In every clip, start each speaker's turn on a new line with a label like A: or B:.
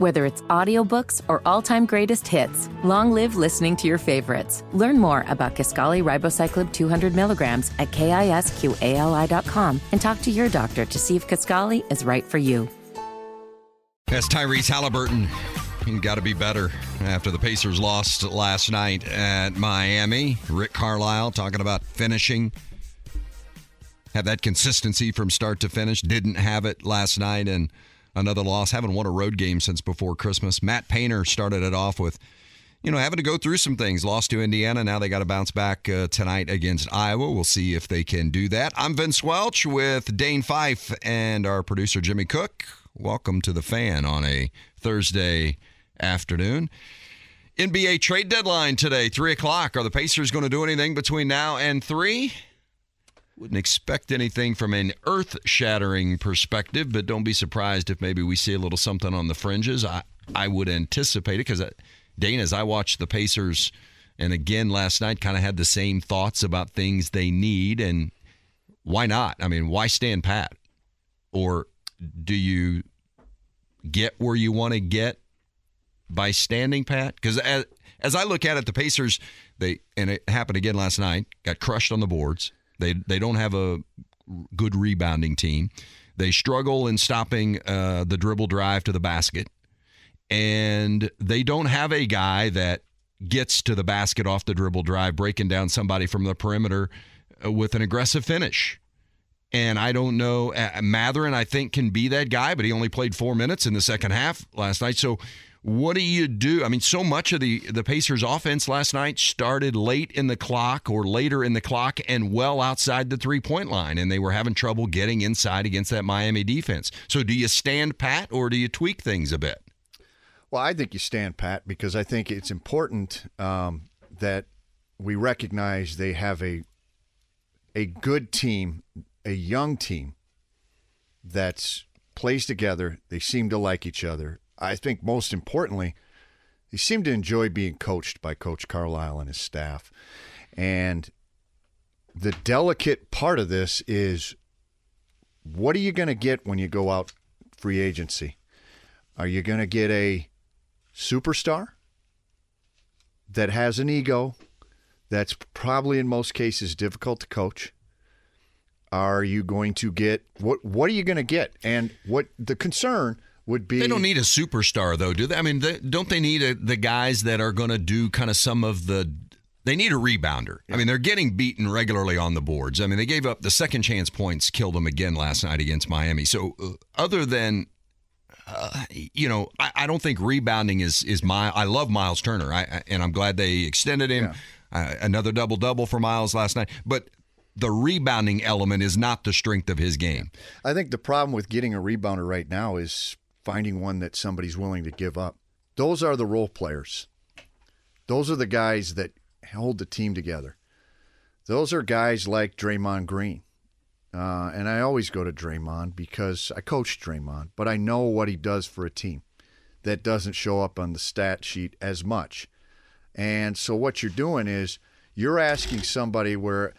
A: Whether it's audiobooks or all-time greatest hits, long live listening to your favorites. Learn more about Kisqali Ribociclib 200 milligrams at kisqali.com and talk to your doctor to see if Kisqali is right for you.
B: That's Tyrese Halliburton. Got to be better after the Pacers lost last night at Miami. Rick Carlisle talking about finishing. Have that consistency from start to finish. Didn't have it last night, and another loss. Haven't won a road game since before Christmas. Matt Painter started it off with, you know, having to go through some things. Lost to Indiana. Now they got to bounce back uh, tonight against Iowa. We'll see if they can do that. I'm Vince Welch with Dane Fife and our producer Jimmy Cook. Welcome to the fan on a Thursday afternoon. NBA trade deadline today, 3 o'clock. Are the Pacers going to do anything between now and 3? Wouldn't expect anything from an earth shattering perspective, but don't be surprised if maybe we see a little something on the fringes. I, I would anticipate it because, uh, Dana, as I watched the Pacers, and again last night, kind of had the same thoughts about things they need. And why not? I mean, why stand pat? Or do you get where you want to get by standing pat? Because as, uh, as I look at it, the Pacers, they and it happened again last night, got crushed on the boards. They they don't have a good rebounding team. They struggle in stopping uh, the dribble drive to the basket, and they don't have a guy that gets to the basket off the dribble drive, breaking down somebody from the perimeter uh, with an aggressive finish. And I don't know. Uh, Mathurin, I think, can be that guy, but he only played four minutes in the second half last night. So what do you do? I mean, so much of the the Pacers offense last night started late in the clock or later in the clock and well outside the three-point line and they were having trouble getting inside against that Miami defense. So do you stand pat or do you tweak things a bit?
C: Well, I think you stand pat because I think it's important um, that we recognize they have a a good team, a young team that's plays together. They seem to like each other. I think most importantly, he seemed to enjoy being coached by Coach Carlisle and his staff. And the delicate part of this is what are you going to get when you go out free agency? Are you going to get a superstar that has an ego that's probably in most cases difficult to coach? Are you going to get what what are you going to get? And what the concern would be.
B: They don't need a superstar, though, do they? I mean, they, don't they need a, the guys that are going to do kind of some of the. They need a rebounder. Yeah. I mean, they're getting beaten regularly on the boards. I mean, they gave up the second chance points, killed them again last night against Miami. So, uh, other than uh, you know, I, I, don't think rebounding is is my. I love Miles Turner, I, and I'm glad they extended him. Yeah. Uh, another double double for Miles last night, but the rebounding element is not the strength of his game.
C: I think the problem with getting a rebounder right now is finding one that somebody's willing to give up. Those are the role players. Those are the guys that hold the team together. Those are guys like Draymond Green. Uh, and I always go to Draymond because I coach Draymond, but I know what he does for a team that doesn't show up on the stat sheet as much. And so what you're doing is you're asking somebody where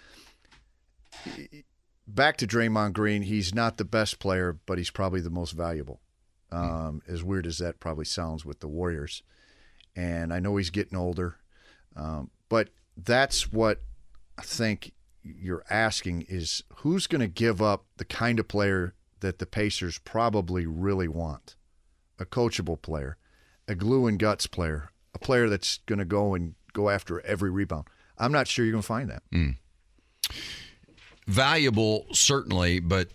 C: back to Draymond Green, he's not the best player, but he's probably the most valuable. Um, as weird as that probably sounds with the Warriors. And I know he's getting older, um, but that's what I think you're asking is who's going to give up the kind of player that the Pacers probably really want? A coachable player, a glue and guts player, a player that's going to go and go after every rebound. I'm not sure you're going to find that.
B: Mm. Valuable, certainly, but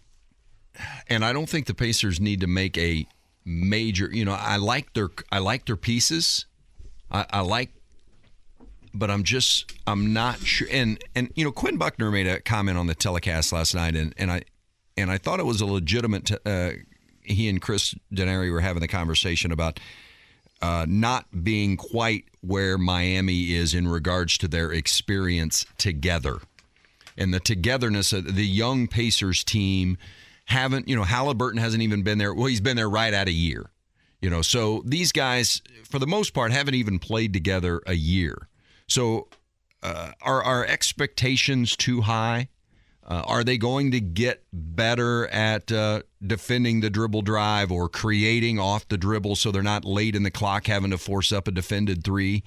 B: and I don't think the Pacers need to make a major. You know, I like their I like their pieces. I, I like, but I'm just I'm not sure. And and you know, Quinn Buckner made a comment on the telecast last night, and and I and I thought it was a legitimate. Uh, he and Chris Denari were having the conversation about. Uh, not being quite where Miami is in regards to their experience together. And the togetherness of the young Pacers team haven't, you know, Halliburton hasn't even been there. Well, he's been there right at a year. You know, so these guys, for the most part, haven't even played together a year. So, uh, are our expectations too high Uh, are they going to get better at uh, defending the dribble drive or creating off the dribble so they're not late in the clock having to force up a defended three?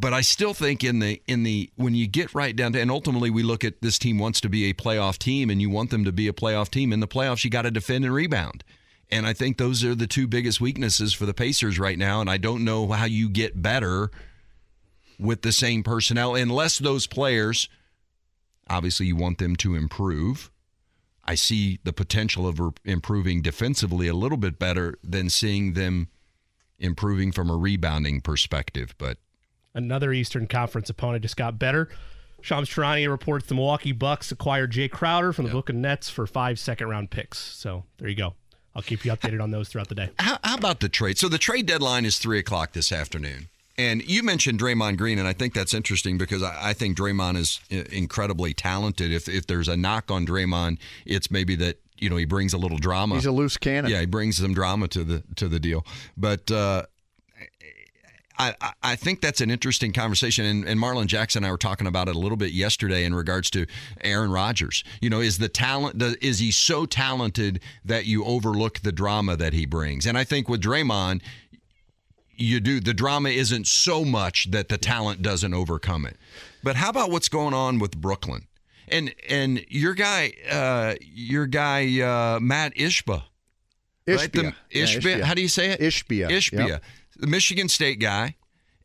B: But I still think in the in the when you get right down to and ultimately we look at this team wants to be a playoff team and you want them to be a playoff team in the playoffs you got to defend and rebound. And I think those are the two biggest weaknesses for the Pacers right now and I don't know how you get better with the same personnel unless those players obviously you want them to improve. I see the potential of improving defensively a little bit better than seeing them improving from a rebounding perspective, but
D: another Eastern Conference opponent just got better. Shams Charania reports the Milwaukee Bucks acquired Jay Crowder from the yep. Brooklyn Nets for five second round picks. So there you go. I'll keep you updated on those throughout the day.
B: How, how, about the trade? So the trade deadline is three o'clock this afternoon. And you mentioned Draymond Green, and I think that's interesting because I, I think Draymond is incredibly talented. If if there's a knock on Draymond, it's maybe that you know he brings a little drama.
C: He's a loose cannon.
B: Yeah, he brings some drama to the to the deal. But uh, I, I think that's an interesting conversation. And, and Marlon Jackson and I were talking about it a little bit yesterday in regards to Aaron Rodgers. You know, is the talent, is he so talented that you overlook the drama that he brings? And I think with Draymond, you do. The drama isn't so much that the talent doesn't overcome it. But how about what's going on with Brooklyn? And and your guy, uh, your guy uh, Matt Ishbia.
C: Ishbia. Right? The,
B: Ishbia. Yeah, Ishbia. How do you say it?
C: Ishbia.
B: Ishbia. Yep the Michigan State guy,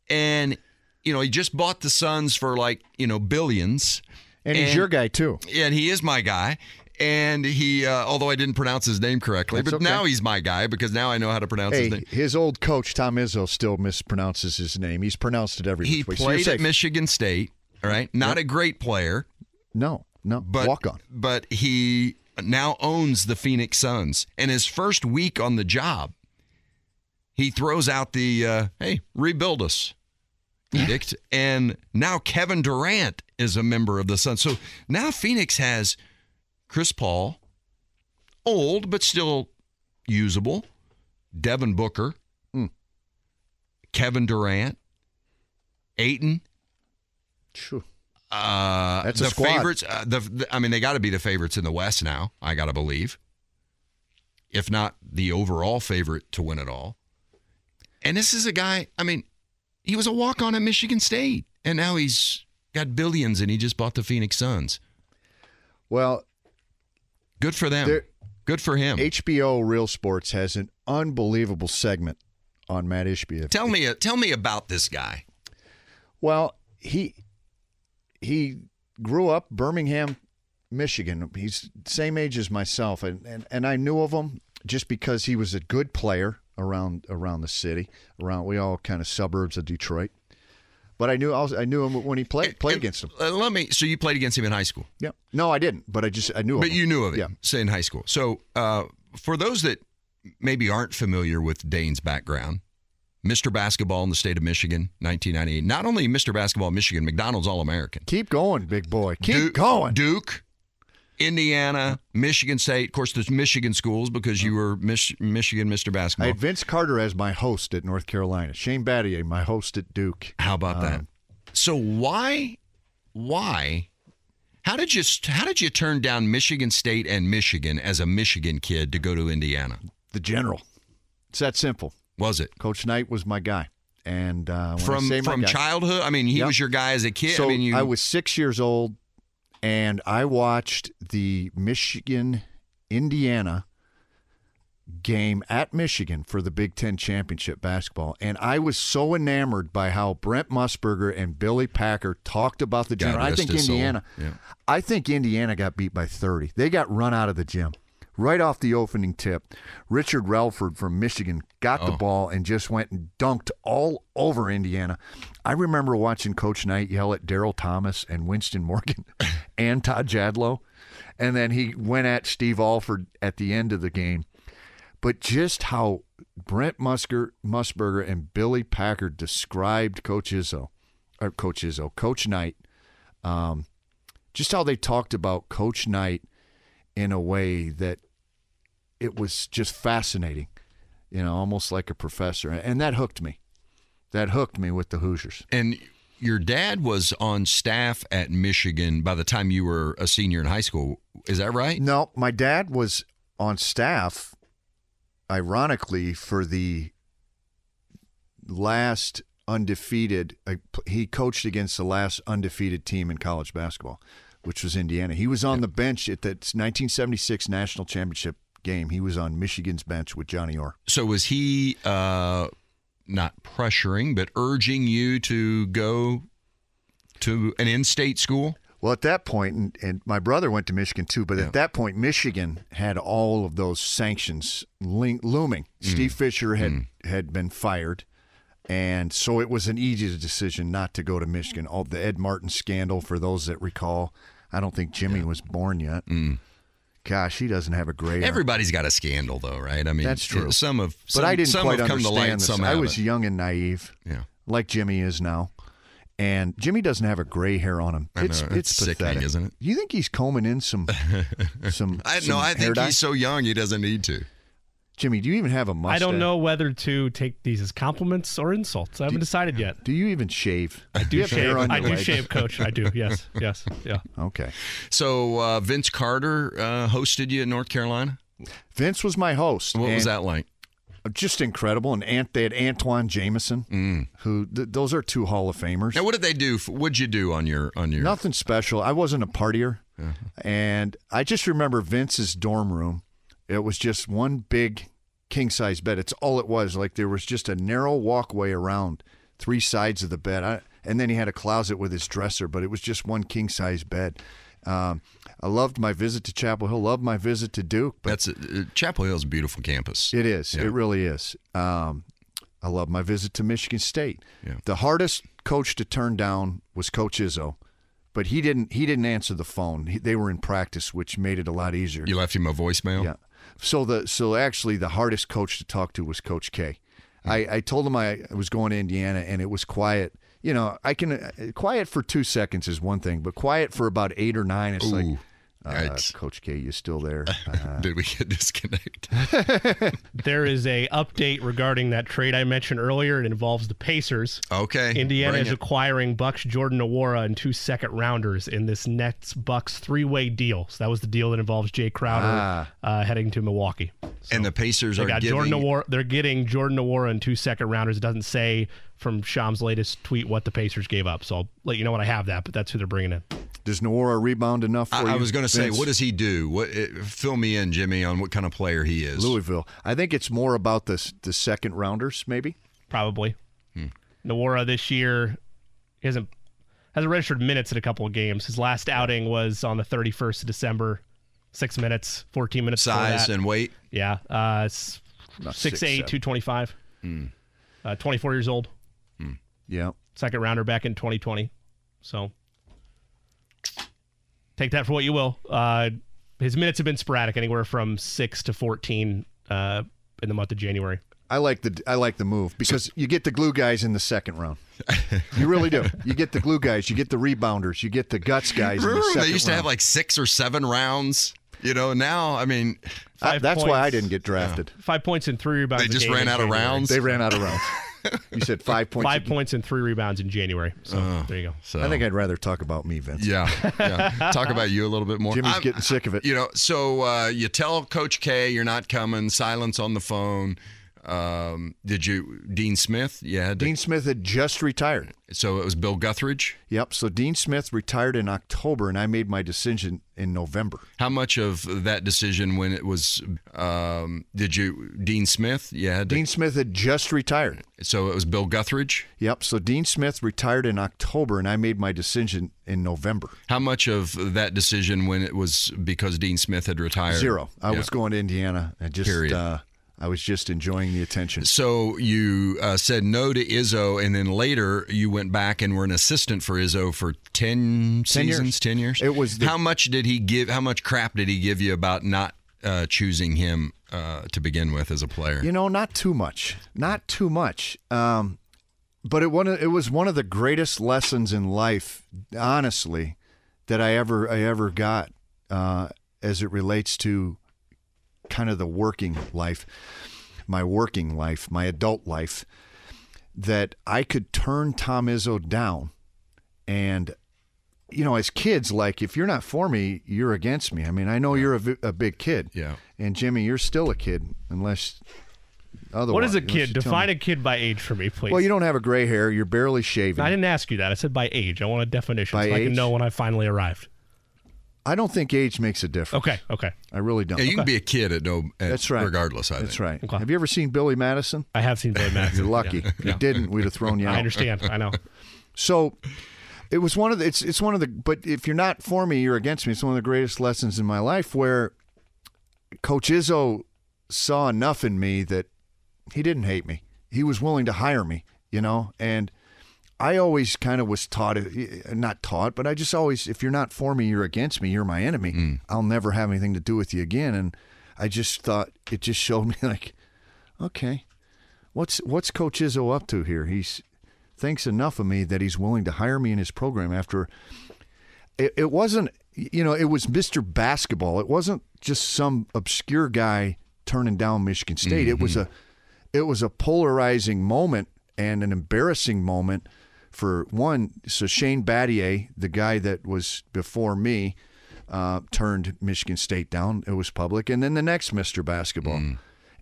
B: and you know he just bought the Suns for like you know billions.
C: And, and he's your guy too.
B: Yeah, and he is my guy. And he, uh, although I didn't pronounce his name correctly, That's but okay. now he's my guy because now I know how to pronounce
C: hey,
B: his name.
C: His old coach Tom Izzo still mispronounces his name. He's pronounced it every.
B: Time he played at Michigan State. All right, not yep. a great player.
C: No, no,
B: but
C: walk on.
B: But he now owns the Phoenix Suns, and his first week on the job, he throws out the uh, hey, rebuild us edict. and now Kevin Durant is a member of the Suns. So now Phoenix has Chris Paul, old but still usable, Devin Booker, mm. Kevin Durant, Ayton.
C: Sure.
B: Uh,
C: That's
B: the
C: squad.
B: favorites. Uh, the, the, I mean, they got to be the favorites in the West now. I got to believe, if not the overall favorite to win it all. And this is a guy, I mean, he was a walk on at Michigan State, and now he's got billions and he just bought the Phoenix Suns.
C: Well,
B: good for them. Good for him.
C: HBO Real Sports has an unbelievable segment on Matt Ishbia.
B: Tell me, tell me about this guy.
C: Well, he he grew up Birmingham, Michigan. He's same age as myself, and, and, and I knew of him just because he was a good player around around the city. Around we all kind of suburbs of Detroit. But I knew I, was, I knew him when he played played against him.
B: Uh, let me. So you played against him in high school?
C: Yeah. No, I didn't. But I just I knew.
B: But you knew of it.
C: Yeah.
B: Say in high school. So uh, for those that maybe aren't familiar with Dane's background, Mr. Basketball in the state of Michigan, 1998. Not only Mr. Basketball Michigan, McDonald's All American.
C: Keep going, big boy. Keep
B: Duke,
C: going.
B: Duke, Indiana, Michigan State. Of course, there's Michigan schools because you were Mich- Michigan Mr. Basketball.
C: I had Vince Carter as my host at North Carolina. Shane Battier, my host at Duke.
B: How about um, that? So why, why, how did you how did you turn down Michigan State and Michigan as a Michigan kid to go to Indiana?
C: The general. It's that simple.
B: Was it?
C: Coach Knight was my guy. And uh,
B: from from
C: guy,
B: childhood, I mean, he yep. was your guy as a kid.
C: So
B: I mean, you...
C: I was six years old and I watched the Michigan Indiana game at Michigan for the Big Ten championship basketball, and I was so enamored by how Brent Musburger and Billy Packer talked about the gym. I think Indiana, yeah. I think Indiana got beat by thirty. They got run out of the gym right off the opening tip, Richard Rellford from Michigan got oh. the ball and just went and dunked all over Indiana. I remember watching Coach Knight yell at Daryl Thomas and Winston Morgan and Todd Jadlow. And then he went at Steve Alford at the end of the game. But just how Brent Musker, Musburger and Billy Packer described Coach Izzo, or Coach Izzo, Coach Knight, um, just how they talked about Coach Knight in a way that it was just fascinating, you know, almost like a professor. And that hooked me. That hooked me with the Hoosiers.
B: And your dad was on staff at Michigan by the time you were a senior in high school. Is that right?
C: No, my dad was on staff, ironically, for the last undefeated. Uh, he coached against the last undefeated team in college basketball, which was Indiana. He was on the bench at the 1976 national championship game. He was on Michigan's bench with Johnny Orr.
B: So was he uh, not pressuring, but urging you to go to an in-state school?
C: Well, at that point, and, and my brother went to Michigan too, but
B: Yeah.
C: at that point, Michigan had all of those sanctions ling- looming. Mm. Steve Fisher had mm. had been fired, and so it was an easy decision not to go to Michigan. All the Ed Martin scandal, for those that recall, I don't think Jimmy was born yet. Mm. Gosh, he doesn't have a gray. hair.
B: Everybody's got a scandal, though, right? I mean,
C: That's true.
B: Some of,
C: but I didn't
B: some
C: quite
B: come
C: understand
B: light.
C: this.
B: Some
C: I was young and naive,
B: Yeah.
C: like Jimmy is now. And Jimmy doesn't have a gray hair on him. It's
B: know,
C: it's
B: it's sickening,
C: pathetic.
B: isn't it?
C: You think he's combing in some some?
B: I
C: some
B: no, I think
C: dye?
B: he's so young he doesn't need to.
C: Jimmy, do you even have a mustache?
D: I don't know whether to take these as compliments or insults. I haven't decided yet.
C: Do you even shave? I
D: Do
C: you have
D: shave. I
C: your
D: do
C: legs?
D: shave, coach. I do. Yes. Yes. Yeah.
C: Okay.
B: So uh, Vince Carter uh, hosted you in North Carolina.
C: Vince was my host.
B: What was that like?
C: Just incredible. And Ant, they had Antawn Jamison,
B: Mm.
C: who th- those are two Hall of Famers.
B: Now, what did they do? f- What'd you do on your on your?
C: Nothing special. I wasn't a partier.
B: Uh-huh.
C: And I just remember Vince's dorm room. It was just one big king size bed. It's all it was. Like there was just a narrow walkway around three sides of the bed. I, and then he had a closet with his dresser, but it was just one king size bed. Um, I loved my visit to Chapel Hill, loved my visit to Duke, but
B: That's uh, Chapel Hill's a beautiful campus.
C: it is.
B: Yeah.
C: It really is. Um, I love my visit to Michigan State.
B: Yeah.
C: The hardest coach to turn down was Coach Izzo, but he didn't. He didn't answer the phone. He, they were in practice, which made it a lot easier.
B: You left him a voicemail.
C: Yeah. So the so actually the hardest coach to talk to was Coach K. I, I told him I was going to Indiana and it was quiet. You know, I can uh, quiet for two seconds is one thing, but quiet for about eight or nine, it's like,
B: Ooh,
C: uh,
B: yikes.
C: Coach K, you still there? Uh,
B: Did we get disconnected?
D: There is a update regarding that trade I mentioned earlier. It involves the Pacers.
B: Okay.
D: Indiana
B: bring
D: is
B: it.
D: acquiring Bucks Jordan Nwora and two second rounders in this Nets Bucks three way deal. So that was the deal that involves Jay Crowder
C: Ah.
D: uh, heading to Milwaukee.
B: and the Pacers
D: They
B: are
D: got
B: giving.
D: Jordan Nwora. They're getting Jordan Nwora and two second rounders. It doesn't say from Sham's latest tweet what the Pacers gave up. So I'll let you know when I have that. But that's who they're bringing in.
C: Does Nwora rebound enough for
B: I,
C: you?
B: I was going to say, what does he do? What uh, fill me in, Jimmy, on what kind of player he is?
C: Louisville. I think it's more about the the second rounders, maybe.
D: Probably. Nwora this year hasn't hasn't registered minutes in a couple of games. His last outing was on the 31st of December. Six minutes, 14 minutes.
B: Size
D: that.
B: and weight.
D: Yeah. Uh, s-
C: Not
D: 6'8", 225. Uh, 24 years old.
C: Yeah.
D: Second rounder back in 2020. So take that for what you will. Uh, his minutes have been sporadic, anywhere from 6 to 14 uh, in the month of January.
C: I like the I like the move because you get the glue guys in the second round. You really do. You get the glue guys, you get the rebounders, you get the guts guys. in the second
B: they used to have like six or seven rounds? You know, now I mean,
D: Five
C: that's why I didn't get drafted.
D: Five points and three rebounds.
B: they just ran
D: in
B: out of rounds.
C: They ran out of rounds. You said five points.
D: Five points and three rebounds in January. So
B: Uh.
D: there you go.
B: So
C: I think I'd rather talk about me, Vince.
B: yeah, yeah. Talk about you a little bit more.
C: Jimmy's
B: I'm-
C: getting sick of it.
B: You know, so uh, you tell Coach K you're not coming. Silence on the phone. Um, did you, Dean Smith? Yeah.
C: Dean Smith had just retired.
B: so it was Bill Guthridge.
C: Yep. So Dean Smith retired in October, and I made my decision in November.
B: How much of that decision when it was? Um, did you, Dean Smith? Yeah.
C: Dean Smith had just retired.
B: so it was Bill Guthridge.
C: Yep. So Dean Smith retired in October, and I made my decision in November.
B: How much of that decision when it was because Dean Smith had retired?
C: Zero. I
B: Yeah.
C: was going to Indiana, and just
B: Period.
C: uh, I was just enjoying the attention.
B: So you uh, said no to Izzo, and then later you went back and were an assistant for Izzo for ten,
C: Ten years.
B: seasons, ten years.
C: It was the-
B: how much did he give? How much crap did he give you about not uh, choosing him uh, to begin with as a player?
C: You know, not too much. Not too much. Um, but it one it was one of the greatest lessons in life, honestly, that I ever I ever got uh, as it relates to kind of the working life, my working life, my adult life. That I could turn Tom Izzo down and you know, as kids, like if you're not for me, you're against me. I mean, I know you're a, a big kid,
B: Yeah.
C: and Jimmy, you're still a kid, unless otherwise.
D: What is a kid? Define a kid by age for me, please.
C: Well, you don't have a gray hair. You're barely shaven.
D: I didn't ask you that. I said by age. I want a definition
C: By
D: so I can know when I finally arrived.
C: I don't think age makes a difference.
D: Okay, okay.
C: I really don't.
B: Yeah, you can be a kid at no. At,
C: That's right.
B: Regardless, I
C: That's
B: think.
C: right.
D: Okay.
C: Have you ever seen Billy Madison?
D: I have seen Billy Madison.
C: You're lucky.
D: Yeah.
C: If you didn't, we'd have thrown you out.
D: I understand. I know.
C: So it was one of the it's it's one of the but if you're not for me, you're against me. It's one of the greatest lessons in my life where Coach Izzo saw enough in me that he didn't hate me. He was willing to hire me, you know, and I always kind of was taught, eh, eh, not taught, but I just always, if you're not for me, you're against me, you're my enemy. Hmm. I'll never have anything to do with you again. And I just thought it just showed me like, okay, what's what's Coach Izzo up to here? He's thinks enough of me that he's willing to hire me in his program after. It, it wasn't, you know, it was Mr. Basketball. It wasn't just some obscure guy turning down Michigan State. It was mm-hmm. a, it was a polarizing moment and an embarrassing moment for one. So Shane Battier, the guy that was before me, uh, turned Michigan State down. It was public, and then the next Mr. Basketball.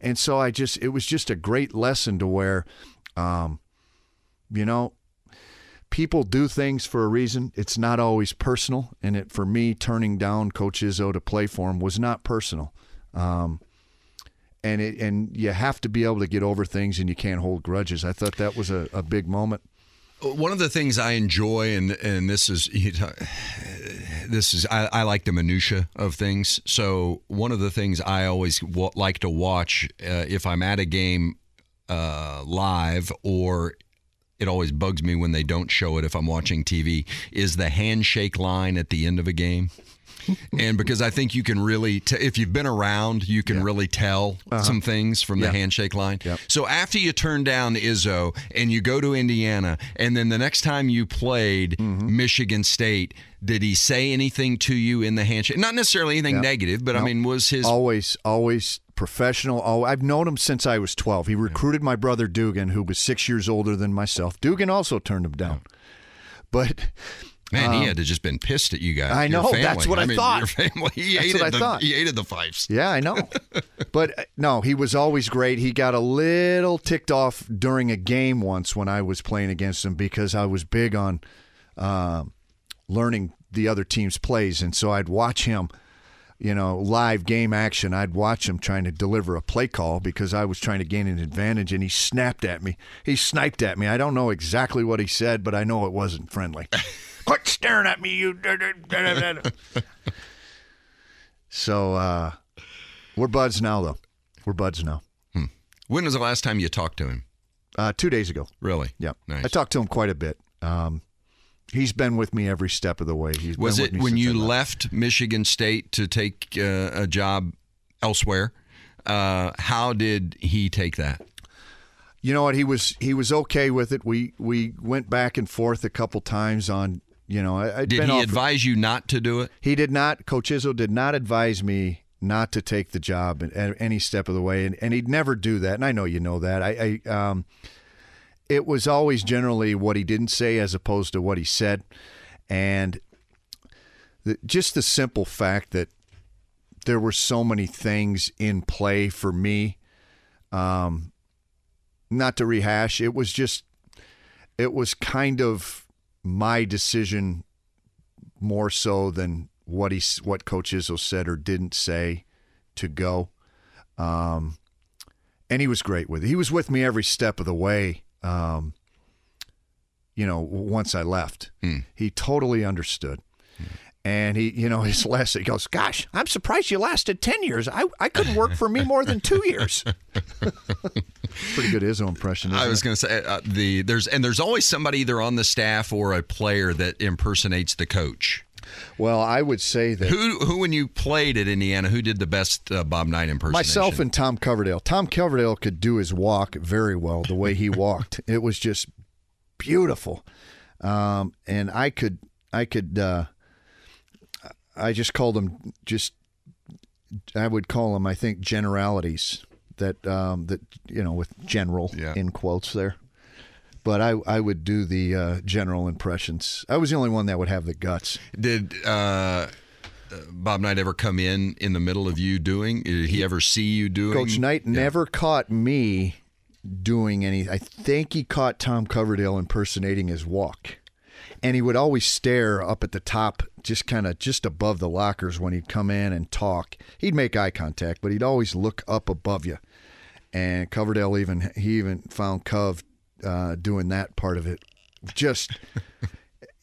C: And so I just, it was just a great lesson to where, um, you know, people do things for a reason. It's not always personal. And it, for me, turning down Coach Izzo to play for him was not personal. Um, and it, and you have to be able to get over things, and you can't hold grudges. I thought that was a, a big moment.
B: One of the things I enjoy, and and this is this is I, I like the minutia of things. So one of the things I always w- like to watch uh, if I'm at a game uh, live, or it always bugs me when they don't show it if I'm watching TV, is the handshake line at the end of a game. And because I think you can really, t- if you've been around, you can really tell some things from the
C: Uh-huh.
B: Handshake line.
C: Yep.
B: So after you turn down Izzo and you go to Indiana, and then the next time you played
C: Mm-hmm.
B: Michigan State, did he say anything to you in the handshake? Not necessarily anything
C: Yep.
B: negative, but I mean, was his
C: always, always professional. Oh, I've known him since I was 12. He recruited my brother Dugan, who was six years older than myself. Dugan also turned him down. But
B: man? he had to just been pissed at you guys.
C: Um, I know, that's what I
B: mean,
C: thought.
B: Your family, he
C: That's
B: hated
C: what I
B: the
C: thought.
B: he hated the fives.
C: Yeah, I know. but uh, no, he was always great. He got a little ticked off during a game once when I was playing against him because I was big on um learning the other team's plays. And so I'd watch him, you know, live game action. I'd watch him trying to deliver a play call because I was trying to gain an advantage. And he snapped at me. He sniped at me. I don't know exactly what he said, but I know it wasn't friendly. Quit staring at me, you. so, uh, we're buds now, though. We're buds now.
B: When was the last time you talked to him?
C: Uh, two days ago.
B: Really?
C: Yeah,
B: Nice.
C: I talked to him quite a bit. Um, he's been with me every step of the way. He's
B: Was
C: been
B: it when you left Michigan State to take uh, a job elsewhere? Uh, how did he take that?
C: You know what? He was he was okay with it. We we went back and forth a couple times on. You know, I, I'd
B: Did he advise you not to do it?
C: He did not. Coach Izzo did not advise me not to take the job at any step of the way, and, and he'd never do that. And I know you know that. I, I um, it was always generally what he didn't say as opposed to what he said, and the, just the simple fact that there were so many things in play for me. Um, not to rehash, it was just, it was kind of my decision more so than what he what Coach Izzo said or didn't say to go. Um, and he was great with it. He was with me every step of the way. Um, you know, once I left, he totally understood. And he, you know, his last, he goes, Gosh, I'm surprised you lasted 10 years. I, I couldn't work for me more than two years. Pretty good Izzo impression. Isn't
B: I was going to say uh, the there's and there's always somebody either on the staff or a player that impersonates the coach.
C: Well, I would say that
B: Who who when you played at Indiana, who did the best uh, Bob Knight impersonation?
C: Myself and Tom Coverdale. Tom Coverdale could do his walk very well, the way he walked. It was just beautiful, um, and I could, I could, uh, I just called them just. I would call them, I think, generalities that um, that you know, with general
B: Yeah.
C: in quotes there. but I I would do the uh, general impressions. I was the only one that would have the guts.
B: Did uh, Bob Knight ever come in in the middle of you doing? Did he ever see you doing?
C: Coach Knight never caught me doing any. I think he caught Tom Coverdale impersonating his walk, and he would always stare up at the top, just kind of just above the lockers when he'd come in and talk. He'd make eye contact, but he'd always look up above you. And Coverdale even he even found Cov uh, doing that part of it. Just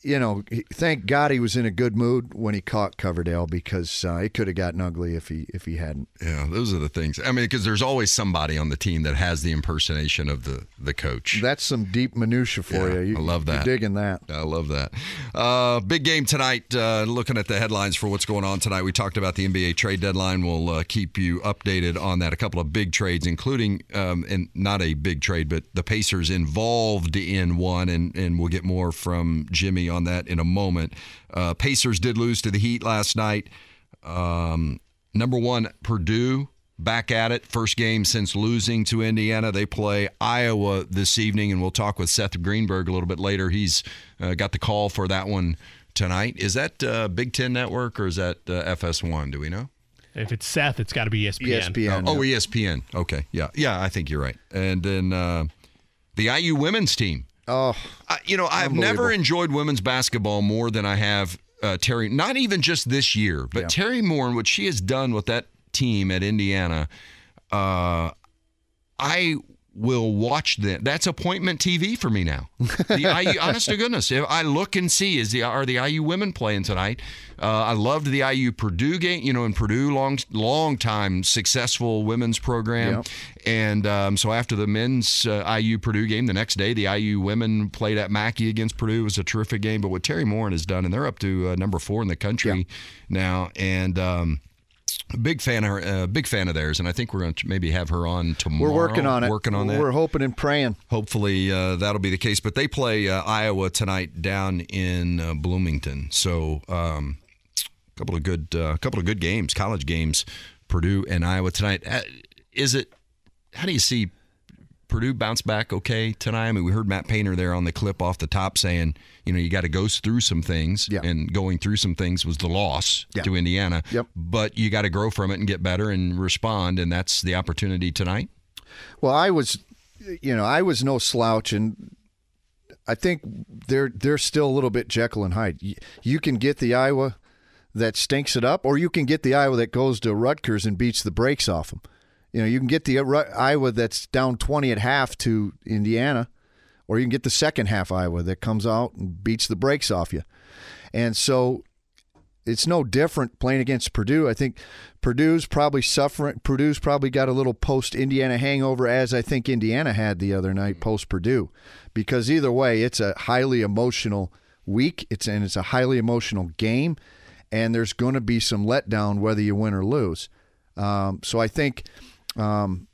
C: you know, thank God he was in a good mood when he caught Coverdale because uh, it could have gotten ugly if he if he hadn't.
B: Yeah, those are the things. I mean, because there's always somebody on the team that has the impersonation of the the coach.
C: That's some deep minutia for
B: Yeah,
C: you. you.
B: I love that.
C: digging that.
B: I love that. Uh, big game tonight. Uh, looking at the headlines for what's going on tonight, we talked about the NBA trade deadline. We'll uh, keep you updated on that. A couple of big trades, including um, and not a big trade, but the Pacers involved in one, and and we'll get more from Jimmy on that in a moment. Uh, Pacers did lose to the Heat last night. Um, number one, Purdue back at it. First game since losing to Indiana. They play Iowa this evening, and we'll talk with Seth Greenberg a little bit later. He's uh, got the call for that one tonight. Is that uh, Big Ten Network or is that uh, FS1? Do we know?
D: If it's Seth, it's got to be ESPN.
C: ESPN.
B: Oh, ESPN. Okay. Yeah. Yeah, I think you're right. And then uh, the IU women's team.
C: Oh,
B: I, you know, I've never enjoyed women's basketball more than I have uh, Teri. Not even just this year, but
C: Yeah.
B: Teri Moren and what she has done with that team at Indiana. Uh, I will watch that. That's appointment TV for me now. The IU, honest to goodness, if I look and see is the are the IU women playing tonight. Uh, I loved the IU Purdue game. You know, in Purdue, long long time successful women's program.
C: Yep.
B: And um, so after the men's uh, IU Purdue game, the next day the IU women played at Mackey against Purdue. It was a terrific game. But what Teri Moren has done, and they're up to uh, number four in the country now, and. Um, Big fan of her, uh, big fan of theirs, and I think we're going to maybe have her on tomorrow.
C: we're working on it.
B: Working on that.
C: We're hoping and praying.
B: Hopefully uh, that'll be the case. But they play uh, Iowa tonight down in uh, Bloomington. So um, a couple of good, uh, couple of good games, college games. Purdue and Iowa tonight. Uh, Is it? How do you see Purdue bounce back okay tonight? I mean, we heard Matt Painter there on the clip off the top saying, you know, you got to go through some things,
C: Yeah.
B: and going through some things was the loss
C: Yeah.
B: to Indiana.
C: Yep.
B: But you got to grow from it and get better and respond, and that's the opportunity tonight.
C: Well, I was, you know, I was no slouch, and I think they're they're still a little bit Jekyll and Hyde. You, you can get the Iowa that stinks it up, or you can get the Iowa that goes to Rutgers and beats the brakes off them. You know, you can get the Iowa that's down twenty at half to Indiana, or you can get the second half Iowa that comes out and beats the brakes off you. And so it's no different playing against Purdue. I think Purdue's probably suffering. Purdue's probably got a little post Indiana hangover, as I think Indiana had the other night post Purdue, because either way, it's a highly emotional week. It's and it's a highly emotional game, and there's going to be some letdown whether you win or lose. Um, so I think. Um,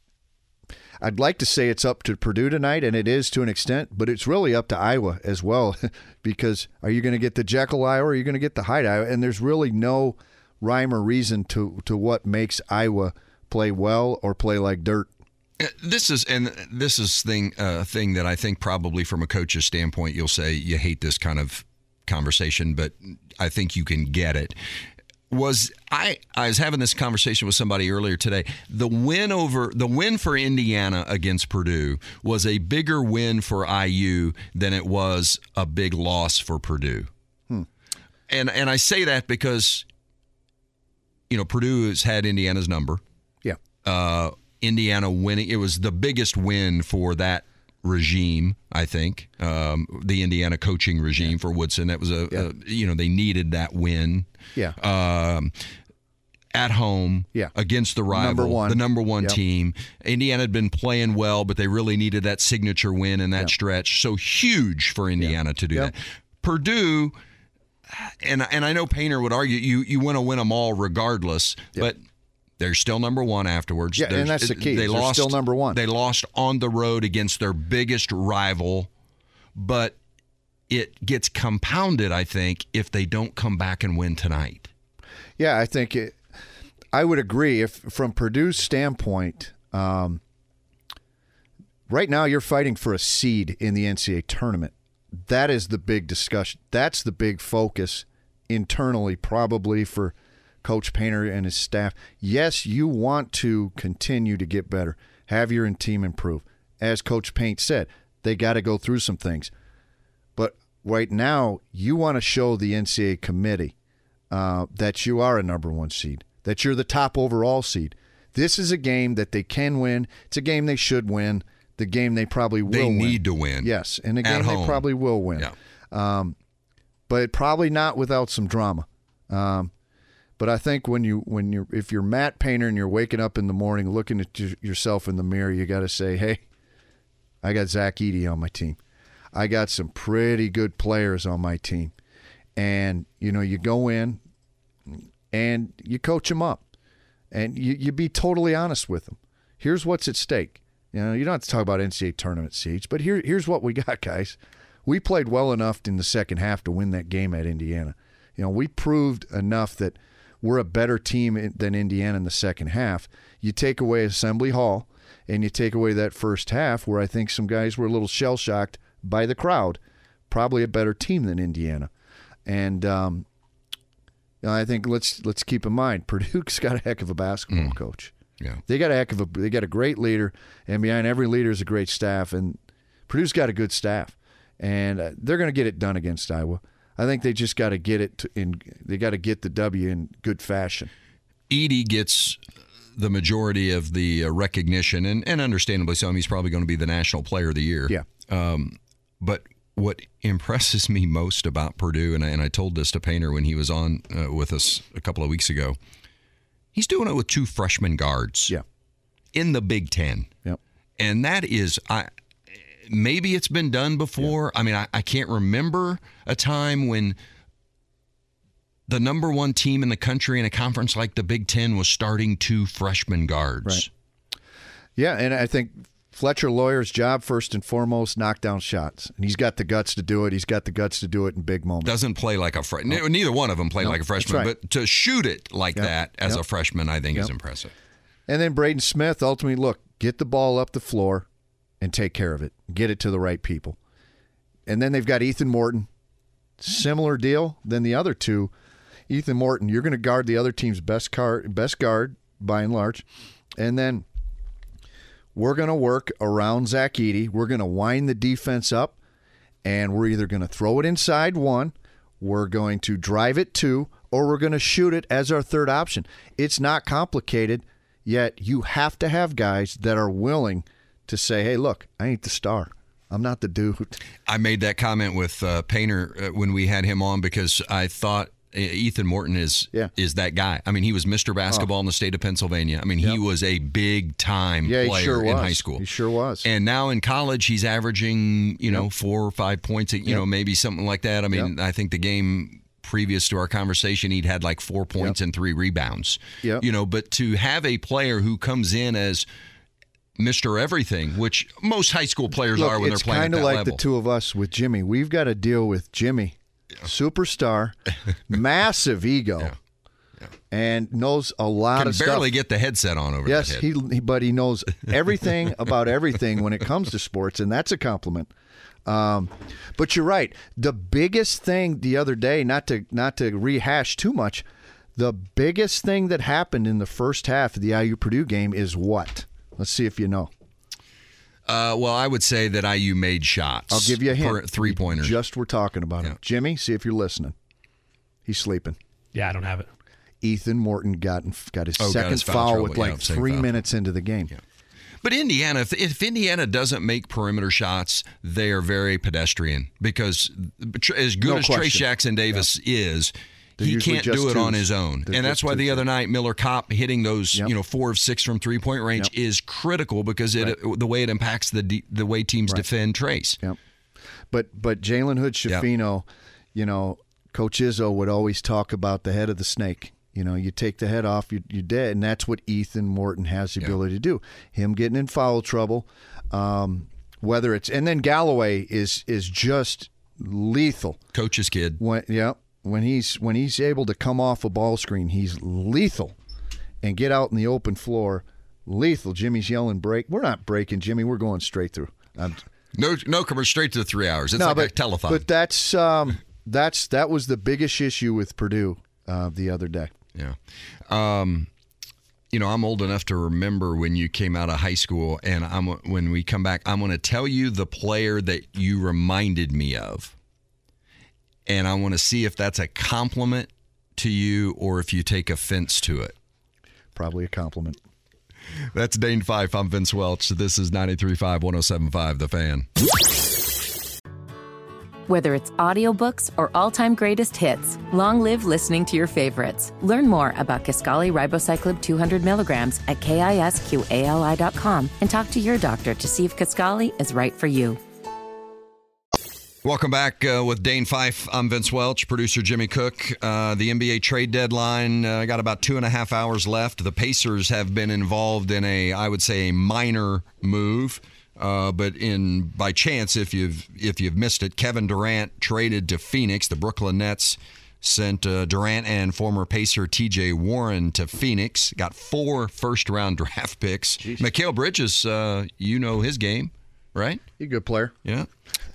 C: I'd like to say it's up to Purdue tonight, and it is to an extent, but it's really up to Iowa as well. because are you going to get the Jekyll Iowa or are you going to get the Hyde Iowa? And there's really no rhyme or reason to, to what makes Iowa play well or play like dirt.
B: Uh, This is and this is thing uh, thing that I think probably from a coach's standpoint you'll say you hate this kind of conversation, but I think you can get it. Was I I was having this conversation with somebody earlier today. The win over the win for Indiana against Purdue was a bigger win for IU than it was a big loss for Purdue. And and I say that because you know Purdue has had Indiana's number
C: Yeah.
B: uh, Indiana winning. It was the biggest win for that regime, I think, um, the Indiana coaching regime for Woodson. That was a,
C: Yeah.
B: a you know they needed that win.
C: Yeah.
B: Um, at home
C: Yeah.
B: against the rival,
C: Number one.
B: the number one
C: Yep.
B: team. Indiana had been playing well, but they really needed that signature win in that stretch. So huge for Indiana to do
C: Yep.
B: that. Purdue, and and I know Painter would argue you you want to win them all regardless, but they're still number one afterwards.
C: Yeah, and that's the key.
B: They
C: They're
B: lost
C: still number one.
B: They lost on the road against their biggest rival, but it gets compounded, I think, if they don't come back and win tonight.
C: Yeah, I think it, I would agree. If from Purdue's standpoint, um, right now you're fighting for a seed in the NCAA tournament. That is the big discussion. That's the big focus internally, probably for Coach Painter and his staff. Yes, you want to continue to get better, have your team improve. As Coach Paint said, they got to go through some things. But right now, you want to show the NCAA committee uh, that you are a number one seed, that you're the top overall seed. This is a game that they can win. It's a game they should win. The game they probably will.
B: They
C: win.
B: need to win.
C: Yes, and a game they probably will win.
B: Yeah.
C: Um, but probably not without some drama. Um, but I think when you when you're if you're Matt Painter and you're waking up in the morning looking at yourself in the mirror, you got to say, "Hey, I got Zach Edey on my team. I got some pretty good players on my team." And you know, you go in and you coach them up, and you you be totally honest with them. Here's what's at stake. You know, you don't have to talk about NCAA tournament seeds, but here here's what we got, guys. We played well enough in the second half to win that game at Indiana. You know, we proved enough that we're a better team than Indiana in the second half. You take away Assembly Hall and you take away that first half where I think some guys were a little shell shocked by the crowd. Probably a better team than Indiana. And um, I think let's let's keep in mind Purdue's got a heck of a basketball coach.
B: Yeah.
C: They got a heck of a they got a great leader, and behind every leader is a great staff. And Purdue's got a good staff, and uh, they're going to get it done against Iowa. I think they just got to get it in. They got to get the W in good fashion.
B: Edey gets the majority of the uh, recognition, and, and understandably so. I mean, he's probably going to be the National Player of the Year.
C: Yeah.
B: Um, but what impresses me most about Purdue, and I, and I told this to Painter when he was on uh, with us a couple of weeks ago, he's doing it with two freshman guards
C: Yeah.
B: in the Big Ten.
C: Yep.
B: and that is I maybe it's been done before. I mean, I, I can't remember a time when the number one team in the country in a conference like the Big Ten was starting two freshman guards.
C: Right. Yeah, and I think Fletcher Loyer's job first and foremost knock down shots, and he's got the guts to do it. He's got the guts to do it in big moments.
B: Doesn't play like a freshman. Neither one of them play
C: No,
B: like a freshman,
C: right.
B: but to shoot it like
C: Yep.
B: that as
C: Yep.
B: a freshman, I think is impressive.
C: And then Braden Smith ultimately look, get the ball up the floor and take care of it. Get it to the right people. And then they've got Ethan Morton. Similar deal than the other two. Ethan Morton, you're going to guard the other team's best card, best guard by and large. And then we're going to work around Zach Edey. We're going to wind the defense up, and we're either going to throw it inside one, we're going to drive it two, or we're going to shoot it as our third option. It's not complicated, yet you have to have guys that are willing to say, hey, look, I ain't the star. I'm not the dude.
B: I made that comment with uh, Painter uh, when we had him on because I thought uh, Ethan Morton is
C: Yeah.
B: is that guy. I mean, he was Mr. Basketball in the state of Pennsylvania. I mean, he was a big time
C: Yeah,
B: player
C: sure
B: in high school.
C: He sure was.
B: And now in college, he's averaging you know four or five points. You know, maybe something like that. I mean, I think the game previous to our conversation, he'd had like four points and three rebounds.
C: Yep.
B: You know, but to have a player who comes in as Mr. Everything, which most high school players
C: Look,
B: are when they're playing at
C: kind of like
B: level.
C: the two of us with Jimmy. We've got to deal with Jimmy, superstar, massive ego, and knows a lot
B: can
C: of
B: barely
C: stuff.
B: get the headset on over
C: yes, he but he knows everything about everything when it comes to sports, and that's a compliment. Um, but you're right. The biggest thing the other day, not to not to rehash too much, the biggest thing that happened in the first half of the IU Purdue game is what? Let's see if you know.
B: Uh, well, I would say that IU made shots.
C: I'll give you a hint.
B: Three pointers.
C: Just we're talking about
B: Yeah.
C: it. Jimmy, see if you're listening. He's sleeping.
D: Yeah, I don't have it.
C: Ethan Morton got got his
B: Oh, got
C: second
B: his foul
C: foul, with
B: Yeah,
C: like three
B: foul.
C: minutes into the game.
B: But Indiana, if, if Indiana doesn't make perimeter shots, they are very pedestrian because as good
C: No
B: as
C: Trayce.
B: Jackson Davis is,
C: They're
B: he can't do it on his own.
C: They're
B: and that's why the other night Miller Kopp hitting those,
C: Yep.
B: you know, four of six from three point range
C: Yep.
B: is critical because it the way it impacts the de- the way teams defend Trayce.
C: Yep. But but Jalen Hood. Schifino, you know, Coach Izzo would always talk about the head of the snake. You know, you take the head off, you, you're dead, and that's what Ethan Morton has the ability to do. Him getting in foul trouble, um, whether it's and then Galloway is is just lethal.
B: Coach's kid.
C: When yeah, when he's when he's able to come off a ball screen, he's lethal and get out in the open floor. lethal. Jimmy's yelling break. We're not breaking, Jimmy. We're going straight through. I'm,
B: No, no commercial. Straight to the three hours. It's
C: no,
B: like
C: but
B: a telethon.
C: But that's um, that's that was the biggest issue with Purdue uh, the other day.
B: Yeah. Um, you know, I'm old enough to remember when you came out of high school, and I'm when we come back, I'm going to tell you the player that you reminded me of, and I want to see if that's a compliment to you or if you take offense to it.
C: Probably a compliment.
B: That's Dane Fife. I'm Vince Welch. This is 93.5, 107.5, The Fan.
A: Whether it's audiobooks or all-time greatest hits, long live listening to your favorites. Learn more about Kisqali Ribociclib 200 milligrams at kisqali.com and talk to your doctor to see if Kisqali is right for you.
B: Welcome back uh, with Dane Fife. I'm Vince Welch, producer Jimmy Cook. Uh, the NBA trade deadline uh, got about two and a half hours left. The Pacers have been involved in a, I would say, a minor move. Uh, but in by chance, if you've if you've missed it, Kevin Durant traded to Phoenix. The Brooklyn Nets sent uh, Durant and former Pacer T.J. Warren to Phoenix. Got four first round draft picks. Mikal Bridges, uh, you know his game, right?
C: He's a good player.
B: Yeah.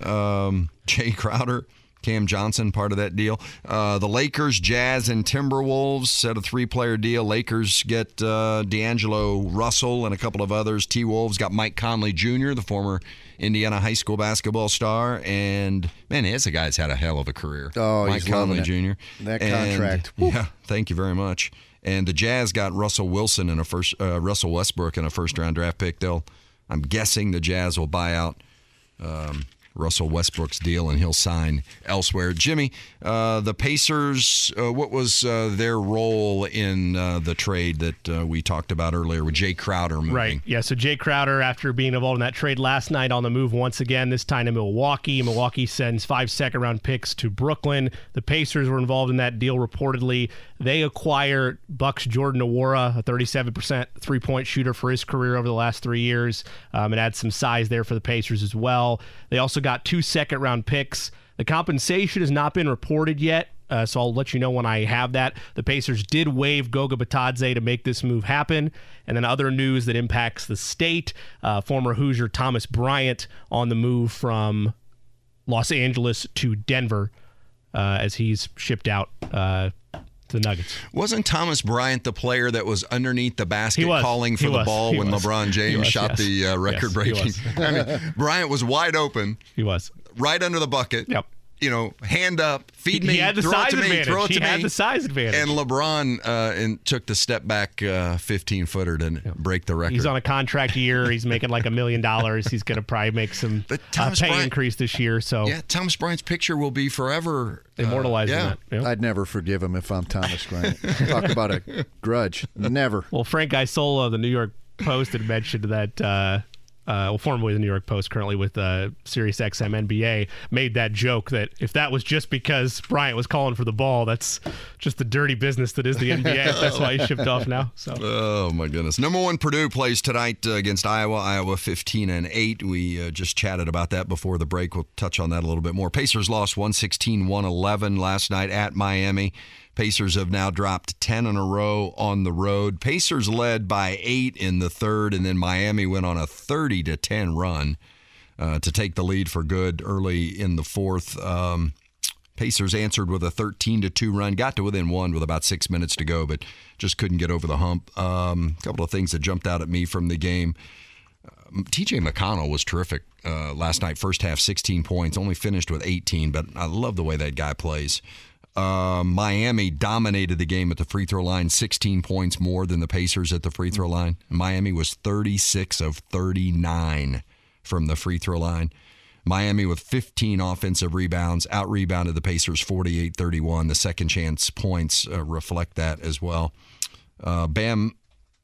B: Um, Jay Crowder, Cam Johnson, part of that deal. Uh, the Lakers, Jazz, and Timberwolves set a three player deal. Lakers get uh, D'Angelo Russell and a couple of others. T Wolves got Mike Conley Jr., the former Indiana high school basketball star. And man, this guy's had a hell of a career.
C: Oh,
B: Mike Conley Jr.
C: That contract. Woo.
B: yeah, thank you very much. And the Jazz got Russell Wilson and a first uh, Russell Westbrook and a first round draft pick. They'll, I'm guessing the Jazz will buy out um, Russell Westbrook's deal and he'll sign elsewhere. Jimmy, uh, the Pacers, uh, what was uh, their role in uh, the trade that uh, we talked about earlier with Jay Crowder moving?
D: Right. Yeah. So Jay Crowder, after being involved in that trade last night, on the move once again. This time to Milwaukee. Milwaukee sends five second round picks to Brooklyn. The Pacers were involved in that deal. Reportedly, they acquire Bucks Jordan Nwora, a 37% three point shooter for his career over the last three years, um, and add some size there for the Pacers as well. They also got two second round picks. The compensation has not been reported yet. Uh, so I'll let you know when I have that. The Pacers did waive Goga Bitadze to make this move happen. And then other news that impacts the state: uh, former Hoosier Thomas Bryant on the move from Los Angeles to Denver uh, as he's shipped out uh, to the Nuggets.
B: Wasn't Thomas Bryant the player that was underneath the basket
D: He
B: calling
D: He
B: for the
D: was.
B: ball
D: He
B: when
D: was.
B: LeBron James
D: was,
B: shot
D: yes.
B: the uh, record
D: he
B: breaking? I mean, Bryant was wide open,
D: He was.
B: right under the bucket.
D: Yep.
B: You know, hand up, feed
D: He,
B: me,
D: he had the
B: throw it
D: size
B: to me,
D: advantage.
B: throw it
D: he
B: to
D: had
B: me.
D: the size advantage.
B: And LeBron uh, and took the step back uh, 15 footer to break the record.
D: He's on a contract year. He's making like a million dollars. He's going to probably make some
B: But
D: uh,
B: Thomas
D: pay
B: Bryant-
D: increase this year. So
B: yeah, Thomas Bryant's picture will be forever uh,
D: immortalizing
B: yeah.
D: that. you?
C: I'd never forgive him if I'm Thomas Bryant. Talk about a grudge. Never.
D: Well, Frank Isola of the New York Post had mentioned that, uh, well, formerly the New York Post, currently with uh, Sirius XM NBA, made that joke that if that was just because Bryant was calling for the ball, that's just the dirty business that is the NBA. that's why he shipped off now. So
B: Oh my goodness! Number one Purdue plays tonight uh, against Iowa. Iowa 15 and eight. We uh, just chatted about that before the break. We'll touch on that a little bit more. Pacers lost 116-111 last night at Miami. Pacers have now dropped 10 in a row on the road. Pacers led by eight in the third, and then Miami went on a 30 to 10 run uh, to take the lead for good early in the fourth. Um, Pacers answered with a 13 to 2 run, got to within one with about six minutes to go, but just couldn't get over the hump. Um, a couple of things that jumped out at me from the game. Um, TJ McConnell was terrific uh, last night. First half, 16 points, only finished with 18, but I love the way that guy plays. Uh, Miami dominated the game at the free throw line, 16 points more than the Pacers at the free throw line. Miami was 36 of 39 from the free throw line. Miami with 15 offensive rebounds, out rebounded the Pacers 48 31. The second chance points uh, reflect that as well. Uh, Bam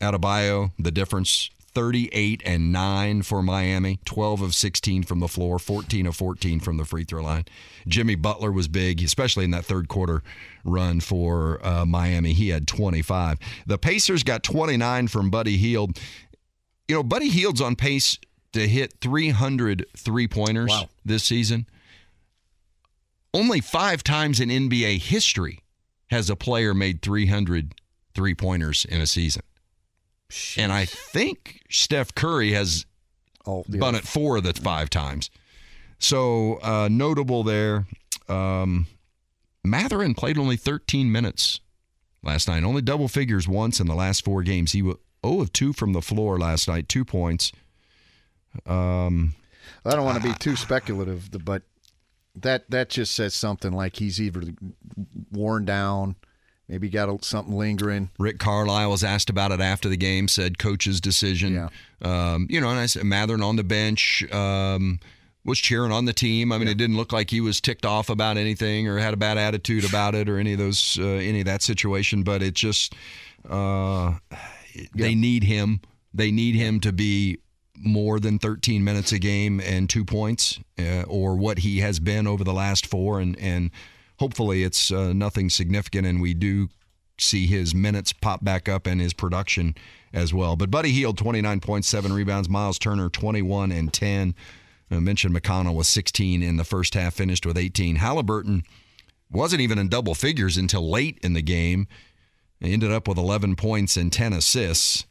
B: Adebayo, the difference 38 and 9 for Miami, 12 of 16 from the floor, 14 of 14 from the free throw line. Jimmy Butler was big, especially in that third quarter run for uh, Miami. He had 25. The Pacers got 29 from Buddy Hield. You know, Buddy Hield's on pace to hit 300 three pointers
C: Wow.
B: this season. Only five times in NBA history has a player made 300 three pointers in a season. And I think Steph Curry has
C: Oh,
B: done it four of the five times. So uh, notable there. Um, Mathurin played only 13 minutes last night, only double figures once in the last four games. He was 0 of 2 from the floor last night, two points. Um,
C: I don't want to be too speculative, but that that just says something like he's either worn down, maybe got a, something lingering.
B: Rick Carlisle was asked about it after the game, said coach's decision.
C: Yeah.
B: Um, you know, and I said Mathurin on the bench um, was cheering on the team. I mean, it didn't look like he was ticked off about anything or had a bad attitude about it or any of those uh, any of that situation. But it just uh, they need him. They need him to be more than 13 minutes a game and two points, uh, or what he has been over the last four, and and hopefully it's uh, nothing significant, and we do see his minutes pop back up and his production as well. But Buddy Hield, 29.7 rebounds. Miles Turner, 21 and 10. I mentioned McConnell was 16 in the first half, finished with 18. Halliburton wasn't even in double figures until late in the game. He ended up with 11 points and 10 assists,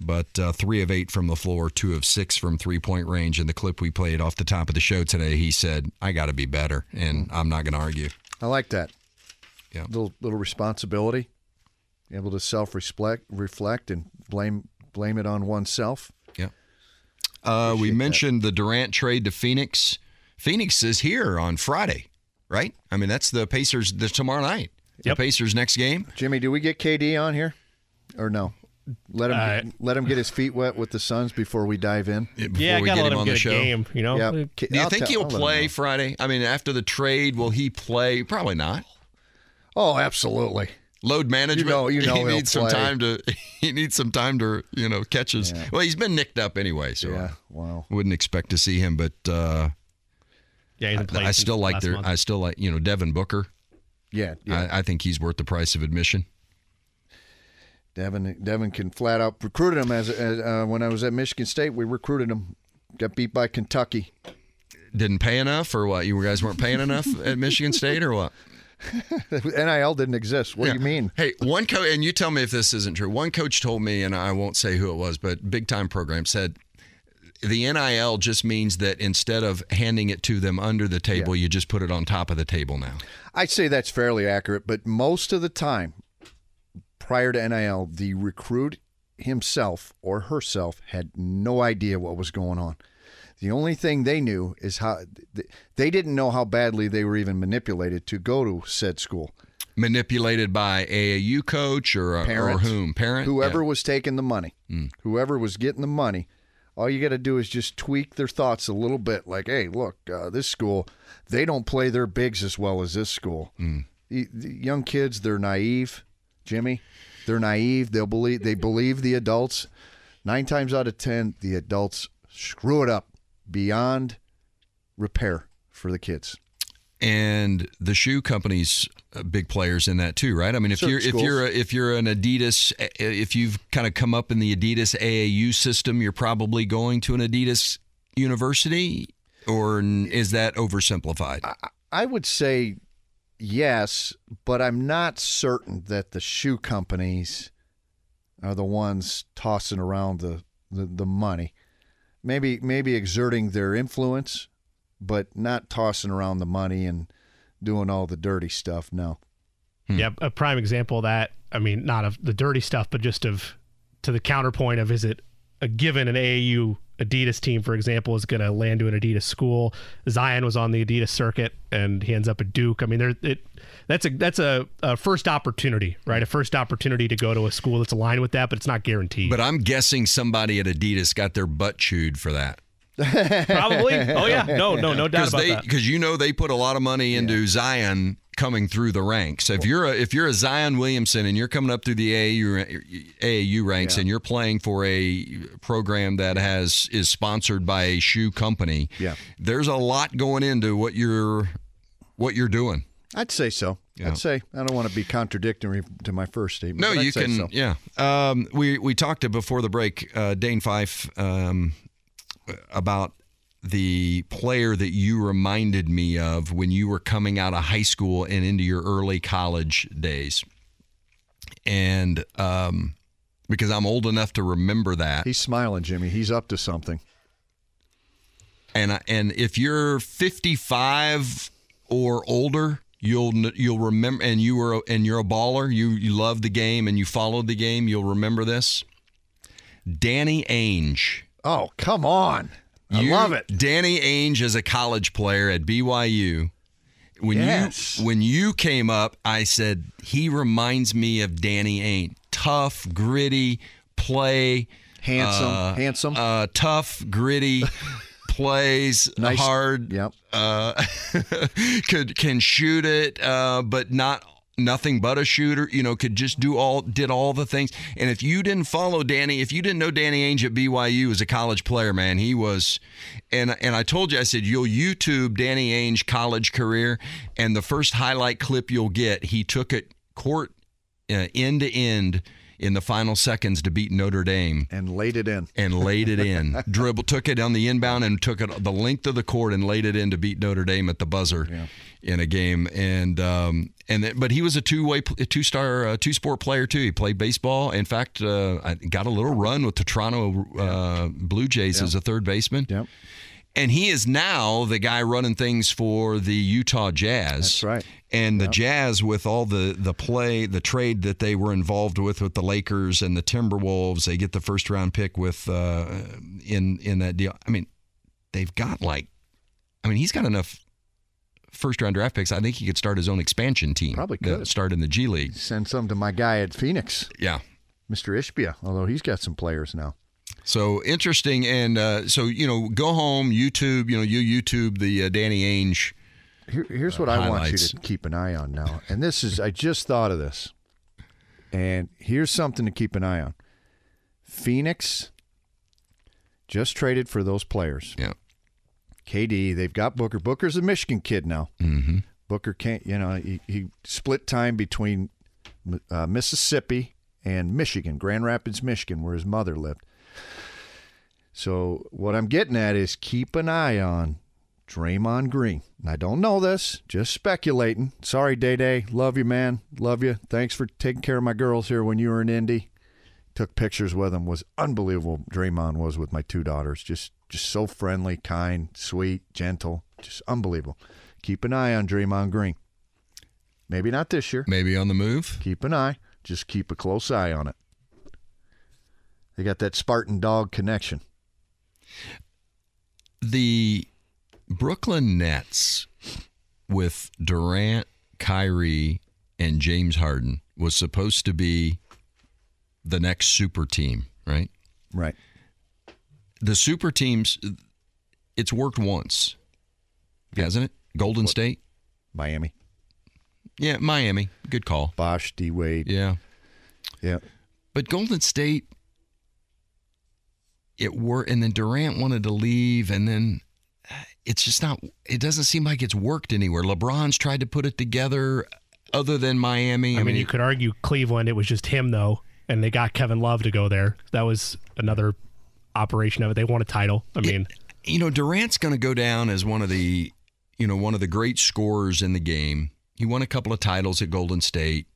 B: but uh, three of eight from the floor, two of six from three point range. In the clip we played off the top of the show today, he said, I got to be better, and I'm not going to argue.
C: I like that.
B: Yeah.
C: Little little responsibility, able to self reflect, reflect, and blame blame it on oneself.
B: Yeah. Uh, we mentioned the Durant trade to Phoenix. Phoenix is here on Friday, right? I mean, that's the Pacers the tomorrow night.
D: Yep.
B: The Pacers next game.
C: Jimmy, do we get KD on here, or no? Let him
D: Uh,
C: let him get his feet wet with the Suns before we dive in.
B: Before
D: Yeah, I
B: we
D: gotta
B: get
D: let
B: him
D: him
B: on
D: get
B: the
D: a
B: show.
D: game. You know,
C: Yeah.
B: Do you
C: I'll
B: think
C: tell-
B: he'll
C: I'll
B: play. Friday? I mean, after the trade, will he play? Probably not.
C: Oh, absolutely.
B: Load management.
C: You know- you know
B: he needs some
C: play.
B: time to. He needs some time to you know catch his.
C: Yeah.
B: Well, he's been nicked up anyway, so
C: Yeah. Wow.
B: I wouldn't expect to see him. But uh,
D: yeah, he hasn't
B: I still like
D: last
B: their.
D: month.
B: I still like you know Devin Booker.
C: Yeah. Yeah.
B: I, I think he's worth the price of admission.
C: Devin Devin can flat out recruited him as, as uh, when I was at Michigan State. We recruited him. Got beat by Kentucky.
B: Didn't pay enough, or what? You guys weren't paying enough at Michigan State, or what?
C: NIL didn't exist. What
B: Yeah.
C: do you mean?
B: Hey, one coach, and you tell me if this isn't true. One coach told me, and I won't say who it was, but big time program said the NIL just means that instead of handing it to them under the table, you just put it on top of the table now.
C: I'd say that's fairly accurate, but most of the time, prior to NIL, the recruit himself or herself had no idea what was going on. The only thing they knew is how they didn't know how badly they were even manipulated to go to said school.
B: Manipulated by AAU coach or, uh, or
C: Parent.
B: whom? Parent?
C: Whoever
B: Yeah.
C: was taking the money, mm. whoever was getting the money, all you got to do is just tweak their thoughts a little bit. Like, hey, look, uh, this school, they don't play their bigs as well as this school. Mm. The, the young kids, they're naive, Jimmy. They're naive. They'll believe. They believe the adults. Nine times out of ten, the adults screw it up beyond repair for the kids.
B: and the shoe companies big players in that too right i mean if
C: Certain
B: you're if you're a, if you're an adidas if you've kind of come up in the adidas aau system you're probably going to an adidas university or is that oversimplified
C: I would say yes, but I'm not certain that the shoe companies are the ones tossing around the, the, the money. Maybe maybe exerting their influence, but not tossing around the money and doing all the dirty stuff. No. Hmm.
D: Yeah, a prime example of that. I mean, not of the dirty stuff, but just of to the counterpoint of is it a given an AAU Adidas team, for example, is going to land to an Adidas school. Zion was on the Adidas circuit, and he ends up at Duke. I mean, there it that's a that's a, a first opportunity, right? A first opportunity to go to a school that's aligned with that, but it's not guaranteed.
B: but i'm guessing somebody at adidas got their butt chewed for that
D: Probably. Oh yeah. No, no, no doubt about
B: they
D: that.
B: because you know they put a lot of money into zion coming through the ranks if you're a if you're a zion williamson and you're coming up through the aau, AAU ranks
C: Yeah.
B: and you're playing for a program that has is sponsored by a shoe company
C: Yeah.
B: there's a lot going into what you're what you're doing
C: I'd say so.
B: Yeah.
C: I'd say I don't want to be contradictory to my first statement.
B: No, you can.
C: so.
B: Yeah. Um, we we talked before the break, uh, Dane Fife, um, about the player that you reminded me of when you were coming out of high school and into your early college days, and um, because I'm old enough to remember that.
C: He's smiling, Jimmy. He's up to something.
B: And I- and if you're 55 or older, you'll you'll remember. And you were and you're a baller. You you love the game and you followed the game. You'll remember this. Danny Ainge.
C: Oh, come on. I
B: You-
C: love it.
B: Danny Ainge is a college player at BYU. When
C: Yes.
B: you when you came up, I said he reminds me of Danny Ainge. Tough, gritty, play,
C: Handsome,
B: uh,
C: handsome.
B: uh, tough, gritty, plays
C: Nice.
B: hard.
C: Yep.
B: Uh, could can shoot it, uh, but not nothing but a shooter. You know, could just do all did all the things. And if you didn't follow Danny, if you didn't know Danny Ainge at BYU as a college player, man, he was. And and I told you, I said you'll YouTube Danny Ainge college career, and the first highlight clip you'll get, he took it court uh, end to end in the final seconds to beat Notre Dame
C: and laid it in.
B: and laid it in. Dribble took it on the inbound and took it the length of the court and laid it in to beat Notre Dame at the buzzer in a game. And um, and then- but he was a two way, two star, uh, two sport player too. He played baseball. In fact, uh, I got a little run with the Toronto uh, Blue Jays as a third baseman.
C: Yep.
B: And he is now the guy running things for the Utah Jazz.
C: That's right.
B: And the Jazz, with all the the play, the trade that they were involved with with the Lakers and the Timberwolves, they get the first round pick with uh, in in that deal. I mean, they've got like, I mean, he's got enough first round draft picks. I think he could start his own expansion team.
C: Probably could.
B: start in the G League.
C: Send some to my guy at Phoenix,
B: Yeah.
C: Mr. Ishbia, although he's got some players now.
B: So interesting, and uh, so you know, go home, YouTube. You know, you YouTube the uh, Danny Ainge.
C: Here, here's what I want you to keep an eye on now. And this is, I just thought of this. And here's something to keep an eye on Phoenix just traded for those players.
B: Yeah.
C: KD, they've got Booker. Booker's a Michigan kid now.
B: Mm-hmm.
C: Booker can't, you know, he, he split time between uh, Mississippi and Michigan, Grand Rapids, Michigan, where his mother lived. So what I'm getting at is keep an eye on Draymond Green. And I don't know this, just speculating. Sorry, Day Day. Love you, man. Love you. Thanks for taking care of my girls here when you were in Indy. Took pictures with them. Was unbelievable. Draymond was with my two daughters. Just just so friendly, kind, sweet, gentle. Just unbelievable. Keep an eye on Draymond Green. Maybe not this year.
B: Maybe on the move.
C: Keep an eye. Just keep a close eye on it. They got that Spartan dog connection.
B: the Brooklyn Nets with Durant, Kyrie, and James Harden was supposed to be the next super team, right?
C: Right.
B: The super teams, it's worked once, hasn't it? Golden State?
C: Miami.
B: Yeah, Miami. Good call.
C: Bosh, D Wade.
B: Yeah.
C: Yeah.
B: But Golden State, it worked, and then Durant wanted to leave, and then uh, it's just not. It doesn't seem like it's worked anywhere. LeBron's tried to put it together, other than Miami.
D: I, mean, you could argue Cleveland. It was just him though, and they got Kevin Love to go there. That was another operation of it. They won a title. I mean,
B: you know, Durant's going to go down as one of the, you know, one of the great scorers in the game. He won a couple of titles at Golden State.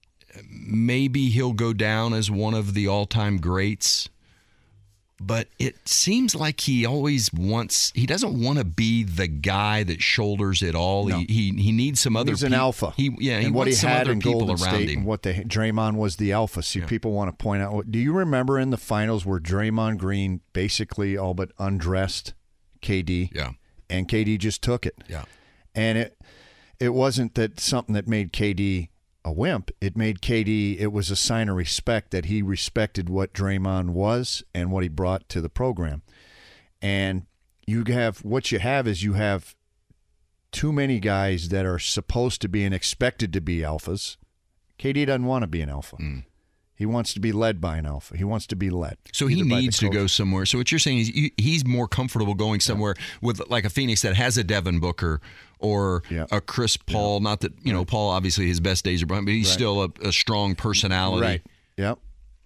B: Maybe he'll go down as one of the all-time greats. But it seems like he always wants. He doesn't want to be the guy that shoulders it all.
C: No.
B: He, he he needs some other.
C: He's an
B: peop-
C: alpha.
B: He yeah. He
C: and what he had in
B: people
C: Golden
B: around
C: State
B: him.
C: and what they Draymond was the alpha. See, people want to point out. Do you remember in the finals where Draymond Green basically all but undressed KD?
B: Yeah.
C: And KD just took it.
B: Yeah.
C: And it it wasn't that something that made KD a wimp. It made KD. It was a sign of respect that he respected what Draymond was and what he brought to the program. And you have what you have is you have too many guys that are supposed to be and expected to be alphas. KD doesn't want to be an alpha. Mm. He wants to be led by an alpha. He wants to be led.
B: So he
C: either by the
B: needs to go somewhere. So what you're saying is he's more comfortable going somewhere with like a Phoenix that has a Devin Booker or
C: Yeah.
B: a Chris Paul. Not that you know Paul obviously his best days are behind, but he's
C: Right.
B: still a, a strong personality.
C: Right. Yep.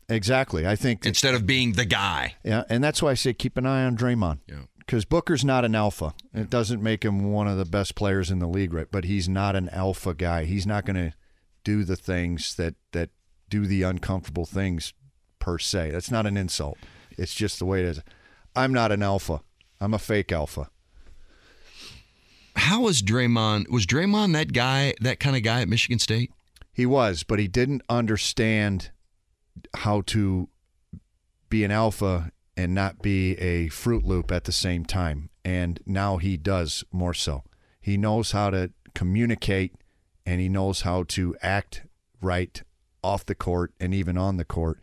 C: Exactly. I think
B: Instead of being the guy.
C: Yeah, and that's why I say keep an eye on Draymond.
B: Yeah.
C: Because Booker's not an alpha. It doesn't make him one of the best players in the league, right? But he's not an alpha guy. He's not going to do the things that that do the uncomfortable things per se. That's not an insult. It's just the way it is. I'm not an alpha. I'm a fake alpha.
B: How was Draymond? Was Draymond that guy, that kind of guy at Michigan State?
C: He was, but he didn't understand how to be an alpha and not be a Fruit Loop at the same time. And now he does more so. He knows how to communicate and he knows how to act right off the court and even on the court.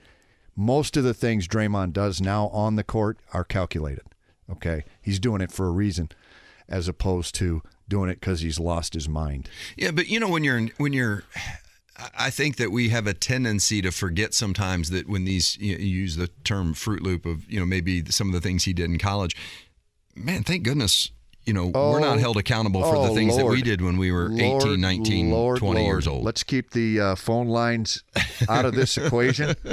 C: Most of the things Draymond does now on the court are calculated. Okay. He's doing it for a reason as opposed to doing it because he's lost his mind.
B: Yeah, but you know when you're when you're I think that we have a tendency to forget sometimes that when these you use the term fruit loop of you know maybe some of the things he did in college. Man, thank goodness you know oh, we're not held accountable for
C: oh,
B: the things
C: Lord.
B: that we did when we were
C: Lord,
B: 18, 19,
C: Lord,
B: 20 years old.
C: Let's keep the uh, phone lines out of this equation.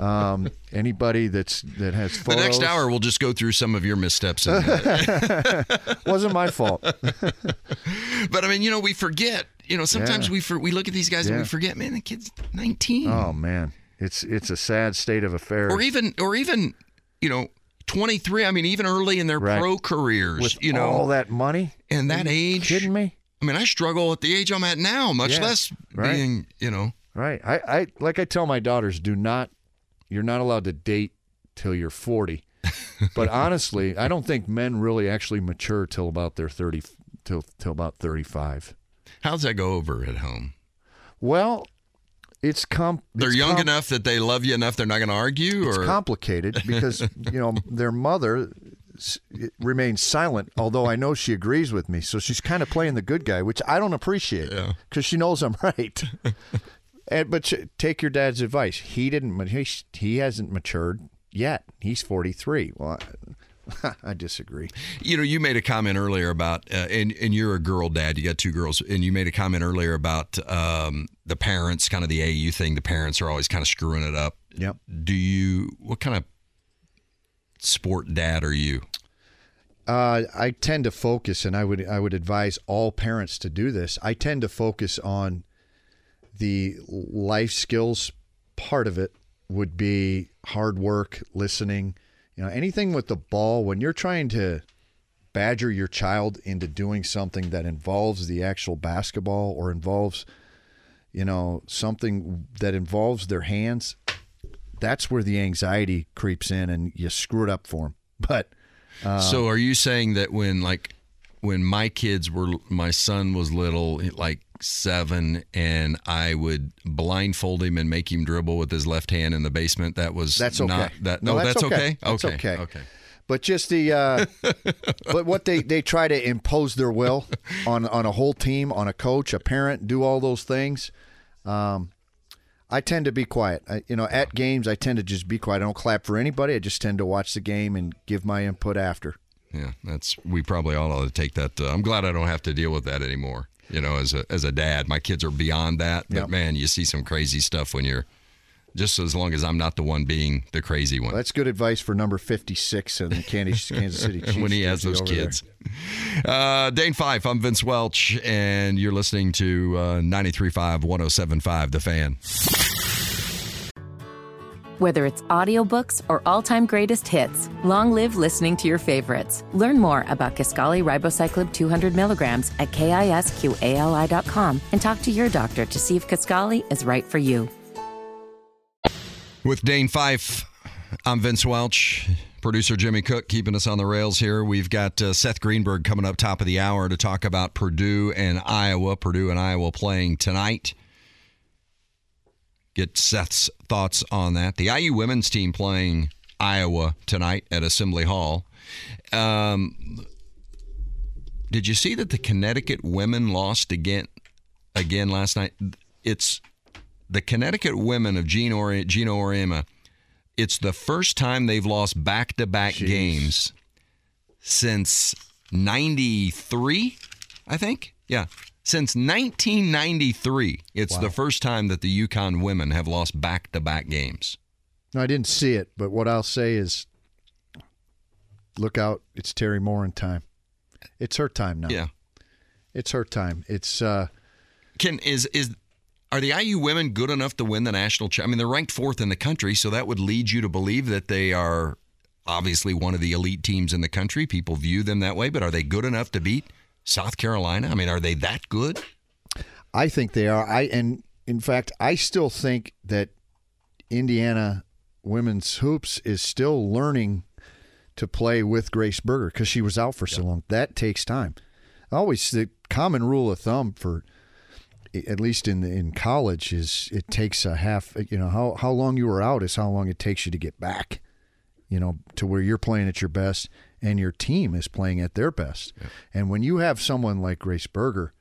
C: Um, anybody that's that has photos.
B: The next hour we'll just go through some of your missteps.
C: Wasn't my fault.
B: but I mean, you know, we forget you know, sometimes yeah. we for, we look at these guys yeah. and we forget, man, the kid's 19.
C: Oh man, it's it's a sad state of affairs.
B: Or even or even, you know, 23. I mean, even early in their right. pro careers,
C: with
B: you know,
C: all that money
B: and that age.
C: Kidding me?
B: I mean, I struggle at the age I'm at now, much
C: yeah.
B: less
C: right.
B: being, you know.
C: Right. I, I like I tell my daughters, do not. You're not allowed to date till you're 40. but honestly, I don't think men really actually mature till about their 30 till till about 35.
B: How's that go over at home?
C: Well, it's comp.
B: They're
C: it's
B: young
C: comp-
B: enough that they love you enough they're not going to argue.
C: It's
B: or
C: complicated because you know their mother remains silent. Although I know she agrees with me, so she's kind of playing the good guy, which I don't appreciate because
B: yeah.
C: she knows I'm right. and but take your dad's advice. He didn't. He, he hasn't matured yet. He's 43. Well. I disagree.
B: You know, you made a comment earlier about, uh, and and you're a girl dad. You got two girls, and you made a comment earlier about um, the parents, kind of the AU thing. The parents are always kind of screwing it up.
C: Yep.
B: Do you? What kind of sport dad are you?
C: Uh, I tend to focus, and I would I would advise all parents to do this. I tend to focus on the life skills part of it. Would be hard work, listening you know, anything with the ball, when you're trying to badger your child into doing something that involves the actual basketball or involves, you know, something that involves their hands, that's where the anxiety creeps in and you screw it up for them. But
B: uh, so are you saying that when like when my kids were my son was little like seven and I would blindfold him and make him dribble with his left hand in the basement. That was
C: that's okay.
B: Not, that,
C: no,
B: oh,
C: that's,
B: that's
C: okay.
B: okay.
C: That's
B: okay.
C: okay.
B: Okay.
C: But just the, uh, but what they they try to impose their will on on a whole team, on a coach, a parent, do all those things. Um, I tend to be quiet. I, you know, at games, I tend to just be quiet. I don't clap for anybody. I just tend to watch the game and give my input after.
B: Yeah, that's we probably all ought to take that. Uh, I'm glad I don't have to deal with that anymore you know, as a as a dad. My kids are beyond that, but
C: yep.
B: man, you see some crazy stuff when you're just as long as I'm not the one being the crazy one.
C: Well, that's good advice for number 56 in the Kansas, Kansas City Chiefs.
B: when he has those kids. Uh, Dane Fife, I'm Vince Welch, and you're listening to uh, 93.5, 107.5, The Fan.
A: Whether it's audiobooks or all-time greatest hits, long live listening to your favorites. Learn more about Kisqali Ribociclib 200 milligrams at kisqali.com and talk to your doctor to see if Kisqali is right for you.
B: With Dane Fife, I'm Vince Welch. Producer Jimmy Cook keeping us on the rails here. We've got uh, Seth Greenberg coming up top of the hour to talk about Purdue and Iowa. Purdue and Iowa playing tonight get Seth's thoughts on that. The IU women's team playing Iowa tonight at Assembly Hall. Um, did you see that the Connecticut women lost again again last night? It's the Connecticut women of Geno, Ori- Geno Auriemma. It's the first time they've lost back-to-back games since 93, I think. Yeah, since 1993, it's wow. the first time that the UConn women have lost back to back games.
C: No, I didn't see it, but what I'll say is look out. It's Teri Moren time. It's her time now.
B: Yeah.
C: It's her time. It's, uh,
B: can, is, is, are the IU women good enough to win the national? Cha- I mean, they're ranked fourth in the country, so that would lead you to believe that they are obviously one of the elite teams in the country. People view them that way, but are they good enough to beat South Carolina? I mean, are they that good?
C: I think they are. I and in fact, I still think that Indiana women's hoops is still learning to play with Grace Berger because she was out for so long. That takes time. Always the common rule of thumb for at least in in college is it takes a half. You know how how long you were out is how long it takes you to get back. You know to where you're playing at your best and your team is playing at their best. And when you have someone like Grace Berger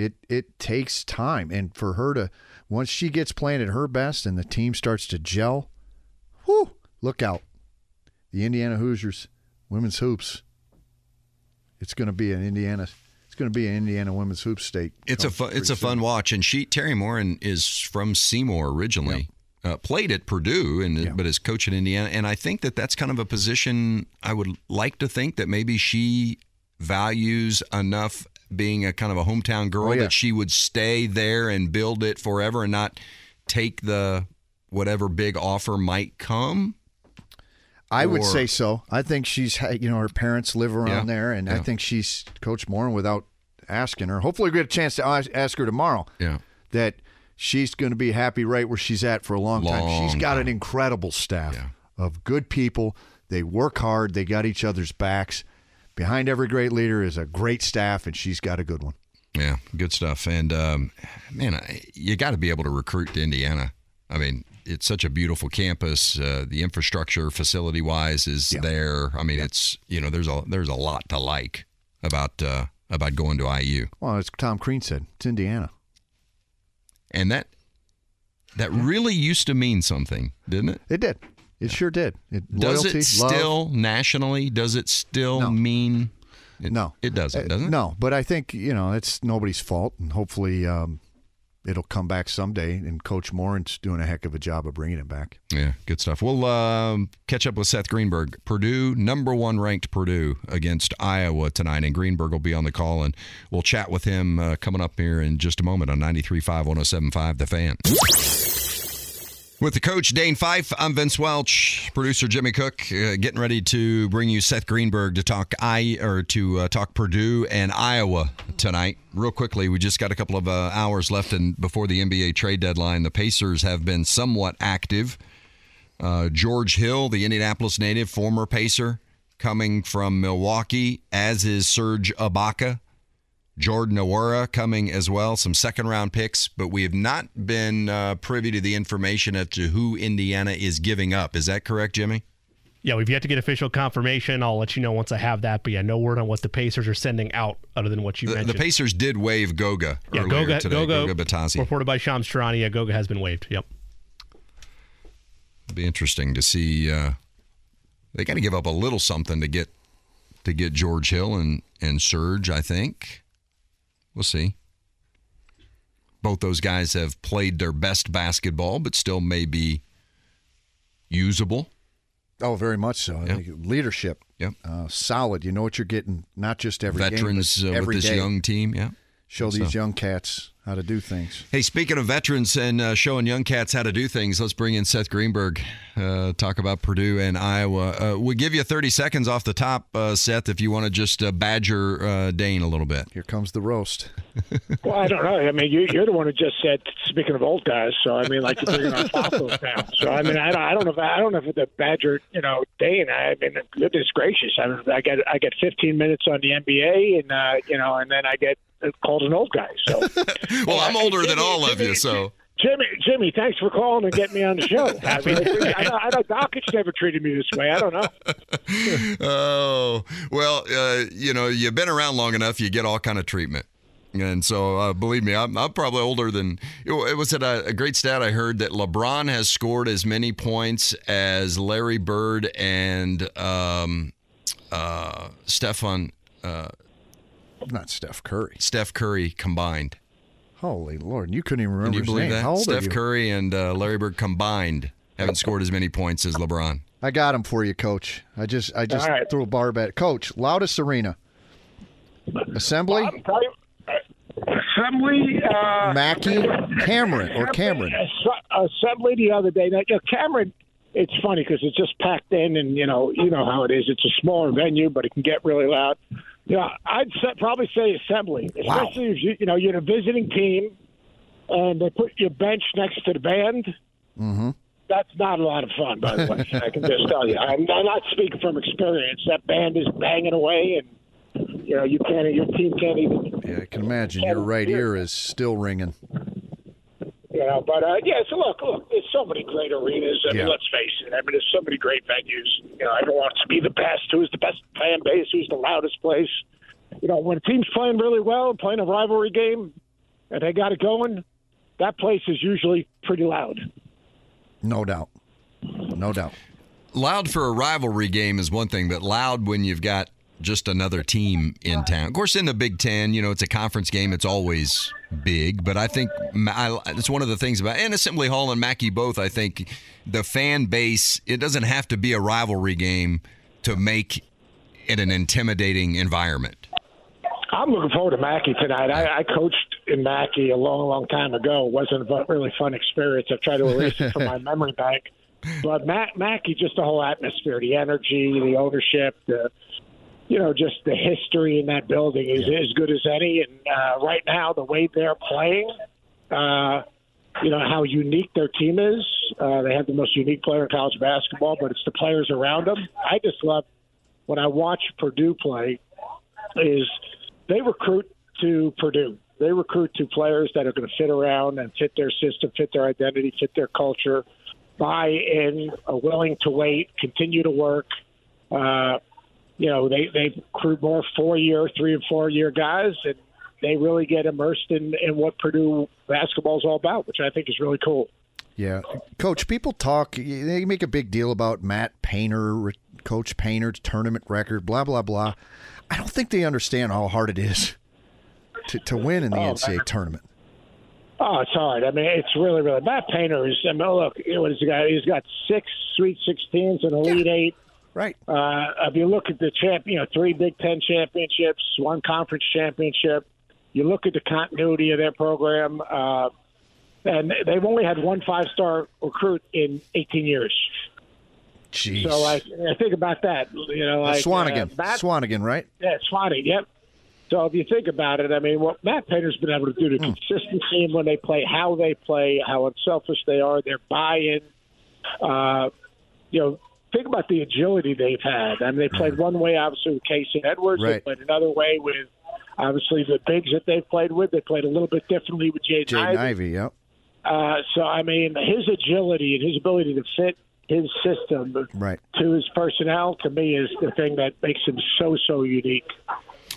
C: it it takes time. And for her to once she gets playing at her best and the team starts to gel whoo look out. The indiana hoosiers women's hoops. It's going to be an indiana it's going to be an indiana women's hoops state.
B: It's a fun, it's a
C: soon.
B: fun watch, and she Teri Moren is from Seymour originally. Uh, played at Purdue, and
C: Yeah.
B: but is coach at Indiana, and I think that that's kind of a position I would like to think that maybe she values enough being a kind of a hometown girl
C: Oh, yeah.
B: that she would stay there and build it forever and not take the whatever big offer might come.
C: I would say so. I think she's, you know, her parents live around
B: Yeah,
C: there, and I think she's Coach Moore without asking her. Hopefully, we get a chance to ask ask her tomorrow.
B: Yeah.
C: that she's going to be happy right where she's at for a long, time. She's got
B: time.
C: an incredible staff
B: Yeah.
C: of good people. They work hard. They got each other's backs. Behind every great leader is a great staff, and she's got a good one.
B: Yeah, good stuff. And um, man, I, you got to be able to recruit to Indiana. I mean, it's such a beautiful campus. Uh, the infrastructure, facility wise, is
C: Yeah.
B: there. I mean, it's you know, there's a there's a lot to like about uh, about going to IU,
C: Well, as Tom Crean said, it's Indiana.
B: And that that really used to mean something, didn't it?
C: It did. It sure did. It,
B: Does
C: loyalty,
B: it still nationally? Does it still
C: No.
B: mean? It,
C: No.
B: it doesn't. Doesn't it?
C: No, but I think you know it's nobody's fault, and hopefully um, it'll come back someday. And Coach Moren's doing a heck of a job of bringing it back.
B: Yeah, good stuff. We'll um, catch up with Seth Greenberg. Purdue, number one ranked Purdue against Iowa tonight, and Greenberg will be on the call, and we'll chat with him uh, coming up here in just a moment on 93.5, 107.5, The Fan. With the coach Dane Fife, I'm Vince Welch, producer Jimmy Cook, uh, getting ready to bring you Seth Greenberg to talk I or to uh, talk Purdue and Iowa tonight. Real quickly, we just got a couple of uh, hours left, and before the NBA trade deadline, the Pacers have been somewhat active. Uh, George Hill, the Indianapolis native, former Pacer, coming from Milwaukee, as is Serge Ibaka. Jordan Nwora coming as well, some second round picks, but we have not been uh, privy to the information as to who Indiana is giving up. Is that correct, Jimmy?
D: Yeah, we've yet to get official confirmation. I'll let you know once I have that. But yeah, no word on what the Pacers are sending out other than what you
B: The, the. Pacers did waive Goga
D: yeah,
B: earlier
D: Goga,
B: today.
D: Goga,
B: Goga Bitadze.
D: reported by Shams Charania. Yeah, Goga has been waived. Yep.
B: It'll be interesting to see. Uh, they got to give up a little something to get to get George Hill and and Serge. I think we'll see. Both those guys have played their best basketball, but still may be usable.
C: Oh, very much so. Leadership,
B: Yep.
C: uh, solid. You know what you're getting, not just every game,
B: Veterans uh,
C: every
B: with this young team. Yeah.
C: Show
B: So-
C: these young cats how to do things.
B: Hey, speaking of veterans and uh, showing young cats how to do things, let's bring in Seth Greenberg. Uh, talk about Purdue and Iowa. Uh, we'll give you 30 seconds off the top, uh, Seth, if you want to just uh, badger uh, Dane a little bit.
C: Here comes the roast.
E: Well, I don't know. I mean, you, you're the one who just said. Speaking of old guys, so I mean, like you're bringing our fossils now. So I mean, I don't, I don't know. If, I don't know if the Badger, you know, Dane. I mean, goodness gracious. I mean, I get I get 15 minutes on the NBA, and uh, you know, and then I get called an old guy. So
B: Well, I'm older than
E: Jimmy,
B: all of
E: Jimmy,
B: you, so.
E: Jimmy, Jimmy, thanks for calling and getting me on the show.
D: Happy.
E: I, mean, I, know, I know Dakich never treated me this way. I don't know.
B: Oh, well, uh, you know, you've been around long enough, you get all kind of treatment. And so, uh, believe me, I'm, I'm probably older than. It was at a, a great stat I heard that LeBron has scored as many points as Larry Bird and um, uh, Stefan uh,
C: Not Steph Curry.
B: Steph Curry combined.
C: Holy Lord, you couldn't even
B: Can
C: remember
B: you
C: his
B: believe
C: name.
B: that?
C: How old are
B: Steph
C: you?
B: Curry and uh, Larry Bird combined haven't scored as many points as LeBron.
C: I got him for you, Coach. I just I just
E: All right.
C: threw a barb at Coach. Loudest arena. Assembly.
E: I'm Assembly. Uh,
C: Mackey, Cameron, or Cameron.
E: Assembly the other day. Now, you know, Cameron. It's funny because it's just packed in, and you know, you know how it is. It's a smaller venue, but it can get really loud. Yeah, I'd say, probably say Assembly, especially if you you know you're a visiting team, and they put your bench next to the band.
C: Mm-hmm.
E: That's not a lot of fun, by the way. I can just tell you. I'm, I'm not speaking from experience. That band is banging away, and you know you can't. Your team can't even.
C: Yeah, I can imagine your right ear is still ringing.
E: You know, but uh, yeah. So look, look. There's so many great arenas. I mean,
C: Yeah.
E: let's face it. I mean, there's so many great venues. You know, everyone wants to be the best. Who's the best fan base? Who's the loudest place? You know, when a team's playing really well, playing a rivalry game, and they got it going, that place is usually pretty loud.
C: No doubt. No doubt.
B: Loud for a rivalry game is one thing, but loud when you've got just another team in town. Of course, in the Big Ten, you know, it's a conference game. It's always big, but I think I, it's one of the things about and Assembly Hall and Mackey both. I think the fan base. It doesn't have to be a rivalry game to make it an intimidating environment.
E: I'm looking forward to Mackey tonight. I, I coached in Mackey a long, long time ago. It wasn't a really fun experience. I've tried to erase it from my memory bank. But Mac, Mackey, just the whole atmosphere, the energy, the ownership, the you know, just the history in that building is as good as any. And uh, right now, the way they're playing, uh, you know how unique their team is. Uh, they have the most unique player in college basketball, but it's the players around them. I just love when I watch Purdue play. Is they recruit to Purdue. They recruit to players that are going to fit around and fit their system, fit their identity, fit their culture, buy in, are willing to wait, continue to work. Uh, you know, they they recruit more four year, three and four year guys, and they really get immersed in, in what Purdue basketball is all about, which I think is really cool.
C: Yeah, Coach. People talk. They make a big deal about Matt Painter, Coach Painter's tournament record, blah blah blah. I don't think they understand how hard it is to, to win in the
E: Oh,
C: NCAA tournament.
E: Oh, it's hard. I mean, it's really, really. Matt Painter is. I mean, look, what has he got? He's got six Sweet 16s and Elite Eight.
C: Right.
E: Uh, if you look at the champ, you know, three Big Ten championships, one conference championship. You look at the continuity of their program, uh, and they've only had one five-star recruit in 18 years.
C: Jeez.
E: So, like, I think about that. You know, like
C: Swanigan.
E: Uh, Matt,
C: Swanigan, right?
E: yeah, Swanigan. Yep. So if you think about it, I mean, what Matt Painter's been able to do, to
C: Hmm.
E: consistency in when they play, how they play, how unselfish they are, their buy-in. Uh, you know, think about the agility they've had. I mean, they played one way, obviously, with Carsen Edwards.
C: Right. They.
E: Played another way with, obviously, the bigs that they've played with. They played a little bit differently with Jay
C: Jaden Ivey. Yep.
E: Uh, so, I mean, his agility and his ability to fit his system
C: Right.
E: to his personnel, to me, is the thing that makes him so, so unique.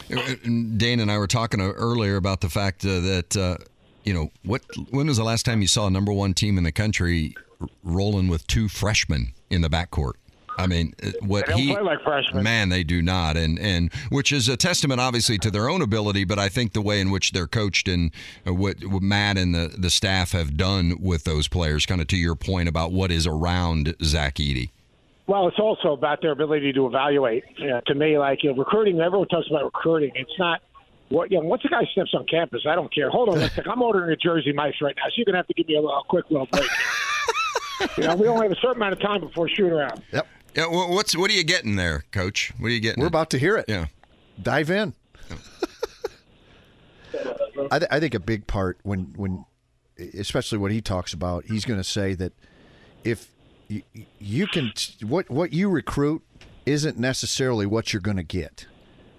B: Dane and I were talking uh, earlier about the fact uh, that uh, you know what. When was the last time you saw a number one team in the country r- rolling with two freshmen in the backcourt? I mean, uh, what
E: They don't
B: he
E: play like freshmen.
B: man, they do not, and and which is a testament, obviously, to their own ability, but I think the way in which they're coached and uh, what, what Matt and the the staff have done with those players, kind of to your point about what is around Zach Edey.
E: Well, it's also about their ability to evaluate. You know, to me, like you know, recruiting, everyone talks about recruiting. It's not what you know. Once a guy steps on campus, I don't care. Hold on, one second. I'm ordering a Jersey Mike's right now, so you're gonna have to give me a, little, quick little break. you know, we only have a certain amount of time before shoot around.
C: Yep.
B: Yeah, wha- what's what are you getting there, Coach? What are you getting?
C: We're
B: at?
C: about to hear it.
B: yeah.
C: Dive in. I, th- I think a big part when when especially what he talks about, he's going to say that if you, you can what what you recruit isn't necessarily what you're going to get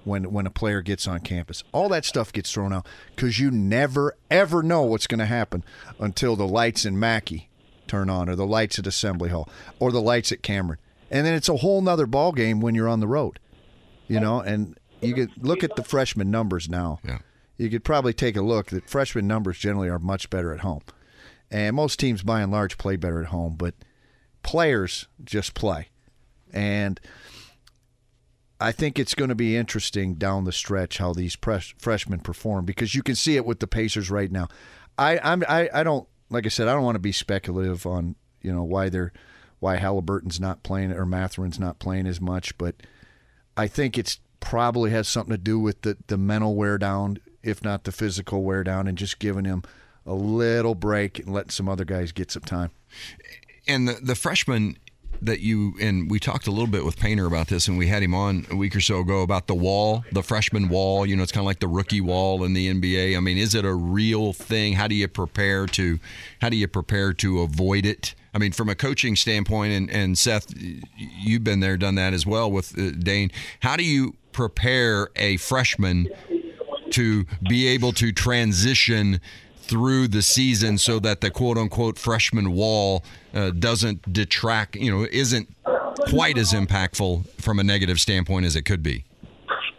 C: when when a player gets on campus. All that stuff gets thrown out because you never ever know what's going to happen until the lights in Mackey turn on, or the lights at Assembly Hall, or the lights at Cameron, and then it's a whole nother ball game when you're on the road. You know, and you could look at the freshman numbers now.
B: Yeah.
C: You could probably take a look that freshman numbers generally are much better at home. And most teams by and large play better at home, but players just play. And I think it's going to be interesting down the stretch how these pres- freshmen perform because you can see it with the Pacers right now. I I'm I, I don't like I said I don't want to be speculative on you know why they're why Halliburton's not playing or Mathurin's not playing as much, but I think it's probably has something to do with the the mental wear down if not the physical wear down, and just giving him a little break and letting some other guys get some time.
B: And the the freshman that you and we talked a little bit with Painter about this, and we had him on a week or so ago about the wall, the freshman wall. You know, it's kind of like the rookie wall in the NBA. I mean, is it a real thing? How do you prepare to how do you prepare to avoid it? I mean, from a coaching standpoint, and, and Seth, you've been there, done that as well with uh, Dane. How do you prepare a freshman to be able to transition through the season so that the quote unquote freshman wall uh, doesn't detract, you know, isn't quite as impactful from a negative standpoint as it could be?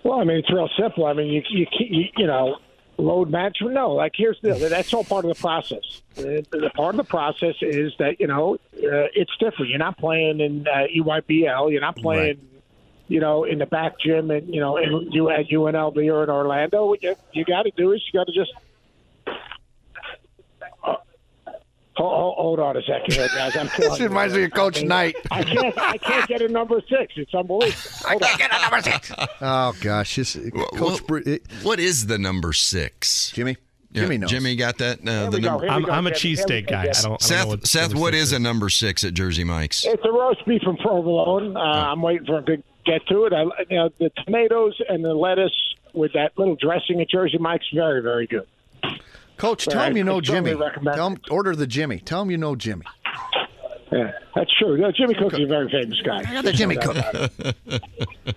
E: Well, I mean, it's real simple. I mean, you you you, you know, load management. No, like here's the that's all part of the process. The, the part of the process is that you know uh, it's different. You're not playing in uh, EYBL. You're not playing.
C: Right.
E: You know, in the back gym, and you know, in, you at UNLV or in Orlando, what you, you got to do is you got to just Hold, hold on a second here, guys. I'm
C: This reminds me of Coach Knight.
E: I can't. I can't get a number six. It's unbelievable.
C: I can't get a number six. Oh gosh, this, Coach
B: Well,
C: Br-
B: what is the number six?
C: Jimmy.
B: Yeah,
C: Jimmy knows.
B: Jimmy got that. Uh, the
E: go.
B: number.
D: I'm,
E: go,
D: I'm a
E: Jimmy. Here
D: cheesesteak
E: go,
D: guy. I don't. I don't know
B: Seth,
D: what
B: Seth,
D: number
B: what
D: six
B: is a number six at Jersey Mike's?
E: It's a roast beef from provolone. Uh, I'm waiting for him to get to it. I, you know, the tomatoes and the lettuce with that little dressing at Jersey Mike's very, very good.
C: Coach, tell him you know Jimmy. Tell him, order the Jimmy. Tell him you know Jimmy.
E: Yeah, that's true. No, Jimmy Cook is a very famous guy.
C: I got the Jimmy Cook.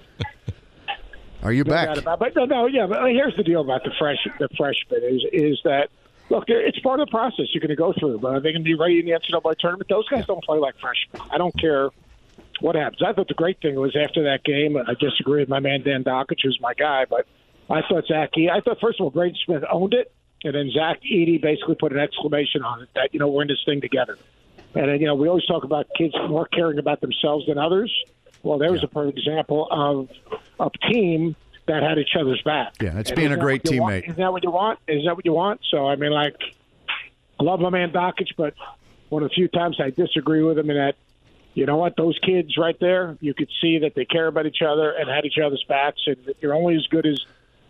C: Are you
E: No
C: back?
E: about. But no, no, yeah. But here's the deal about the fresh, the freshman is is that look, it's part of the process you're going to go through. But are they going to be ready in the NCAA tournament? Those guys don't play like freshmen. I don't care what happens. I thought the great thing was after that game. I disagree with my man Dan Dakich, who's my guy, but I thought Zach. I thought first of all, Braden Smith owned it, and then Zach Edey basically put an exclamation on it that you know we're in this thing together. And then, you know, we always talk about kids more caring about themselves than others. Well, there was a perfect example of a team that had each other's back.
C: Yeah, it's
E: And
C: being a great
E: you want?
C: teammate.
E: Isn't that what you want? Is that what you want? So, I mean, like, I love my man Dakich, but one of the few times I disagree with him in that, you know what, those kids right there, you could see that they care about each other and had each other's backs, and you're only as good as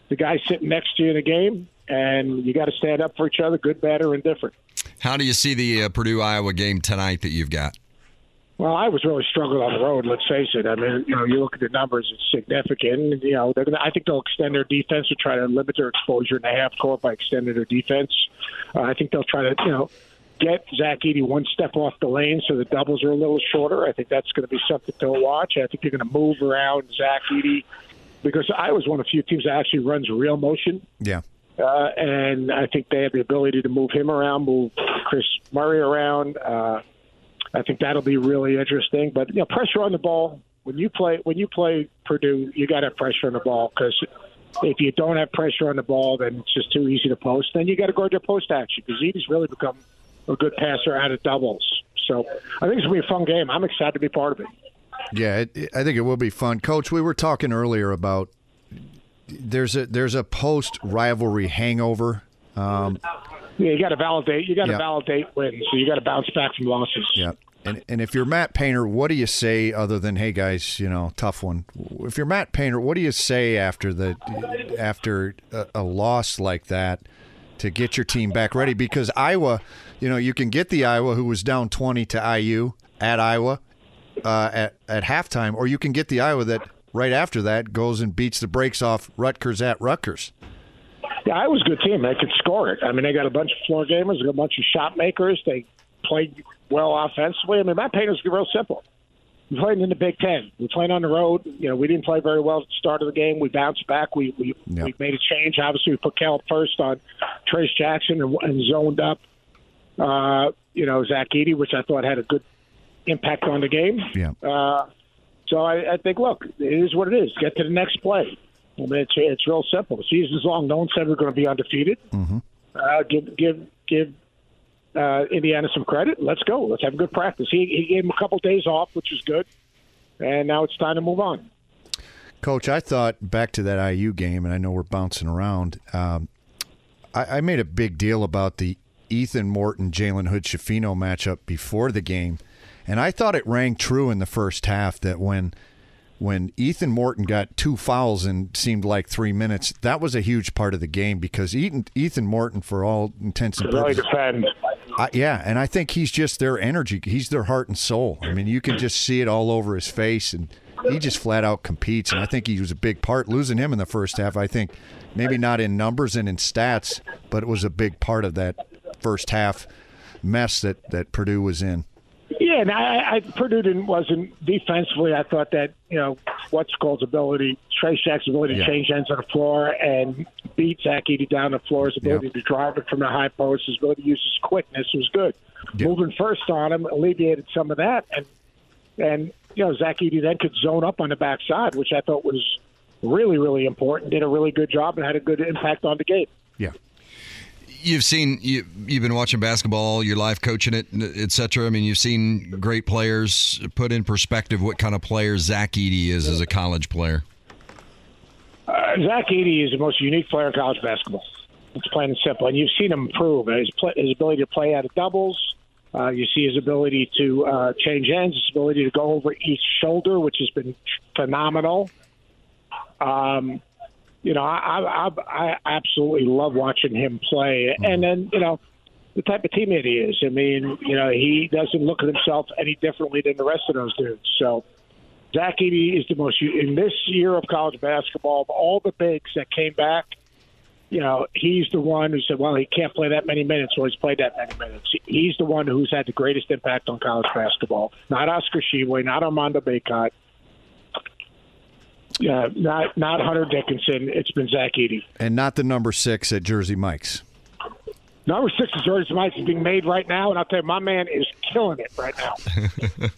E: the guy sitting next to you in a game, and you got to stand up for each other, good, bad, or indifferent.
B: How do you see the uh, Purdue Iowa game tonight that you've got?
E: Well, I was really struggling on the road. Let's face it. I mean, you know, you look at the numbers; it's significant. You know, they're gonna, I think they'll extend their defense to try to limit their exposure in the half court by extending their defense. Uh, I think they'll try to, you know, get Zach Edey one step off the lane so the doubles are a little shorter. I think that's going to be something to watch. I think they're going to move around Zach Edey because I was one of the few teams that actually runs real motion.
C: Yeah.
E: Uh, and I think they have the ability to move him around, move Kris Murray around. Uh, I think that'll be really interesting. But you know, pressure on the ball when you play when you play Purdue, you got to have pressure on the ball because if you don't have pressure on the ball, then it's just too easy to post. Then you got to guard your post action because he's really become a good passer out of doubles. So I think it's gonna be a fun game. I'm excited to be part of it.
C: Yeah, it, I think it will be fun, Coach. We were talking earlier about there's a there's a post rivalry hangover. Um,
E: Yeah, you got to validate. You got to
C: Yeah.
E: validate wins. So you got to bounce back from losses.
C: yeah, and and if you're Matt Painter, what do you say other than "Hey guys, you know, tough one"? If you're Matt Painter, what do you say after the after a, a loss like that to get your team back ready? Because Iowa, you know, you can get the Iowa who was down 20 to IU at Iowa uh, at at halftime, or you can get the Iowa that right after that goes and beats the brakes off Rutgers at Rutgers.
E: Yeah, Iowa's a good team. They could score it. I mean, they got a bunch of floor gamers, a bunch of shot makers. They played well offensively. I mean, Matt Painter's real simple. We played in the Big Ten. We played on the road. You know, we didn't play very well at the start of the game. We bounced back. We we,
C: Yeah.
E: we made a change. Obviously, we put Cal first on Trayce Jackson and, and zoned up. Uh, you know, Zach Edey, which I thought had a good impact on the game.
C: Yeah.
E: Uh, so I, I think, look, it is what it is. Get to the next play. I mean, it's it's real simple. The season's long. No one said we're going to be undefeated. Uh, give give give uh, Indiana some credit. Let's go. Let's have a good practice. He he gave him a couple days off, which is good, and now it's time to move on.
C: Coach, I thought back to that IU game, and I know we're bouncing around. Um, I, I made a big deal about the Ethan Morton Jalen Hood Schifino matchup before the game, and I thought it rang true in the first half that when when Ethan Morton got two fouls in seemed like three minutes, that was a huge part of the game because Ethan, Ethan Morton, for all intents and purposes,
E: defend.
C: I, yeah, and I think he's just their energy. He's their heart and soul. I mean, you can just see it all over his face, and he just flat out competes. And I think he was a big part. Losing him in the first half, I think, maybe not in numbers and in stats, but it was a big part of that first half mess that that Purdue was in.
E: Yeah, and I, I Purdue didn't wasn't defensively. I thought that you know what's called ability, Trey Shack's ability
C: Yeah.
E: to change ends on the floor and beat Zach Edey down the floor, his ability to drive it from the high post, his ability to use his quickness was good. Moving first on him alleviated some of that, and and you know Zach Edey then could zone up on the backside, which I thought was really really important. Did a really good job and had a good impact on the game.
C: Yeah.
B: You've seen you you've been watching basketball all your life, coaching it, etc. I mean, you've seen great players put in perspective what kind of player Zach Edey is as a college player.
E: Uh, Zach Edey is the most unique player in college basketball. It's plain and simple, and you've seen him improve his, play, his ability to play out of doubles. Uh, you see his ability to uh, change ends, his ability to go over each shoulder, which has been phenomenal. Um, you know, I, I, I absolutely love watching him play, and then you know the type of teammate he is. I mean, you know, he doesn't look at himself any differently than the rest of those dudes. So. Zach Edey is the most in this year of college basketball of all the bigs that came back. You know, he's the one who said, "Well, he can't play that many minutes, or he's played that many minutes." He's the one who's had the greatest impact on college basketball. Not Oscar Tshiebwe, not Armando Bacot, yeah, not not Hunter Dickinson. It's been Zach Edey.
C: And not the number six at Jersey Mike's.
E: Number six is George Mike is being made right now, and I'll tell you, my man is killing it right now.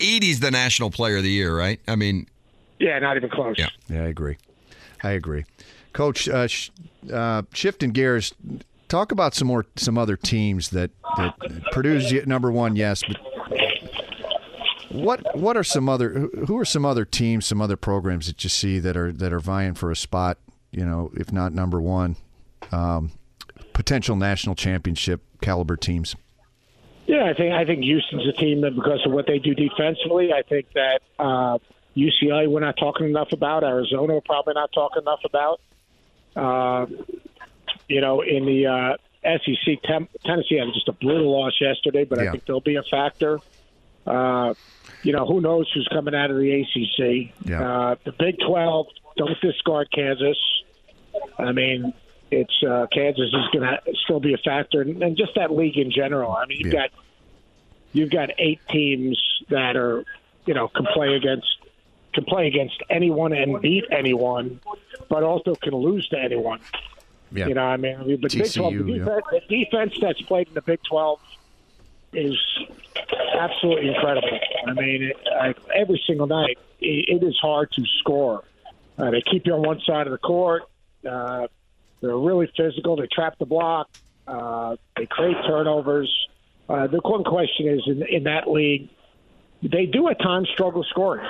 B: Edey's the national player of the year, right? I mean,
E: Yeah, not even close.
B: Yeah.
C: Yeah, I agree. I agree. Coach, uh, sh- uh, shifting gears, talk about some more some other teams that that Purdue's number one, yes, but what what are some other who- are some other teams, some other programs that you see that are that are vying for a spot, you know, if not number one, um, potential national championship caliber teams.
E: Yeah, I think I think Houston's a team that because of what they do defensively. I think that uh, UCLA we're not talking enough about. Arizona we're probably not talking enough about. Uh, you know, in the uh, SEC, Tem- Tennessee had just a brutal loss yesterday, but
C: Yeah.
E: I think they'll be a factor. Uh, you know, who knows who's coming out of the ACC?
C: Yeah.
E: Uh, the Big Twelve don't discard Kansas. I mean, it's uh, Kansas is going to still be a factor, and, and just that league in general. I mean, you've
C: Yeah.
E: got you've got eight teams that are you know can play against can play against anyone and beat anyone, but also can lose to anyone.
C: Yeah.
E: You know, I mean, I mean, but Big 12, the
C: TCU, yeah.
E: defense, the defense that's played in the Big 12 is absolutely incredible. I mean, it, I, every single night, it, it is hard to score. Uh, they keep you on one side of the court. Uh, they're really physical. They trap the block. Uh, they create turnovers. Uh, the one question is in, in that league, they do at times struggle scoring.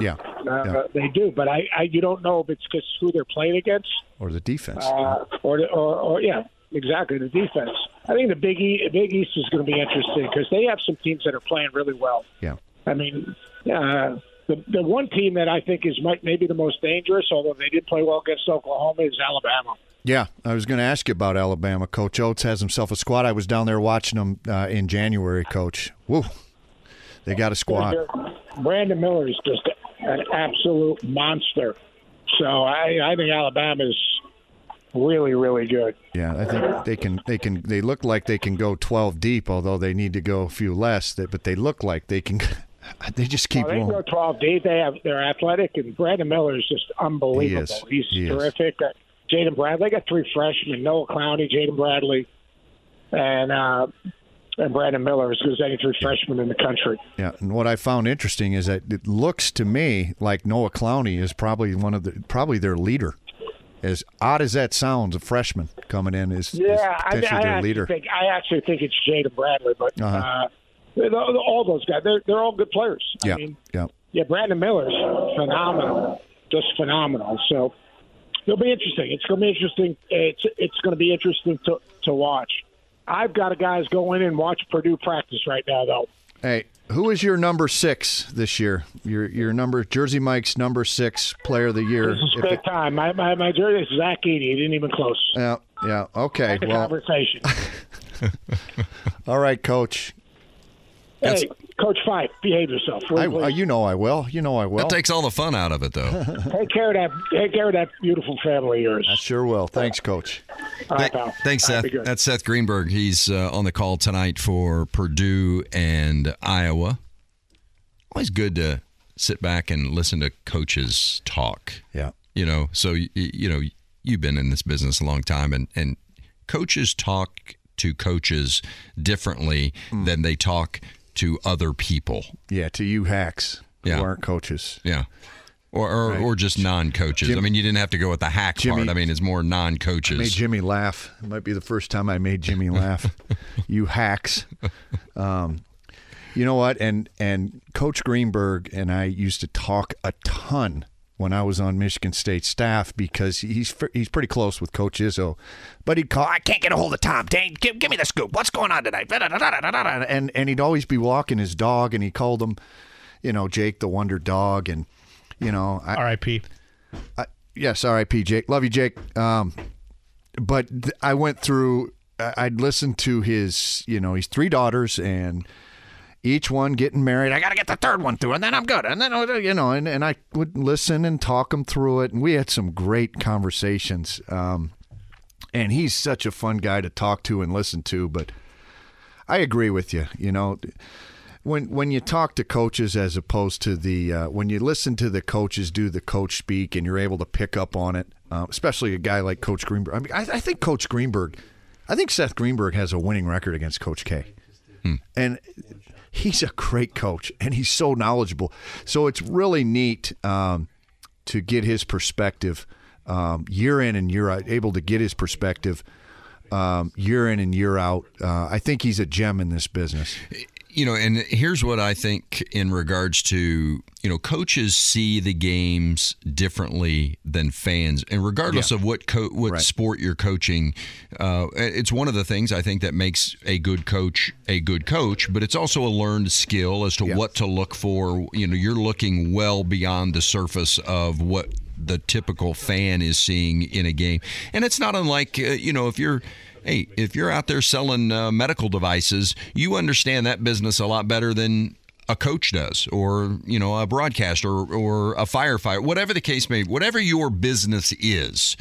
C: Yeah.
E: Uh,
C: Yeah.
E: They do, but I, I you don't know if it's because who they're playing against
C: Or the defense.
E: uh, or, or, or yeah, exactly the defense. I think the Big e, Big East is going to be interesting because they have some teams that are playing really well.
C: yeah.
E: I mean, uh, the the one team that I think is might maybe the most dangerous, although they did play well against Oklahoma, is Alabama.
C: Yeah, I was going to ask you about Alabama. Coach Oats has himself a squad. I was down there watching them uh, in January, Coach. Woo, they got a squad.
E: Brandon Miller is just an absolute monster. So I, I think Alabama's really, really good.
C: Yeah, I think they can. They can. They look like they can go twelve deep, although they need to go a few less. But they look like they can. They just keep
E: Well, they
C: rolling.
E: go 12 deep. They have they're athletic, and Brandon Miller is just unbelievable.
C: He is.
E: He's
C: He
E: terrific. Uh, Jaden Bradley. They got three freshmen: Noah Clowney, Jaden Bradley, and uh, and Brandon Miller is as good as any three freshmen in the country.
C: Yeah, and what I found interesting is that it looks to me like Noah Clowney is probably one of the probably their leader. As odd as that sounds, a freshman coming in is, is
E: Yeah, I,
C: potentially
E: I
C: their leader.
E: think I actually think it's Jaden Bradley, but
C: Uh-huh.
E: uh, they're- they're- all those guys they're they're all good players.
C: yeah,
E: I mean,
C: yeah.
E: yeah, Brandon Miller's phenomenal, just phenomenal. So it'll be interesting. It's going to be interesting. It's it's going to be interesting to to watch. I've got a guys go in and watch Purdue practice right now, though.
C: Hey, who is your number six this year? Your your number Jersey Mike's number six player of the year.
E: This is
C: If
E: big
C: it-
E: time. My my my jersey is Zach Edey. He didn't even close.
C: yeah, yeah. Okay. Well,
E: conversation.
C: all right, Coach.
E: hey, Coach Fife, behave yourself.
C: I,
E: Really,
C: uh, you know I will. You know I will.
B: That takes all the fun out of it, though.
E: Take care of that. Take care of that beautiful family of yours.
C: I sure will. Thanks, Coach.
E: All right, pal.
B: Thanks, Seth.
E: be.
B: That's Seth Greenberg. He's uh, on the call tonight for Purdue and Iowa. Always good to sit back and listen to coaches talk.
C: Yeah.
B: You know, so y- y- you know you've been in this business a long time, and and coaches talk to coaches differently
C: Hmm.
B: than they talk to other people.
C: Yeah. To you hacks
B: Yeah.
C: who aren't coaches.
B: Yeah. Or, or,
C: Right.
B: or just non-coaches. I mean, you didn't have to go with the hack
C: Jimmy-
B: part. I mean, it's more non-coaches.
C: Made Jimmy laugh. It might be the first time I made Jimmy laugh. you hacks. Um, you know what? And and Coach Greenberg and I used to talk a ton when I was on Michigan State staff because he's he's pretty close with Coach Izzo. But he'd call, I can't get a hold of Tom. Dang, give, give me the scoop. What's going on tonight? And and he'd always be walking his dog, and he called him, you know, Jake the Wonder Dog, and you know, I,
D: R.I.P.
C: yes, R.I.P. Jake. Love you, Jake. Um, but I went through. I'd listened to his. You know, he's three daughters, and each one getting married. I got to get the third one through, and then I'm good. And then uh, you know, and, and I would listen and talk him through it, and we had some great conversations. Um, and he's such a fun guy to talk to and listen to. But I agree with you. You know, when when you talk to coaches as opposed to the uh, when you listen to the coaches do the coach speak and you're able to pick up on it, uh, especially a guy like Coach Greenberg. I mean, I, I think Coach Greenberg, I think Seth Greenberg has a winning record against Coach K, and he's a great coach and he's so knowledgeable. So it's really neat um, to get his perspective um, year in and year out, able to get his perspective um, year in and year out. Uh, I think he's a gem in this business.
B: You know, and here's what I think in regards to, you know, coaches see the games differently than fans, and regardless
C: Yeah.
B: of what co- what
C: Right.
B: sport you're coaching, uh, it's one of the things I think that makes a good coach a good coach. But it's also a learned skill as to
C: Yeah.
B: what to look for. You know, you're looking well beyond the surface of what the typical fan is seeing in a game, and it's not unlike, uh, you know, if you're hey, if you're out there selling uh, medical devices, you understand that business a lot better than a coach does, or you know, a broadcaster, or, or a firefighter, whatever the case may be, whatever your business is.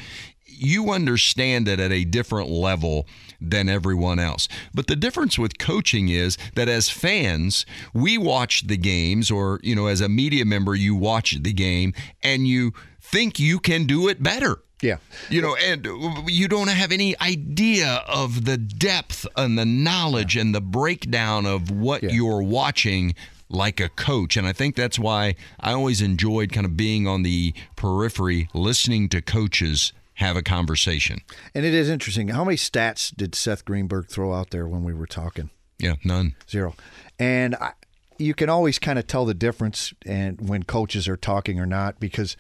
B: You understand it at a different level than everyone else. But the difference with coaching is that as fans, we watch the games, or, you know, as a media member, you watch the game and you think you can do it better.
C: Yeah.
B: You know, and you don't have any idea of the depth and the knowledge and the breakdown of what
C: Yeah.
B: you're watching like a coach. And I think that's why I always enjoyed kind of being on the periphery, listening to coaches have a conversation.
C: And it is interesting. How many stats did Seth Greenberg throw out there when we were talking?
B: Yeah, none.
C: Zero. And I, you can always kind of tell the difference and when coaches are talking or not because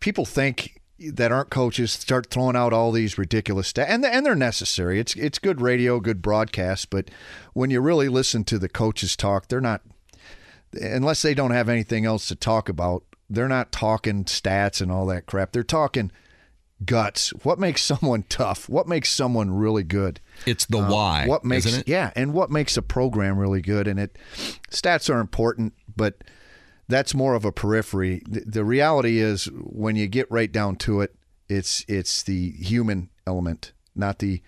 C: people think that aren't coaches start throwing out all these ridiculous stats and and they're necessary. It's it's good radio, good broadcast, but when you really listen to the coaches talk, they're not unless they don't have anything else to talk about, they're not talking stats and all that crap. They're talking guts. What makes someone tough? What makes someone really good?
B: It's the
C: Um,
B: why.
C: What makes
B: isn't it?
C: yeah, and what makes a program really good? And it stats are important, but that's more of a periphery. The, the reality is, when you get right down to it, it's it's the human element, not the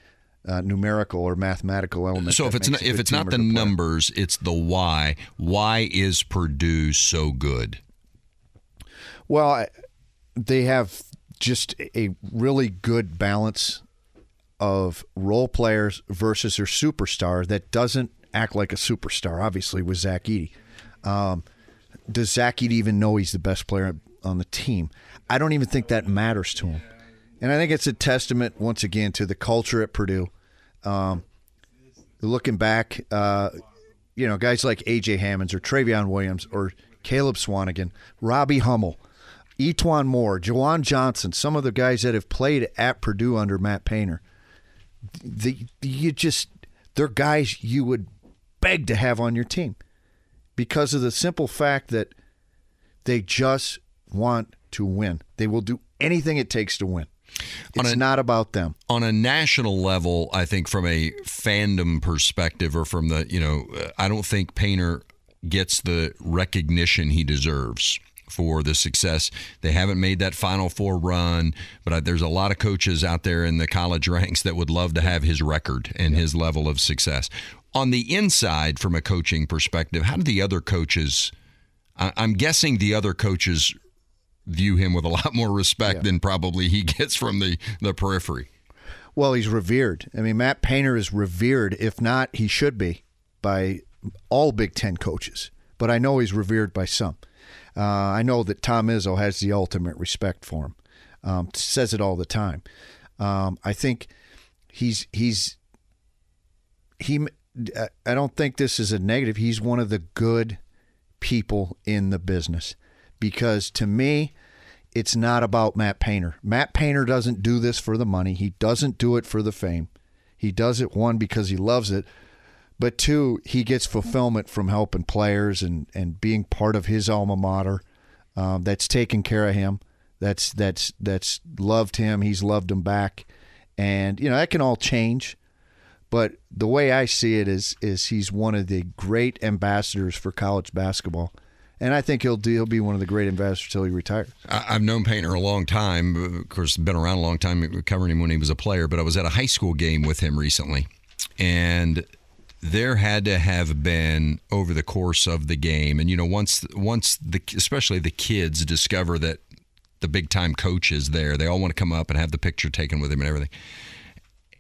C: uh, numerical or mathematical element.
B: So if it's not, if it's not the numbers, it's the why. Why is Purdue so good?
C: Well, I, they have just a really good balance of role players versus their superstar that doesn't act like a superstar. Obviously, with Zach Edey. Um, does Zach even know he's the best player on the team? I don't even think that matters to him. And I think it's a testament once again to the culture at Purdue. Um, looking back, uh, you know, guys like AJ Hammons or Trevion Williams or Caleb Swanigan, Robbie Hummel, E'Twaun Moore, JaJuan Johnson, some of the guys that have played at Purdue under Matt Painter. The, you just they're guys you would beg to have on your team. Because of the simple fact that they just want to win. They will do anything it takes to win. It's
B: a-
C: not about them.
B: on a national level, I think from a fandom perspective or from the, you know, uh, I don't think Painter gets the recognition he deserves for the success. They haven't made that Final Four run, but I, there's a lot of coaches out there in the college ranks that would love to have his record and his level of success. On the inside, from a coaching perspective, how do the other coaches? I'm guessing the other coaches view him with a lot more respect than probably he gets from the the periphery.
C: Well, he's revered. I mean, Matt Painter is revered. If not, he should be by all Big Ten coaches. But I know he's revered by some. Uh, I know that Tom Izzo has the ultimate respect for him. Um, says it all the time. Um, I think he's he's he. I don't think this is a negative. He's one of the good people in the business because to me, it's not about Matt Painter. Matt Painter doesn't do this for the money. He doesn't do it for the fame. He does it one because he loves it, but two, he gets fulfillment from helping players and and being part of his alma mater. Um, that's taken care of him. That's that's that's loved him. He's loved him back, and you know that can all change. But the way I see it is is he's one of the great ambassadors for college basketball, and I think he'll he'll be one of the great ambassadors till he retires.
B: I've known Painter a long time. Of course, been around a long time, covering him when he was a player. But I was at a high school game with him recently, and there had to have been over the course of the game, and you know, once once the especially the kids discover that the big time coach is there, they all want to come up and have the picture taken with him and everything.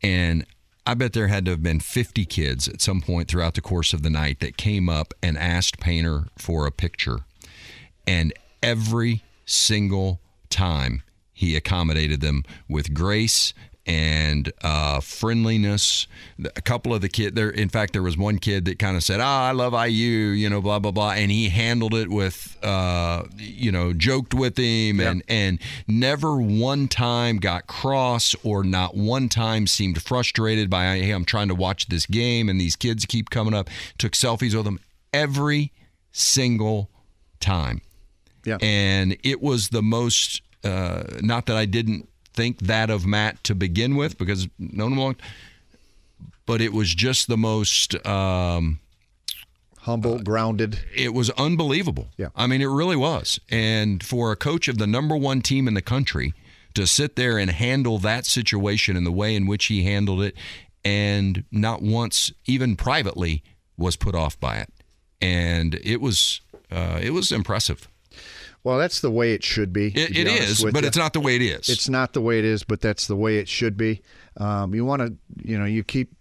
B: And I bet there had to have been 50 kids at some point throughout the course of the night that came up and asked Painter for a picture. And every single time he accommodated them with grace and uh, friendliness. A couple of the kid there, in fact, there was one kid that kind of said, "Ah, I love IU," you know, blah blah blah, and he handled it with, uh, you know, joked with him, and and never one time got cross or not one time seemed frustrated by, "Hey, I'm trying to watch this game and these kids keep coming up." Took selfies with them every single time.
C: Yeah.
B: And it was the most, uh, not that I didn't think that of Matt to begin with because known him long, but it was just the most, um,
C: Humble, grounded.
B: it was unbelievable.
C: Yeah.
B: I mean, it really was. And for a coach of the number one team in the country to sit there and handle that situation in the way in which he handled it and not once, even privately, was put off by it. And it was, uh, it was impressive.
C: Well, that's the way it should be.
B: It,
C: be
B: it is, but
C: you.
B: it's not the way it is.
C: It's not the way it is, but that's the way it should be. Um, you want to, you know, you keep,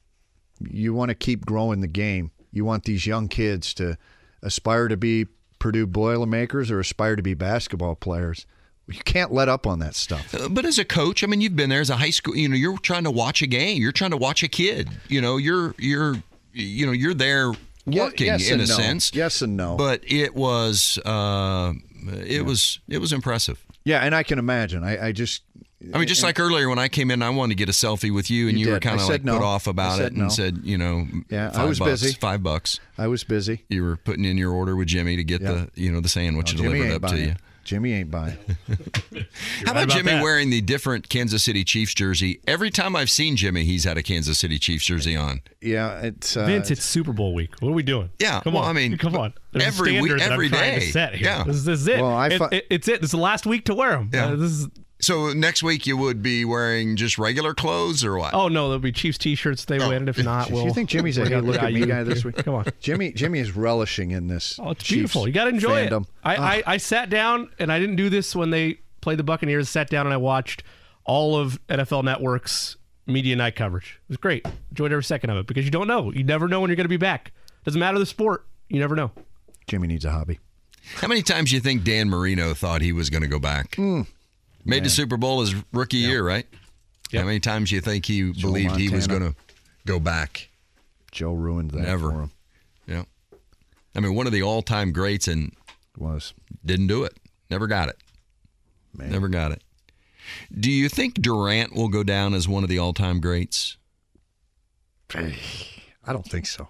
C: you want to keep growing the game. You want these young kids to aspire to be Purdue Boilermakers or aspire to be basketball players. You can't let up on that stuff.
B: Uh, But as a coach, I mean, you've been there as a high school. You know, you're trying to watch a game. You're trying to watch a kid. You know, you're you're you know you're there working
C: yes
B: in a
C: no.
B: sense.
C: Yes and no.
B: But it was uh, Uh, it was it was impressive.
C: yeah, and I can imagine. I, I just,
B: I mean, just like earlier when I came in, I wanted to get a selfie with you, and
C: You
B: you, were kind of like put off about it and
C: no.
B: said, you know,
C: Yeah, I
B: five
C: was
B: bucks,
C: busy.
B: Five bucks.
C: I was busy.
B: You were putting in your order with Jimmy to get
C: Yeah.
B: the you know the sandwich oh,
C: No, Jimmy
B: delivered up to you.
C: Jimmy ain't buying.
B: How about,
D: about
B: Jimmy
D: that.
B: wearing the different Kansas City Chiefs jersey? Every time I've seen Jimmy, he's had a Kansas City Chiefs jersey on.
C: Yeah, it's uh,
D: Vince, it's Super Bowl week. What are we doing?
B: Yeah,
D: come
B: well,
D: on.
B: I mean,
D: come on. There's
B: every week-
D: standard that
B: every
D: I'm trying
B: day.
D: to set here.
B: Yeah.
D: This, is- this is it.
C: Well, I
D: It-
C: fi-
D: it- it's it. This is the last week to wear them.
B: Yeah.
D: this is.
B: So next week you would be wearing just regular clothes or what?
D: Oh no, there'll be Chiefs T-shirts. They oh. win. If not,
C: Do
D: we'll.
C: Do you think Jimmy's a
D: bring
C: hey, look at me guy this week?
D: Come on.
C: Jimmy Jimmy is relishing in this.
D: Oh, it's
C: Chiefs
D: beautiful. You got to enjoy
C: fandom.
D: it. I, I, I sat down and I didn't do this when they played the Buccaneers. Sat down and I watched all of NFL Network's media night coverage. It was great. Enjoyed every second of it because you don't know. You never know when you're going to be back. Doesn't matter the sport. You never know.
C: Jimmy needs a hobby.
B: How many times do you think Dan Marino thought he was going to go back? Hmm. Made the Super Bowl his rookie year, right?
D: Yep.
B: How many times do you think he believed he was going to go back?
C: Joe ruined that
B: Never.
C: for him.
B: Yeah. I mean, one of the all-time greats and
C: Was
B: didn't do it. Never got it.
C: man.
B: Never got it. Do you think Durant will go down as one of the all-time greats?
C: I don't think so.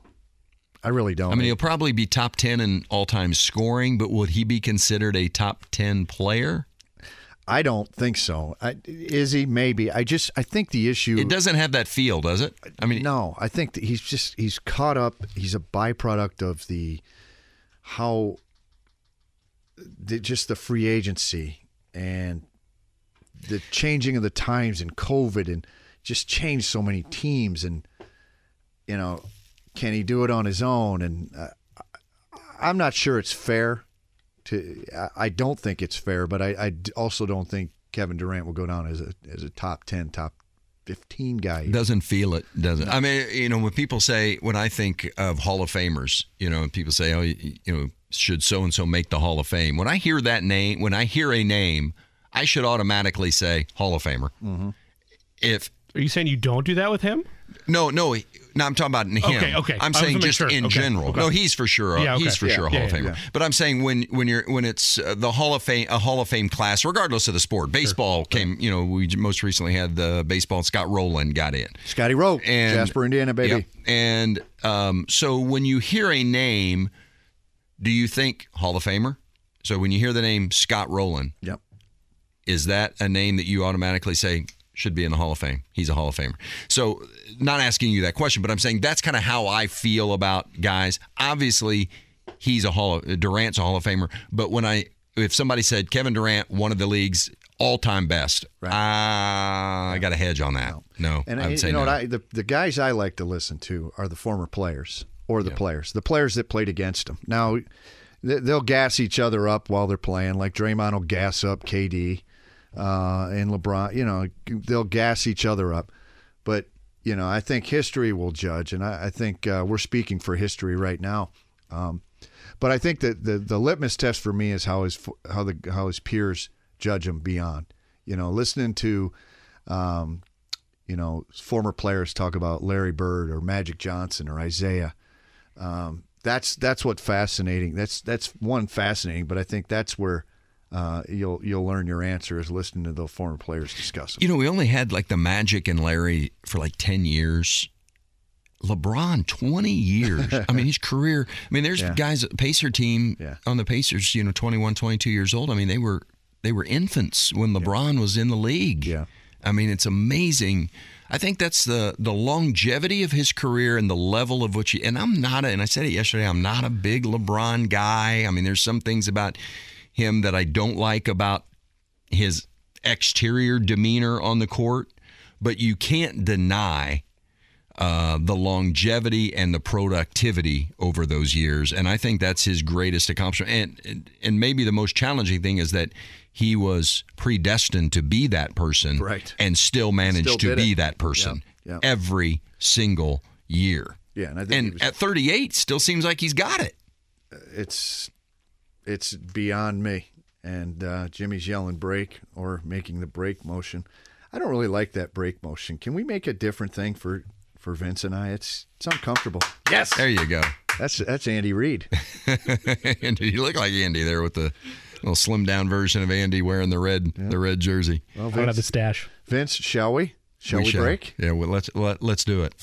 C: I really don't.
B: I mean, he'll probably be top 10 in all time scoring, but would he be considered a top 10 player?
C: I don't think so. I, is he? Maybe. I just I think the issue.
B: It doesn't have that feel, does it? I mean,
C: no. I think he's just he's caught up. He's a byproduct of the how the, just the free agency and the changing of the times and COVID and just changed so many teams and you know can he do it on his own and uh, I'm not sure it's fair to I don't think it's fair but I, I also don't think Kevin Durant will go down as a as a top 10 top 15 guy.
B: Doesn't feel it doesn't I mean you know when people say when I think of Hall of Famers you know people say oh you, you know should so and so make the Hall of Fame? When I hear that name when I hear a name I should automatically say Hall of Famer.
C: Mm-hmm.
B: if
D: are you saying you don't do that with him?
B: No, no, no. I'm talking about him.
D: Okay, okay.
B: I'm saying just
D: sure.
B: in
D: okay,
B: general.
D: Okay.
B: No, he's for sure.
D: Yeah, okay.
B: He's for
C: yeah,
B: sure a
C: yeah,
B: Hall of Famer.
C: yeah.
B: But I'm saying when when you're when it's uh, the Hall of Fame a Hall of Fame class, regardless of the sport. Baseball sure. came. You know, we most recently had the baseball. Scott Rolen got in.
C: Scotty Rowe,
B: and,
C: Jasper, Indiana, baby.
B: Yep. And um, so when you hear a name, do you think Hall of Famer? So when you hear the name Scott Rolen,
C: yep.
B: is that a name that you automatically say should be in the Hall of Fame. He's a Hall of Famer. So, not asking you that question, but I'm saying that's kind of how I feel about guys. Obviously, he's a Hall of Durant's a Hall of Famer, but when I if somebody said Kevin Durant, one of the league's all-time best, right. uh, I got a hedge on that. No, no
C: and
B: I would say
C: you know
B: no.
C: I, the the guys I like to listen to are the former players or the yeah. players, the players that played against them. Now, they'll gas each other up while they're playing, like Draymond will gas up KD uh, and LeBron, you know, they'll gas each other up. But, you know, I think history will judge, and I, I think uh, we're speaking for history right now. Um, but I think that the, the litmus test for me is how his how the how his peers judge him beyond. You know, listening to, um, you know, former players talk about Larry Bird or Magic Johnson or Isiah. Um, that's that's what fascinating. That's that's one fascinating, but I think that's where uh, you'll you'll learn your answer is listening to the former players discuss them.
B: You know, we only had like the Magic and Larry for like ten years. LeBron, twenty years. I mean, his career. I mean, there's
C: Yeah.
B: guys Pacer team
C: Yeah.
B: on the Pacers. You know, 21, 22 years old. I mean, they were they were infants when LeBron was in the league.
C: Yeah.
B: I mean, it's amazing. I think that's the the longevity of his career and the level of which he. And I'm not, a, and I said it yesterday. I'm not a big LeBron guy. I mean, there's some things about him that I don't like about his exterior demeanor on the court, but you can't deny uh, the longevity and the productivity over those years. And I think that's his greatest accomplishment. And, and and maybe the most challenging thing is that he was predestined to be that person,
C: Right.
B: And still managed
C: Still
B: to be
C: it.
B: that person
C: Yeah, yeah.
B: every single year.
C: Yeah, and I think
B: And
C: was-
B: at 38, still seems like he's got it.
C: it's it's beyond me. And uh, Jimmy's yelling break or making the break motion. I don't really like that break motion. Can we make a different thing for for Vince and I? It's it's uncomfortable. Yes,
B: There you go.
C: that's that's Andy Reid.
B: and you look like Andy there with the little slim down version of Andy wearing the red the red jersey.
C: Well,
D: I don't have the
C: Vince,
D: stash.
C: Vince, shall we? Shall we,
B: shall.
C: break?
B: Yeah, well, let's let, let's do it.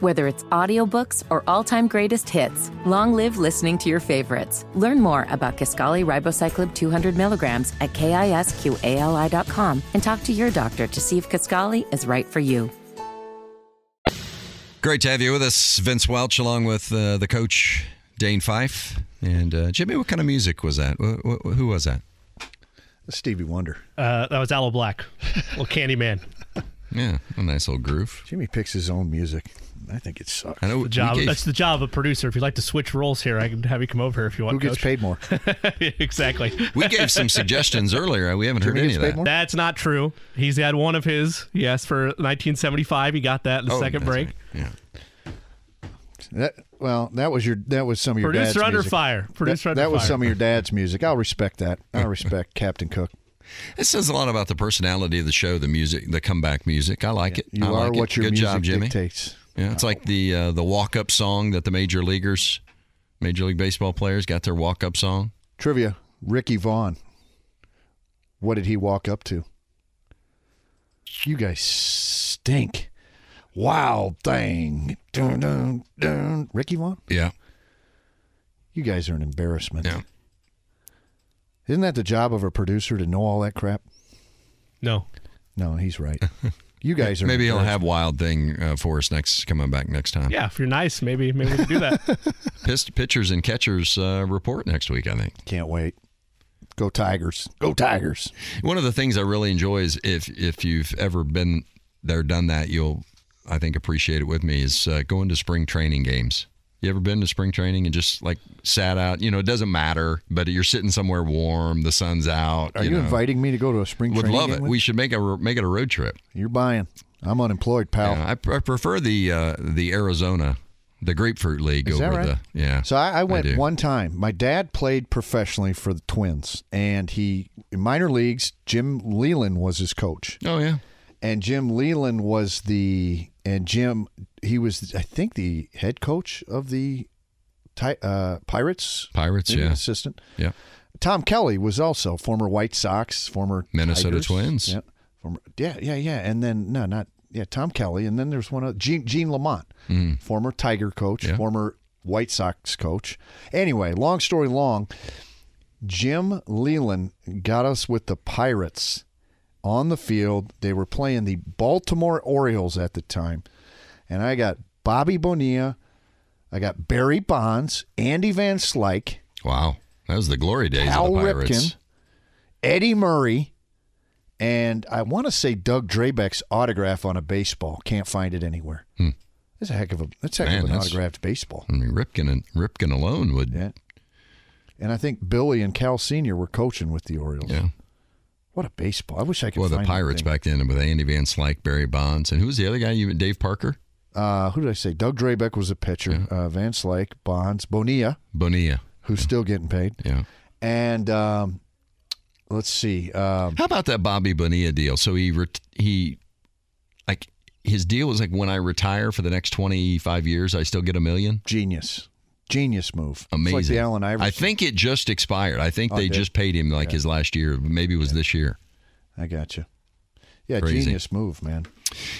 A: Whether it's audiobooks or all-time greatest hits, long live listening to your favorites. Learn more about Kisqali Ribociclib 200 milligrams at kisqali.com and talk to your doctor to see if Kisqali is right for you.
B: Great to have you with us, Vince Welch, along with uh, the coach Dane Fife and uh, Jimmy. What kind of music was that? Wh- wh- who was that?
C: Stevie Wonder.
D: Uh, that was Aloe Blacc, little Candyman.
B: Yeah, a nice little groove.
C: Jimmy picks his own music. I think it sucks.
B: I know.
D: The job.
B: gave-
D: That's the job of a producer. If you'd like to switch roles here, I can have you come over here if you want.
C: Who gets
D: Coach.
C: paid more?
D: exactly.
B: we gave some suggestions earlier. We haven't heard
C: Jimmy
B: any of that.
C: more?
D: That's not true. He's had one of his. Yes, for 1975, he got that in the
B: Oh,
D: second break.
B: right. Yeah.
C: That, well, that was your that was some of your
D: Producer
C: dad's
D: under
C: music.
D: fire. Producer
C: that,
D: under
C: that was
D: fire.
C: some of your dad's music. I'll respect that. I'll respect Captain Cook.
B: It says a lot about the personality of the show, the music, the comeback music. I like it.
C: You
B: I
C: are
B: like
C: what
B: it.
C: your
B: Good
C: music
B: job, Jimmy.
C: dictates.
B: Yeah, it's like the uh, the walk up song that the major leaguers, major league baseball players got their walk up song.
C: Trivia: Ricky Vaughn. What did he walk up to? You guys stink. Wild thing dun, dun, dun. Ricky Vaughn?
B: Yeah.
C: You guys are an embarrassment.
B: Yeah.
C: Isn't that the job of a producer to know all that crap?
D: No.
C: No, he's right. You guys are
B: Maybe he'll have Wild Thing uh, for us next, coming back next time.
D: Yeah, if you're nice, maybe maybe we can do that.
B: Pist- pitchers and catchers uh, report next week, I think.
C: Can't wait. Go Tigers. Go Tigers.
B: One of the things I really enjoy is if if you've ever been there, done that, you'll I think appreciate it with me is uh, going to spring training games. You ever been to spring training and just like sat out? You know, it doesn't matter, but you're sitting somewhere warm, the sun's out.
C: Are you,
B: know.
C: inviting me to go to a spring
B: Would
C: training
B: love it.
C: with
B: We should make a make it a road trip.
C: You're buying. I'm unemployed, pal.
B: Yeah, I, pr- I prefer the uh, the Arizona, the Grapefruit League
C: Is
B: over
C: right?
B: the yeah.
C: So I, I went
B: do.
C: one time. My dad played professionally for the Twins, and he in minor leagues. Jim Leyland was his coach,
B: Oh yeah,
C: and Jim Leyland was the and Jim he was I think the head coach of the uh, Pirates.
B: Pirates. Yeah,
C: assistant.
B: yeah.
C: Tom Kelly was also former White Sox, former
B: Minnesota
C: Tigers.
B: Twins.
C: Yeah, former, yeah, yeah, yeah. And then no, not yeah, Tom Kelly. And then there's one of Gene, Gene Lamont, former Tiger coach,
B: Mm. Yeah.
C: former White Sox coach. Anyway, long story long, Jim Leyland got us with the Pirates on the field. They were playing the Baltimore Orioles at the time, and I got Bobby Bonilla, I got Barry Bonds, Andy Van Slyke.
B: Wow, that was the glory days of the Pirates.
C: Ripken, Eddie Murray, and I want to say Doug Drabek's autograph on a baseball. Can't find it anywhere. That's a heck of a that's a heck
B: Hmm. Man,
C: of an autographed baseball.
B: I mean, Ripken and Ripken alone would.
C: Yeah. And I think Billy and Cal Senior were coaching with the Orioles.
B: Yeah.
C: What a baseball! I wish I could.
B: Well, the Pirates
C: thing.
B: back then with Andy Van Slyke, Barry Bonds, and who was the other guy? You Dave Parker,
C: Uh, who did I say? Doug Drabek was a pitcher. Uh, Van Slyke, Bonds, Bonilla,
B: Bonilla.
C: who's still getting paid,
B: Yeah.
C: and um, let's see. Um,
B: How about that Bobby Bonilla deal? So he ret- he like his deal was like when I retire for the next twenty five years, I still get a million.
C: genius, genius move.
B: Amazing.
C: It's like the Allen Iverson.
B: I think it just expired. I think
C: Oh,
B: they just paid him like his last year. Maybe it was this year.
C: I got you. Yeah,
B: Crazy.
C: genius move, man.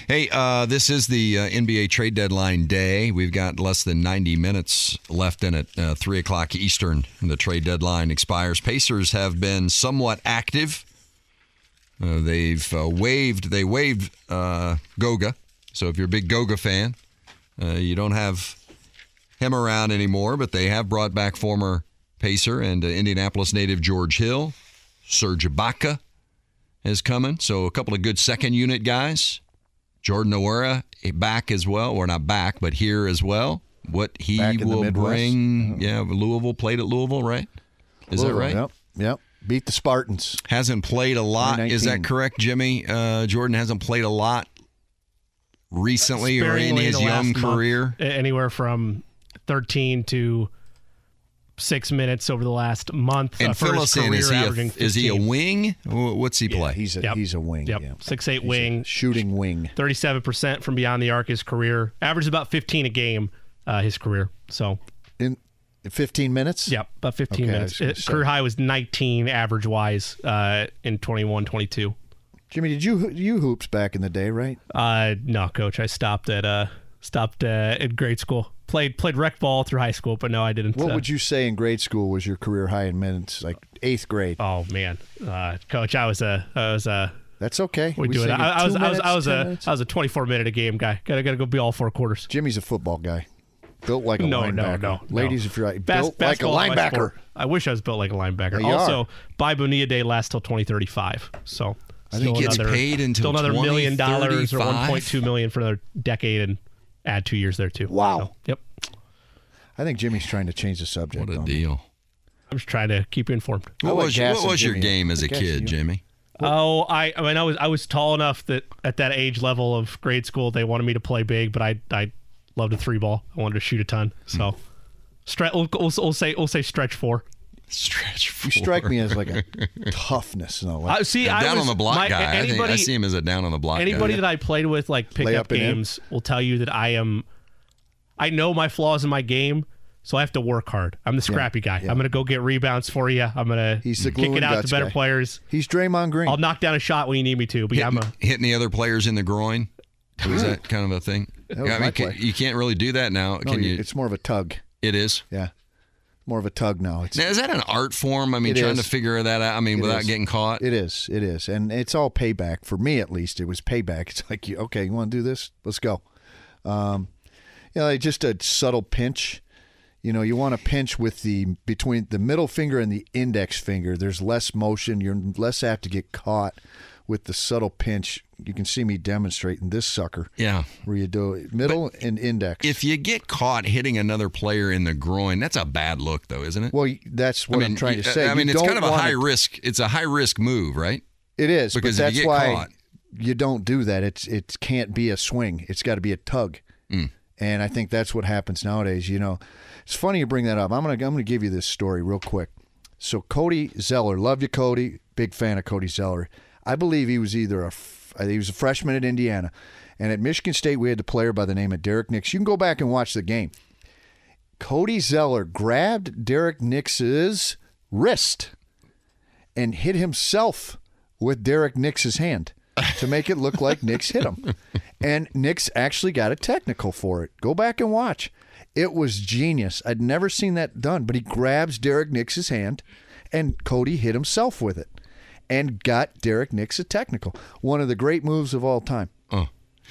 B: Hey, uh, this is the uh, NBA trade deadline day. We've got less than 90 minutes left in it. Uh, 3 o'clock Eastern, the trade deadline expires. Pacers have been somewhat active. Uh, they've uh, waived, they waived uh, Goga. So if you're a big Goga fan, uh, you don't have him around anymore, but they have brought back former Pacer and uh, Indianapolis native George Hill. Serge Ibaka is coming. So a couple of good second unit guys. Jordan Nwora back as well, or not back, but here as well. What he
C: Back in the
B: will bring, yeah, Louisville played at Louisville, right? Is that right?
C: Yep. Yep. Beat the Spartans.
B: Hasn't played a lot. Is that correct, Jimmy? Uh, Jordan hasn't played a lot recently or in his young career.
D: a- anywhere from 13 to six minutes over the last month.
B: And
D: uh, for
B: fill us in. Is he, a, is he a wing? What's he play?
C: He's a
D: Yep.
C: he's a wing.
D: Yep,
C: Yeah.
D: six eight
C: He's
D: wing,
C: shooting wing.
D: 37% from beyond the arc his career. Averaged about 15 a game uh, his career. So,
C: In 15 minutes.
D: yep, about 15
C: Okay,
D: minutes.
C: was
D: It- career high was 19 average wise uh, in 21 22.
C: Jimmy, did you you hoops back in the day, right?
D: Uh, no, coach, I stopped at uh, stopped uh, at grade school. Played played rec ball through high school, but no, I didn't.
C: What
D: uh,
C: would you say in grade school was your career high in minutes? Like eighth grade.
D: Oh man, uh, coach, I was a I was a
C: That's okay.
D: we, do
C: say
D: it. I, I was
C: two
D: I was I was a
C: minutes?
D: I was a 24 minute a game guy. Gotta gotta go be all four quarters.
C: Jimmy's a football guy. Built like a
D: No, no,
C: linebacker.
D: no, no.
C: Ladies, if you're right,
D: Bas-
C: built like a
D: basketball
C: linebacker.
D: I wish I was built like a linebacker.
C: Yeah,
D: also,
C: are.
D: buy Bonilla Day lasts till 2035. So I think
B: He
D: still
B: gets
D: another,
B: paid until
D: still another million dollars or 1.2 million for another decade and add two years there too.
C: Wow.
D: So, yep.
C: I think Jimmy's trying to change the subject.
B: What a
C: on me.
B: deal.
D: I'm just trying to keep you informed.
C: I
B: What
C: like
B: was, your, what was your game as a kid,
C: you.
B: Jimmy?
D: Oh, I I mean I was I was tall enough that at that age level of grade school they wanted me to play big, but I I loved a three ball. I wanted to shoot a ton. So
B: Hmm.
D: stretch we'll, we'll, we'll say we'll say stretch four.
B: Stretch
C: You strike me as like a toughness. No, like,
D: Uh, see, I
B: down
D: was,
B: on the block
D: my,
B: guy. I, think, I see him as a down on the block
D: anybody
B: guy.
D: that I played with, like
C: Lay
D: pickup
C: up in?
D: games, will tell you that I am. I know my flaws in my game, so I have to work hard. I'm the scrappy guy.
C: yeah.
D: I'm gonna go get rebounds for you. I'm gonna
C: He's the
D: kick it out to better
C: guy.
D: players.
C: He's Draymond Green.
D: I'll knock down a shot when you need me to. But yeah, I'm
B: hitting,
D: a
B: hitting the other players in the groin. Was that kind of a thing? Yeah, I mean, can, you can't really do that now.
C: No,
B: Can you?
C: It's more of a tug.
B: It is.
C: Yeah, more of a tug now. It's
B: Now, is that an art form? I mean, trying
C: is.
B: to figure that out. I mean,
C: It
B: without
C: is.
B: getting caught.
C: It is. It is. And it's all payback. For me, at least, it was payback. It's like, okay, you want to do this? Let's go. Um, you know, just a subtle pinch. You know, you want to pinch with the between the middle finger and the index finger. There's less motion. You're less apt to get caught with the subtle pinch. You can see me demonstrating this sucker
B: yeah.
C: where you do middle and index.
B: If you get caught hitting another player in the groin, that's a bad look, though, isn't it?
C: well, that's what
B: I mean,
C: I'm trying to say.
B: I mean,
C: You
B: it's kind of a high risk. It's a high risk move, right?
C: It is
B: Because
C: but
B: if you get
C: why
B: caught-
C: you don't do that. It's it can't be a swing. It's got to be a tug.
B: Mm.
C: And I think that's what happens nowadays. You know, it's funny you bring that up. I'm gonna I'm gonna give you this story real quick. So Cody Zeller, love you, Cody. Big fan of Cody Zeller. I believe he was either a f- uh, he was a freshman at Indiana, and at Michigan State we had a player by the name of Derek Nix. You can go back and watch the game. Cody Zeller grabbed Derek Nix's wrist and hit himself with Derek Nix's hand to make it look like Nix hit him. And Nix actually got a technical for it. Go back and watch. It was genius. I'd never seen that done, but he grabs Derek Nix's hand and Cody hit himself with it and got Derek Nix a technical. One of the great moves of all time.
B: Oh.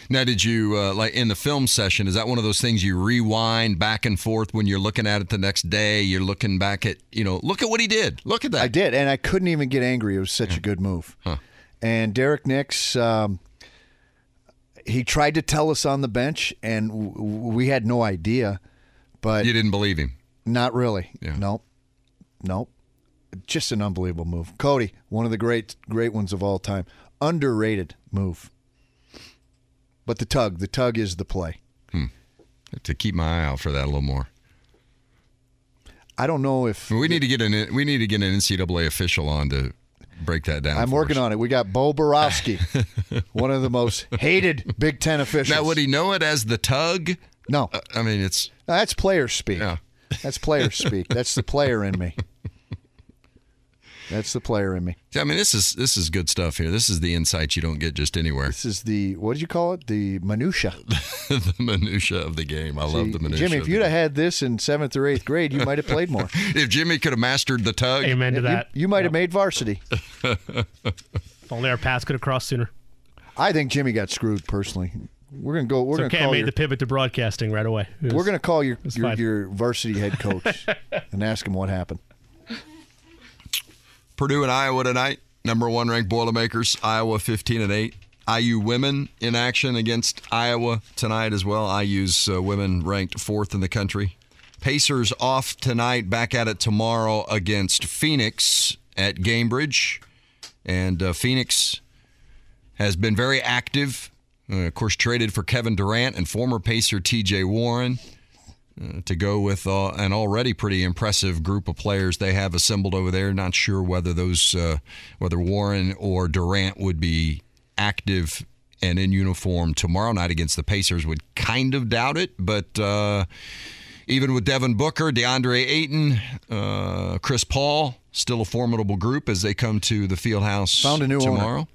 B: Now, did you uh, like in the film session? Is that one of those things you rewind back and forth when you're looking at it the next day? You're looking back at you know, look at what he did. Look at that.
C: I did, and I couldn't even get angry. It was such a good move. And Derek Nix, um, he tried to tell us on the bench, and w- we had no idea, but
B: You didn't believe him.
C: not really.
B: Yeah.
C: Nope, nope. Just an unbelievable move, Cody. One of the great, great ones of all time. Underrated move. But the tug, the tug is the play.
B: To keep my eye out for that a little more.
C: I don't know if
B: We need to get an we need to get an NCAA official on to break that down.
C: I'm working
B: us.
C: on it. We got Bo Boroski, one of the most hated Big Ten officials.
B: Now, would he know it as the tug?
C: No,
B: Uh, I mean, it's
C: No, that's player speak.
B: Yeah.
C: That's player speak. That's the player in me. That's the player in me.
B: I mean, this is this is good stuff here. This is the insight you don't get just anywhere.
C: This is the what did you call it? The minutia.
B: the minutia of the game. I love the minutia.
C: Jimmy, if you'd have had this in seventh or eighth grade, you might have played more.
B: if Jimmy could have mastered the tug,
D: Amen to
C: you,
D: that.
C: you might have made varsity.
D: If only our paths could have crossed sooner.
C: I think Jimmy got screwed personally. We're gonna go. We're
D: It's
C: gonna
D: okay.
C: Call
D: made
C: your,
D: the pivot to broadcasting right away. Was-
C: We're gonna call your your, your varsity head coach and ask him what happened.
B: Purdue and Iowa tonight. Number one ranked Boilermakers. Iowa 15 and 8. IU women in action against Iowa tonight as well. IU's uh, women ranked fourth in the country. Pacers off tonight. Back at it tomorrow against Phoenix at Gainbridge. And uh, Phoenix has been very active. Uh, of course, traded for Kevin Durant and former Pacer TJ Warren to go with uh, an already pretty impressive group of players they have assembled over there. Not sure whether those, uh, whether Warren or Durant would be active and in uniform tomorrow night against the Pacers. Would kind of doubt it, but uh, even with Devin Booker, DeAndre Ayton, uh, Chris Paul, still a formidable group as they come to the field house
C: Found a new owner.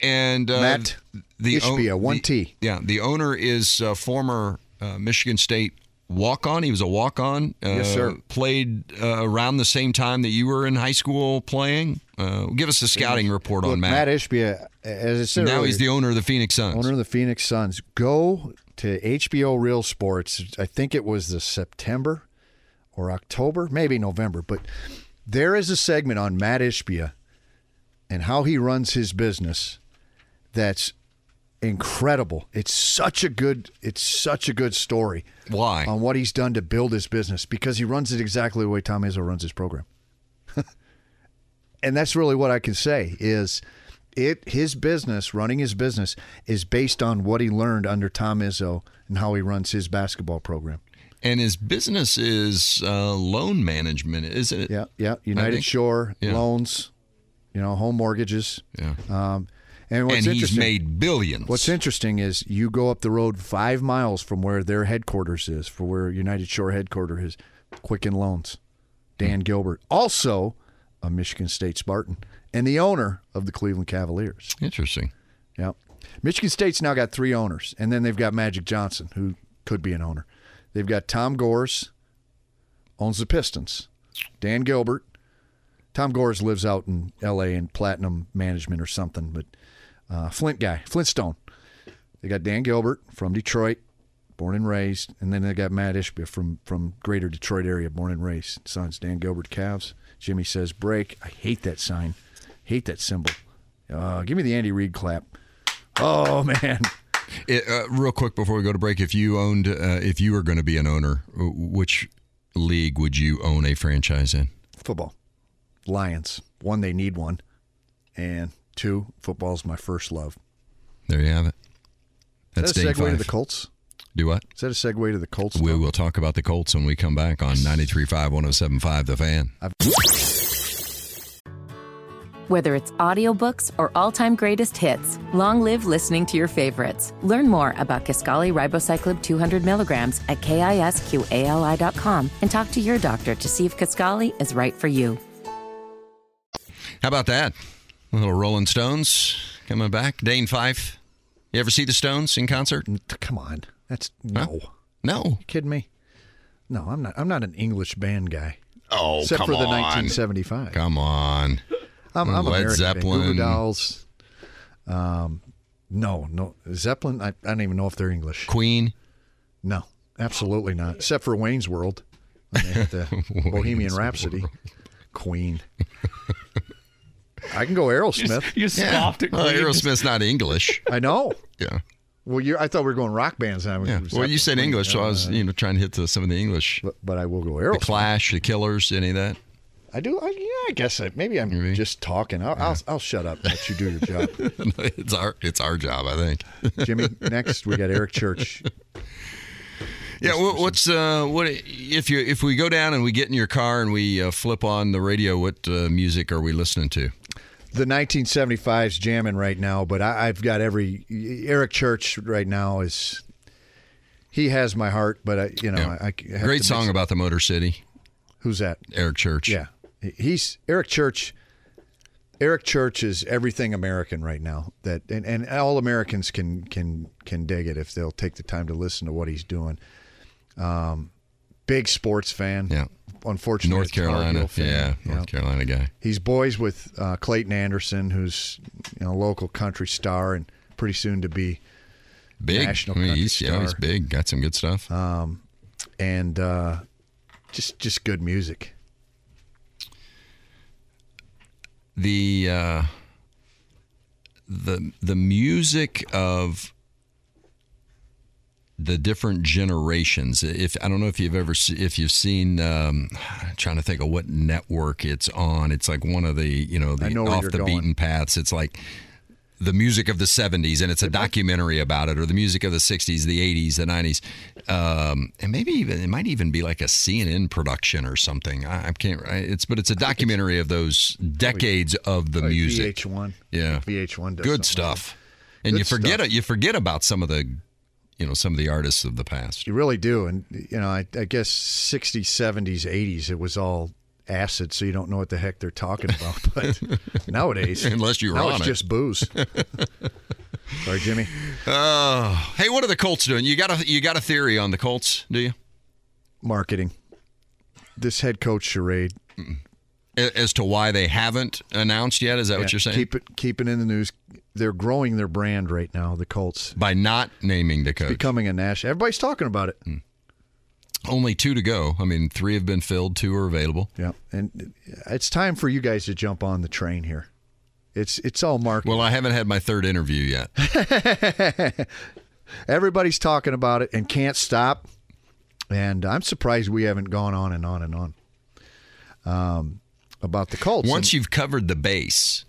B: And uh,
C: Matt
B: the
C: Ishbia, one
B: the-
C: T.
B: yeah, the owner is uh, former uh, Michigan State walk on. He was a walk on. Uh,
C: Yes, sir.
B: Played uh, around the same time that you were in high school playing. Uh, give us a scouting report
C: Look,
B: on
C: Matt
B: Matt.
C: Ishbia, as I said
B: now
C: earlier,
B: he's the owner of the Phoenix Suns.
C: owner of the Phoenix Suns. Go to HBO Real Sports. I think it was the September or October, maybe November, but there is a segment on Matt Ishbia and how he runs his business that's incredible. It's such a good it's such a good story
B: Why?
C: on what he's done to build his business because he runs it exactly the way Tom Izzo runs his program. and that's really what I can say is it his business, running his business, is based on what he learned under Tom Izzo and how he runs his basketball program.
B: and his business is uh, loan management, isn't it?
C: Yeah, yeah. United
B: think-
C: Shore
B: yeah.
C: loans, you know, home mortgages.
B: Yeah.
C: Um, and what's
B: and he's
C: interesting,
B: made billions.
C: What's interesting is you go up the road five miles from where their headquarters is, for where United Shore headquarters is, Quicken Loans. Dan hmm. Gilbert, also a Michigan State Spartan, and the owner of the Cleveland Cavaliers.
B: Interesting.
C: Yep. Michigan State's now got three owners, and then they've got Magic Johnson, who could be an owner. They've got Tom Gores, owns the Pistons. Dan Gilbert. Tom Gores lives out in L.A. in Platinum Management or something, but uh, Flint guy, Flintstone. They got Dan Gilbert from Detroit, born and raised, and then they got Matt Ishbia from from Greater Detroit area, born and raised. Suns Dan Gilbert Cavs. Jimmy says break. I hate that sign. Hate that symbol. Uh, give me the Andy Reid clap. Oh man.
B: It, uh, real quick before we go to break, if you owned, uh, if you were going to be an owner, which league would you own a franchise in?
C: Football. Lions. One, they need one, and two, football's my first love.
B: There you have it.
C: That's Is that a segue five. to the Colts.
B: Do what?
C: Is that a segue to the Colts?
B: We will talk about the Colts when we come back on 93.5, 107.5 The Fan. I've-
A: whether it's audiobooks or all-time greatest hits, long live listening to your favorites. Learn more about Kisqali Ribociclib 200 milligrams at kisqali.com and talk to your doctor to see if Kisqali is right for you.
B: How about that? A little Rolling Stones coming back. Dane Fife. You ever see the Stones in concert?
C: Come on. That's no. Huh?
B: No.
C: Kidding me? No, I'm not I'm not an English band guy.
B: Oh,
C: except
B: for
C: the 1975.
B: Come on.
C: I'm, I'm Led American. Zeppelin. Dolls. Um, no, no. Zeppelin, I, I don't even know if they're English.
B: Queen?
C: No, absolutely not. Except for Wayne's World. When they had the Bohemian Rhapsody. World. Queen. I can go Aerosmith.
D: You, you scoffed yeah. at Queen.
B: Well, Aerosmith's not English.
C: I know.
B: Yeah.
C: Well, you I thought we were going rock bands.
B: Now. Yeah. Well, you said English, so I was, you know, trying to hit the, some of the English.
C: But, but I will go Aerosmith.
B: The Clash, the Killers, any of that?
C: I do. I, yeah, I guess I, maybe I'm maybe. just talking. I'll, yeah. I'll, I'll shut up. Let you do your job.
B: it's our it's our job, I think.
C: Jimmy, next we got Eric Church.
B: Yeah, what's uh, what if you if we go down and we get in your car and we uh, flip on the radio? What uh, music are we listening to?
C: The 1975's jamming right now, but I, have got every Eric Church right now is he has my heart, but I you know yeah. I, I
B: great song about the Motor City.
C: Who's that?
B: Eric Church.
C: Yeah, he's Eric Church. Eric Church is everything American right now. That and, and all Americans can can can dig it if they'll take the time to listen to what he's doing. Um, big sports fan.
B: Yeah.
C: Unfortunately,
B: North Carolina. Yeah, North know. Carolina guy.
C: He's boys with uh, Clayton Anderson, who's you know local country star and pretty soon to be
B: big.
C: National
B: I mean, he's,
C: star.
B: Yeah, he's big. Got some good stuff.
C: Um, and uh, just just good music.
B: The uh, the the music of the different generations. If I don't know if you've ever if you've seen, um, trying to think of what network it's on. It's like one of the you know the
C: know
B: off the
C: going.
B: beaten paths. It's like the music of the 70s and it's a documentary about it or the music of the 60s the 80s the 90s um, and maybe even it might even be like a cnn production or something i, I can't it's but it's a documentary of those decades of the
C: like
B: music
C: vh1
B: yeah
C: vh1
B: good stuff
C: like
B: and you forget stuff. you forget about some of the you know some of the artists of the past
C: you really do and you know i, I guess 60s 70s 80s it was all acid, so you don't know what the heck they're talking about. But nowadays,
B: unless you're
C: now
B: on
C: it's
B: it.
C: just booze. Sorry, Jimmy.
B: Uh, hey, what are the Colts doing? You got a you got a theory on the Colts, do you?
C: Marketing. This head coach charade.
B: As to why they haven't announced yet, is that
C: yeah,
B: what you're saying?
C: Keep it keep it in the news. They're growing their brand right now, the Colts.
B: By not naming the coach.
C: It's becoming a national. Everybody's talking about it. Mm.
B: Only two to go. I mean, three have been filled, two are available.
C: Yeah, and it's time for you guys to jump on the train here. It's it's all marketing.
B: Well, I haven't had my third interview yet.
C: Everybody's talking about it and can't stop. And I'm surprised we haven't gone on and on and on um, about the Colts.
B: Once
C: and,
B: you've covered the base,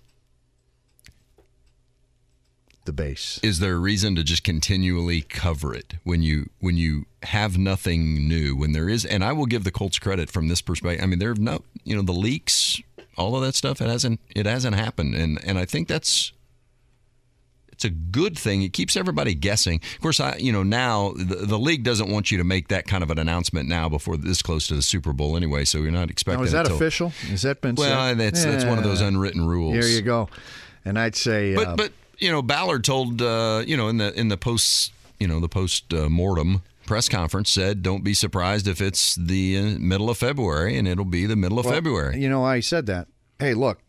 C: the base.
B: Is there a reason to just continually cover it when you when you have nothing new? When there is, and I will give the Colts credit from this perspective. I mean, there are no, you know, the leaks, all of that stuff. It hasn't it hasn't happened, and and I think that's it's a good thing. It keeps everybody guessing. Of course, I you know now the, the league doesn't want you to make that kind of an announcement now before this close to the Super Bowl anyway. So you're not expecting. Now,
C: is that
B: till,
C: official? Has that been?
B: Well,
C: said?
B: that's yeah. that's one of those unwritten rules.
C: There you go. And I'd say,
B: but
C: uh,
B: but you know, Ballard told uh, you know in the in the post you know the post uh, mortem press conference said, "Don't be surprised if it's the uh, middle of February, and it'll be the middle of
C: Well,
B: February."
C: You know, I said that. Hey, look,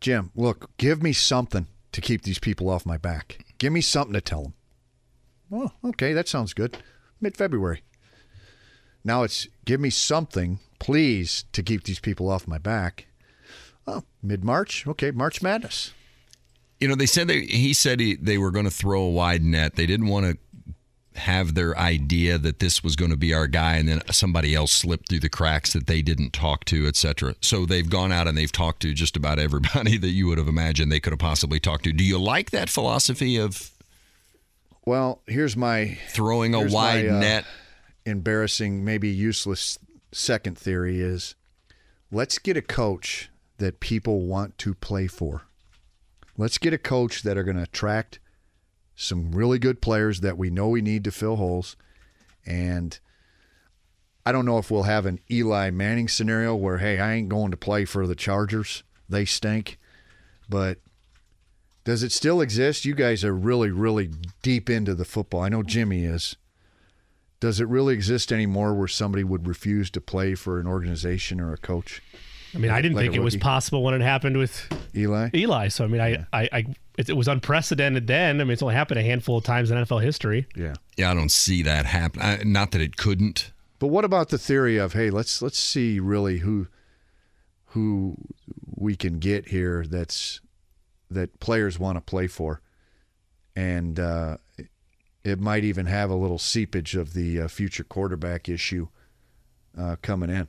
C: Jim, look, give me something to keep these people off my back. Give me something to tell them. Well, okay, that sounds good. Mid February. Now it's give me something, please, to keep these people off my back. Oh, mid March. Okay, March Madness.
B: You know, they said they, he said he, they were going to throw a wide net. They didn't want to have their idea that this was going to be our guy and then somebody else slipped through the cracks that they didn't talk to, etc. So they've gone out and they've talked to just about everybody that you would have imagined they could have possibly talked to. Do you like that philosophy of
C: Well, here's my
B: throwing a wide
C: my, uh,
B: net?
C: embarrassing, maybe useless second theory is let's get a coach that people want to play for. Let's get a coach that are going to attract some really good players that we know we need to fill holes. And I don't know if we'll have an Eli Manning scenario where, hey, I ain't going to play for the Chargers. They stink. But does it still exist? You guys are really, really deep into the football. I know Jimmy is. Does it really exist anymore where somebody would refuse to play for an organization or a coach?
D: I mean, I didn't
C: Like
D: think it was possible when it happened with
C: Eli?
D: Eli. So I mean, I, I, I it, it was unprecedented then. I mean, it's only happened a handful of times in NFL history.
C: Yeah.
B: Yeah, I don't see that happen. I, not that it couldn't.
C: But what about the theory of hey, let's let's see really who who we can get here that's that players want to play for, and uh, it might even have a little seepage of the uh, future quarterback issue uh, coming in.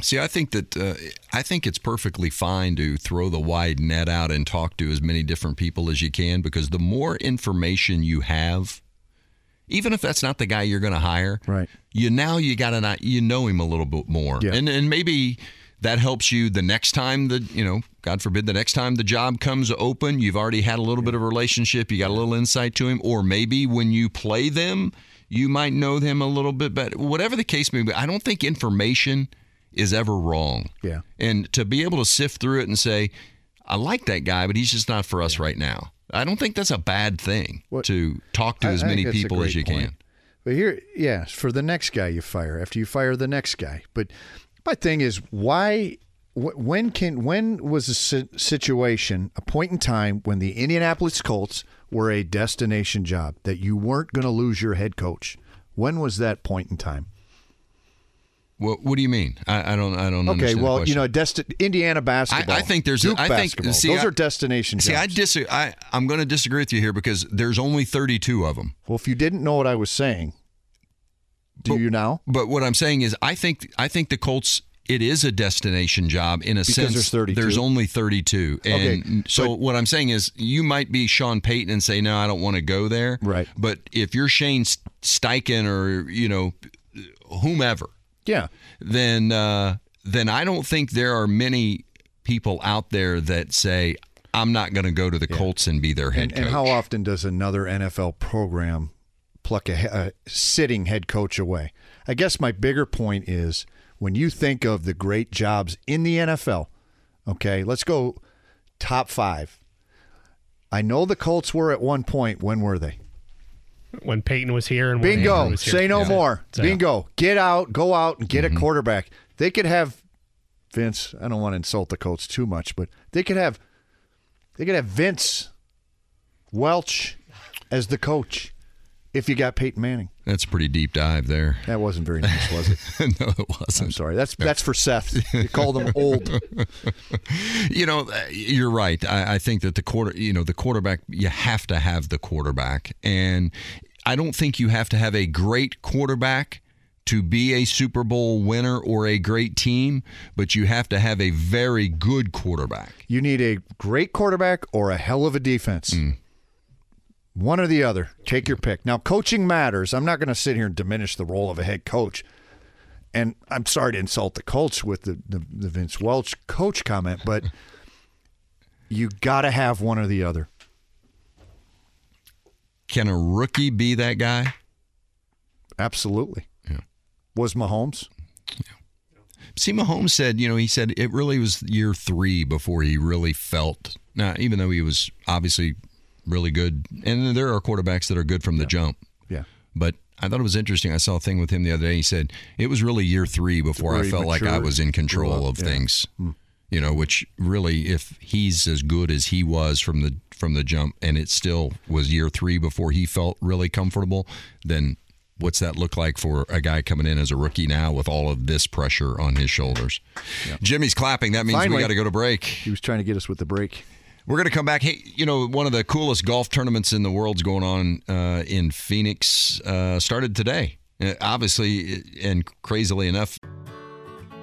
B: See, I think that uh, I think it's perfectly fine to throw the wide net out and talk to as many different people as you can because the more information you have, even if that's not the guy you're going to hire,
C: Right.
B: You now you got to you know him a little bit more,
C: Yeah.
B: and and maybe that helps you the next time the you know God forbid the next time the job comes open, you've already had a little bit of a relationship, you got a little insight to him, or maybe when you play them, you might know them a little bit better. Whatever the case may be, I don't think information is ever wrong.
C: Yeah.
B: And to be able to sift through it and say, I like that guy, but he's just not for us right now. I don't think that's a bad thing
C: What-
B: to talk to
C: I-
B: as many
C: think that's a
B: people as you
C: point.
B: can.
C: But here, yes, for the next guy you fire, after you fire the next guy. But my thing is, why? wh- When can? When was a si- situation, a point in time when the Indianapolis Colts were a destination job that you weren't going to lose your head coach? When was that point in time?
B: What, what do you mean? I, I don't. I don't.
C: Okay, well, you know, desti- Indiana basketball.
B: I think there's a-
C: Duke
B: I think- see,
C: Those
B: I-
C: are destination
B: See,
C: jobs.
B: I disagree. I, I'm going to disagree with you here because there's only 32 of them.
C: well, if you didn't know what I was saying, do
B: But-
C: you now?
B: But what I'm saying is, I think I think the Colts. It is a destination job in a
C: Because
B: sense.
C: there's 32?
B: There's only 32, and
C: Okay,
B: so
C: but-
B: what I'm saying is, you might be Sean Payton and say, "No, I don't want to go there."
C: Right.
B: But if you're Shane Steichen or you know whomever,
C: Yeah.
B: then uh, then I don't think there are many people out there that say I'm not going to go to the Colts and be their head
C: And,
B: coach.
C: and how often does another NFL program pluck a, a sitting head coach away? I guess my bigger point is when you think of the great jobs in the NFL, okay, let's go top five. I know the Colts were at one point. When were they?
D: When Peyton was here and when
C: Bingo.
D: was here.
C: Say no
D: Yeah.
C: more.
D: So-
C: Bingo. Get out. Go out and get
B: Mm-hmm.
C: a quarterback. They could have Vince. I don't want to insult the Colts too much, but they could have they could have Vince Welch as the coach if you got Peyton Manning.
B: That's a pretty deep dive there.
C: That wasn't very nice, was it?
B: no, it wasn't.
C: I'm sorry. That's that's for Seth. You called him old.
B: You know, uh, you're right. I, I think that the quarter, you know, the quarterback, you have to have the quarterback, and I don't think you have to have a great quarterback to be a Super Bowl winner or a great team, but you have to have a very good quarterback.
C: You need a great quarterback or a hell of a defense.
B: Mm.
C: One or the other. Take your pick. Now, coaching matters. I'm not going to sit here and diminish the role of a head coach. And I'm sorry to insult the Colts with the, the, the Vince Welch coach comment, but you got to have one or the other.
B: Can a rookie be that guy?
C: Absolutely.
B: Yeah.
C: Was Mahomes?
B: See, Mahomes said, you know, he said it really was year three before he really felt. Now, even though he was obviously really good, and there are quarterbacks that are good from the jump.
C: Yeah.
B: But I thought it was interesting. I saw a thing with him the other day. He said it was really year three before I felt like I was in control of
C: yeah.
B: Things. Hmm. You know, which really, if he's as good as he was from the from the jump, and it still was year three before he felt really comfortable, then what's that look like for a guy coming in as a rookie now with all of this pressure on his shoulders? Jimmy's clapping. That means we got to go to break.
C: He was trying to get us with the break.
B: We're going to come back. Hey, you know, one of the coolest golf tournaments in the world's going on uh, in Phoenix. Uh, started today. Uh, obviously, and crazily enough,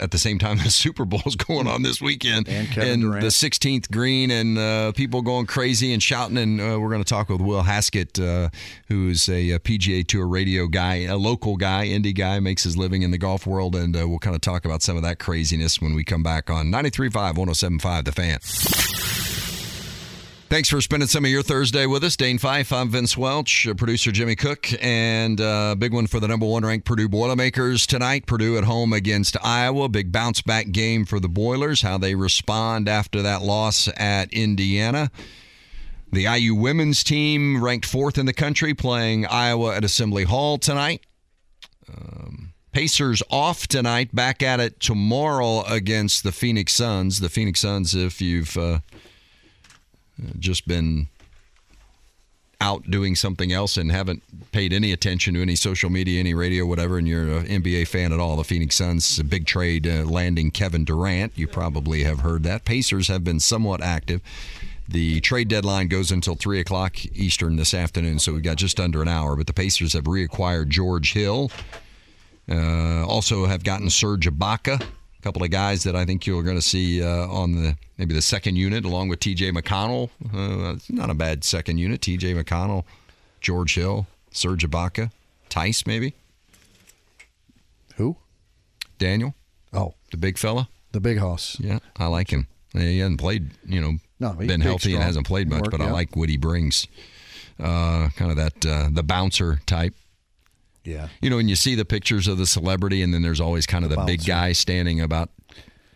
B: At the same time the Super Bowl's going on this weekend,
C: And Durant.
B: the 16th green, and uh, people going crazy and shouting. And uh, we're going to talk with Will Haskett, uh, who's a, uh PGA Tour radio guy, a local guy, indie guy, makes his living in the golf world, and uh, we'll kind of talk about some of that craziness when we come back on 93.5, 107.5, The Fan. Thanks for spending some of your Thursday with us. Dane Fife, I'm Vince Welch, uh, producer Jimmy Cook, and uh, big one for the number one ranked Purdue Boilermakers tonight. Purdue at home against Iowa. Big bounce back game for the Boilers. How they respond after that loss at Indiana. The IU women's team ranked fourth in the country, playing Iowa at Assembly Hall tonight. Um, Pacers off tonight, back at it tomorrow against the Phoenix Suns. The Phoenix Suns, if you've uh, just been out doing something else and haven't paid any attention to any social media, any radio, whatever, and you're an NBA fan at all, the Phoenix Suns, a big trade uh, landing Kevin Durant. You probably have heard that. Pacers have been somewhat active. The trade deadline goes until 3 o'clock Eastern this afternoon, so we've got just under an hour. But the Pacers have reacquired George Hill. Uh, also have gotten Serge Ibaka, couple of guys that I think you're going to see uh, on the maybe the second unit, along with T.J. McConnell. Uh, it's not a bad second unit. T.J. McConnell, George Hill, Serge Ibaka, Theis maybe,
C: Who?
B: Daniel,
C: Oh,
B: the big fella.
C: the big hoss.
B: Yeah, I like him. He hasn't played, you know,
C: No, he's
B: been healthy and hasn't played much,
C: work,
B: but I like what he brings. Uh, kind of that uh, the bouncer type.
C: Yeah.
B: You know, and you see the pictures of the celebrity, and then there's always kind of the, big guy standing about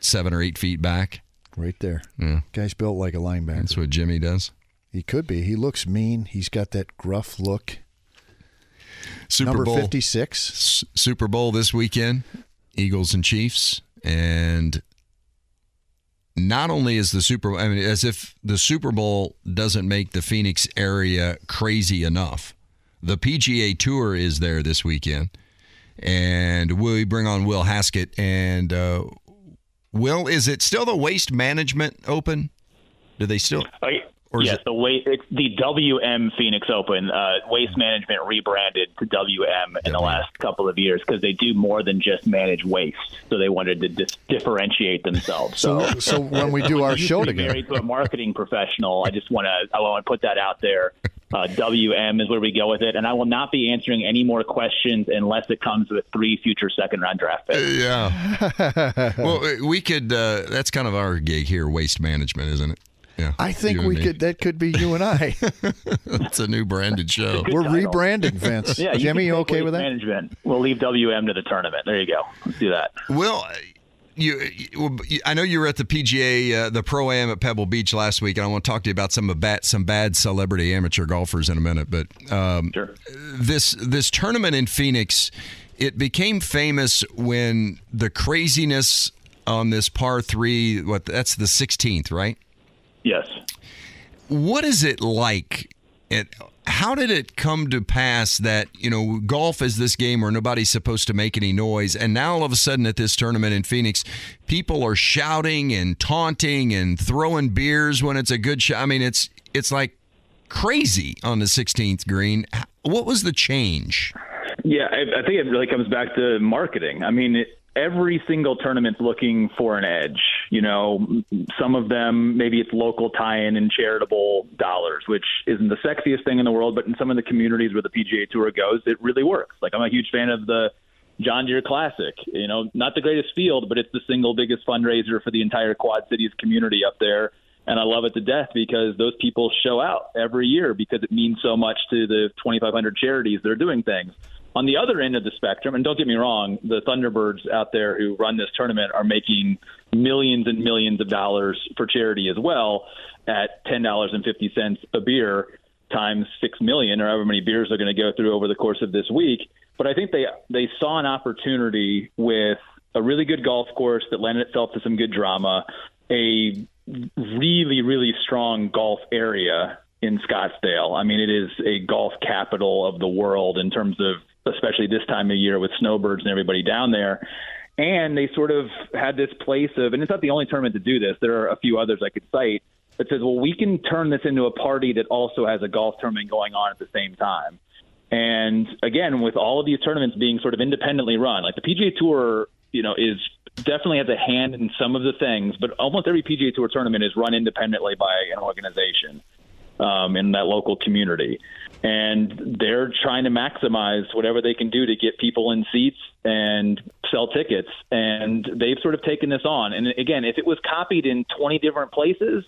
B: seven or eight feet back.
C: Right there.
B: Yeah.
C: Guy's built like a linebacker.
B: That's what Jimmy does.
C: He could be. He looks mean. He's got that gruff look.
B: Super
C: Number
B: Bowl,
C: 56.
B: S- Super Bowl this weekend, Eagles and Chiefs, and not only is the Super, I mean, as if the Super Bowl doesn't make the Phoenix area crazy enough. The PGA Tour is there this weekend, and we bring on Will Haskett. And uh, Will, is it still the Waste Management Open? Do they still?
F: Oh,
B: Or is
F: yes,
B: it-
F: the way it's the WM Phoenix Open. Uh, Waste Management rebranded to WM in the last couple of years because they do more than just manage waste. So they wanted to dis- differentiate themselves.
C: So,
F: So,
C: so when we do our show
F: to
C: together,
F: married to a marketing professional. I just want to I want to put that out there. Uh, WM is where we go with it, and I will not be answering any more questions unless it comes with three future second round draft picks.
B: Yeah. well, we could. Uh, that's kind of our gig here, waste management, isn't it? Yeah.
C: I think we
B: me.
C: could. That could be you and I.
B: It's a new branded show.
C: We're
F: title.
C: rebranding, Vince.
F: Yeah, you
C: Jimmy,
F: can
C: you
F: take
C: okay with that?
F: Management. We'll leave WM to the tournament. There you go. Let's do that.
B: Well, you, you- I know you were at the PGA, uh, the Pro Am at Pebble Beach last week, and I want to talk to you about some of bad, some bad celebrity amateur golfers in a minute. But um,
F: Sure.
B: this this tournament in Phoenix, it became famous when the craziness on this par three. What that's the 16th, right?
F: Yes.
B: what is it like how did it come to pass that you know golf is this game where nobody's supposed to make any noise and now all of a sudden at this tournament in phoenix people are shouting and taunting and throwing beers when it's a good shot i mean it's it's like crazy on the 16th green what was the change
F: Yeah, I, I think it really comes back to marketing. I mean, it, every single tournament's looking for an edge. You know, some of them maybe it's local tie-in and charitable dollars, which isn't the sexiest thing in the world, but in some of the communities where the PGA Tour goes, it really works. Like I'm a huge fan of the John Deere Classic. You know, not the greatest field, but it's the single biggest fundraiser for the entire Quad Cities community up there. And I love it to death because those people show out every year because it means so much to the 2,500 charities that are doing things. On the other end of the spectrum, and don't get me wrong, the Thunderbirds out there who run this tournament are making millions and millions of dollars for charity as well at $10.50 a beer times 6 million or however many beers they're going to go through over the course of this week. But I think they they saw an opportunity with a really good golf course that lended itself to some good drama, a really really strong golf area in Scottsdale. I mean, it is a golf capital of the world in terms of especially this time of year with snowbirds and everybody down there. And they sort of had this place of, and it's not the only tournament to do this. There are a few others I could cite that says, well, we can turn this into a party that also has a golf tournament going on at the same time. And again, with all of these tournaments being sort of independently run, like the PGA Tour, you know, is definitely has a hand in some of the things, but almost every PGA Tour tournament is run independently by an organization um, in that local community and they're trying to maximize whatever they can do to get people in seats and sell tickets. And they've sort of taken this on. And again, if it was copied in 20 different places,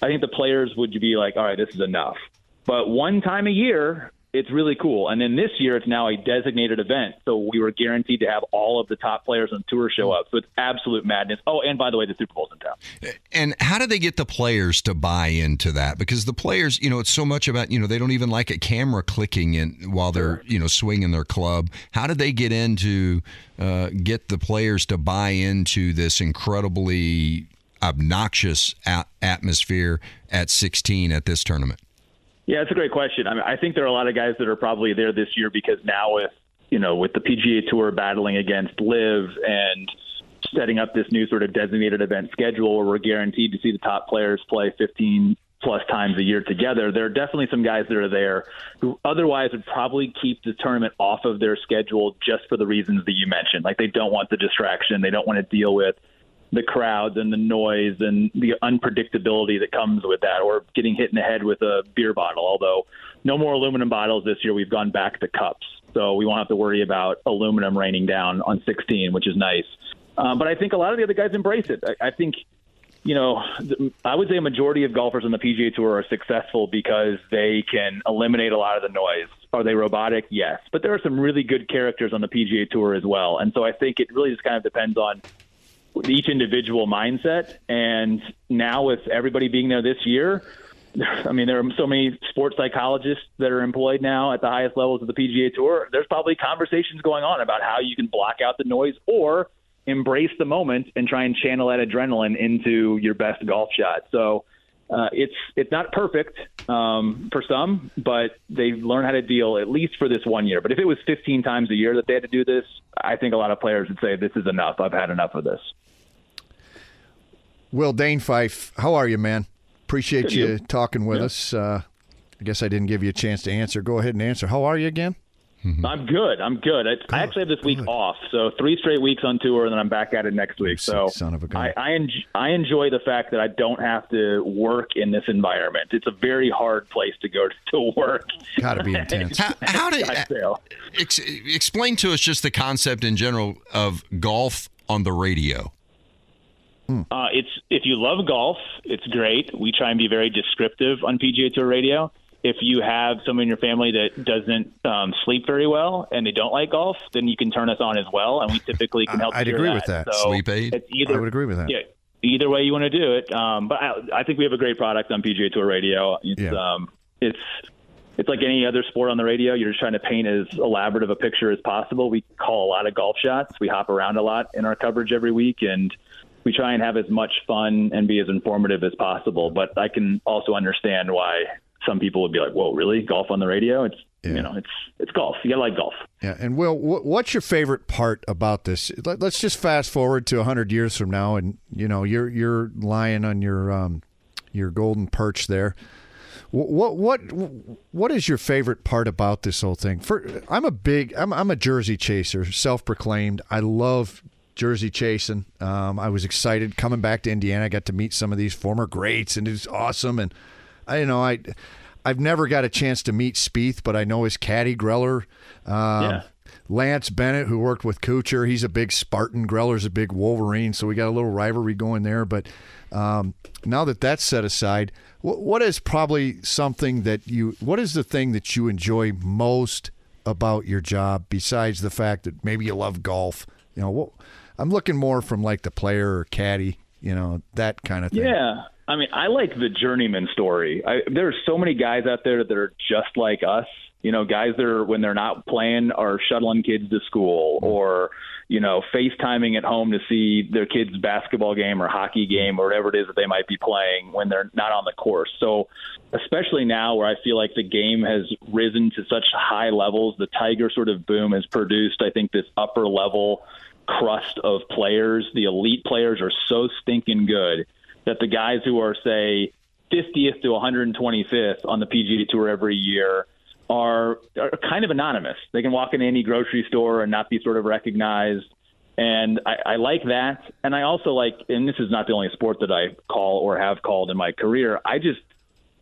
F: I think the players would be like, all right, this is enough. But one time a year, it's really cool. And then this year, it's now a designated event, so we were guaranteed to have all of the top players on tour show up. So it's absolute madness. Oh, and by the way, the Super Bowl's in town.
B: And how do they get the players to buy into that? Because the players, you know, it's so much about, you know, they don't even like a camera clicking in while they're, you know, swinging their club. How do they get into uh, get the players to buy into this incredibly obnoxious a- atmosphere at 16 at this tournament?
F: Yeah, it's a great question. I mean, I think there are a lot of guys that are probably there this year because now with you know with the PGA Tour battling against LIV and setting up this new sort of designated event schedule where we're guaranteed to see the top players play 15 plus times a year together. There are definitely some guys that are there who otherwise would probably keep the tournament off of their schedule just for the reasons that you mentioned. Like they don't want the distraction, they don't want to deal with the crowds and the noise and the unpredictability that comes with that, or getting hit in the head with a beer bottle. Although no more aluminum bottles this year, we've gone back to cups, so we won't have to worry about aluminum raining down on 16, which is nice. Um, but I think a lot of the other guys embrace it. I, I think you know, I would say a majority of golfers on the PGA Tour are successful because they can eliminate a lot of the noise. Are they robotic? Yes. But there are some really good characters on the PGA Tour as well. And so I think it really just kind of depends on each individual mindset. And now with everybody being there this year, I mean, there are so many sports psychologists that are employed now at the highest levels of the PGA Tour. There's probably conversations going on about how you can block out the noise or embrace the moment and try and channel that adrenaline into your best golf shot. So uh, it's it's not perfect um, for some, but they learn how to deal at least for this one year. But if it was 15 times a year that they had to do this, I think a lot of players would say this is enough. I've had enough of this.
C: Will Dane Fife, how are you, man? Appreciate
F: Good,
C: you,
F: you.
C: talking with
F: Yeah.
C: us. Uh, I guess I didn't give you a chance to answer. Go ahead and answer. How are you again?
F: I'm good. I'm good. I, I actually have this week off, so three straight weeks on tour, and then I'm back at it next week. So
C: son of a gun.
F: I I, en- I enjoy the fact that I don't have to work in this environment. It's a very hard place to go to work.
C: Got to be intense.
B: How, how did
F: Scottsdale.
B: ex, explain to us just the concept in general of golf on the radio?
F: Uh, it's if you love golf, it's great. We try and be very descriptive on PGA Tour Radio. If you have someone in your family that doesn't um, sleep very well and they don't like golf, then you can turn us on as well, and we typically can help.
C: I'd
F: cure
C: agree
F: that.
C: with that.
F: So
B: Sleep aid?
F: It's either,
C: I would agree with that.
F: Yeah, either way you want to do it. Um, but I, I think we have a great product on PGA Tour Radio. It's
C: Yeah.
F: um, it's it's like any other sport on the radio. You're just trying to paint as elaborate of a picture as possible. We call a lot of golf shots. We hop around a lot in our coverage every week, and we try and have as much fun and be as informative as possible. But I can also understand why some people would be like, "Whoa, really? Golf on the radio? It's
C: Yeah.
F: you know, it's it's golf. You gotta like golf."
C: Yeah, and Will, wh- what's your favorite part about this? Let, us just fast forward to hundred years from now, and you know you're you're lying on your um, your golden perch there. What what what is your favorite part about this whole thing? For I'm a big I'm I'm a jersey chaser, self proclaimed. I love jersey chasing. Um, I was excited coming back to Indiana. I got to meet some of these former greats, and it's awesome. And I you know I I've never got a chance to meet Spieth, but I know his caddy Greller. Um,
F: Yeah.
C: Lance Bennett, who worked with Kuchar, he's a big Spartan. Greller's a big Wolverine, so we got a little rivalry going there. But um, now that that's set aside, what, what is probably something that you? What is the thing that you enjoy most about your job besides the fact that maybe you love golf? You know, what, I'm looking more from like the player or caddy, you know, that kind of thing.
F: Yeah. I mean, I like the journeyman story. I, there are so many guys out there that are just like us. You know, guys that are when they're not playing are shuttling kids to school mm-hmm. or, you know, FaceTiming at home to see their kids' basketball game or hockey game or whatever it is that they might be playing when they're not on the course. So, especially now where I feel like the game has risen to such high levels, the Tiger sort of boom has produced, I think, this upper level crust of players. The elite players are so stinking good that the guys who are, say, 50th to 125th on the PGA Tour every year are, are kind of anonymous. They can walk in any grocery store and not be sort of recognized. And I, I like that. And I also like, and this is not the only sport that I call or have called in my career. I just,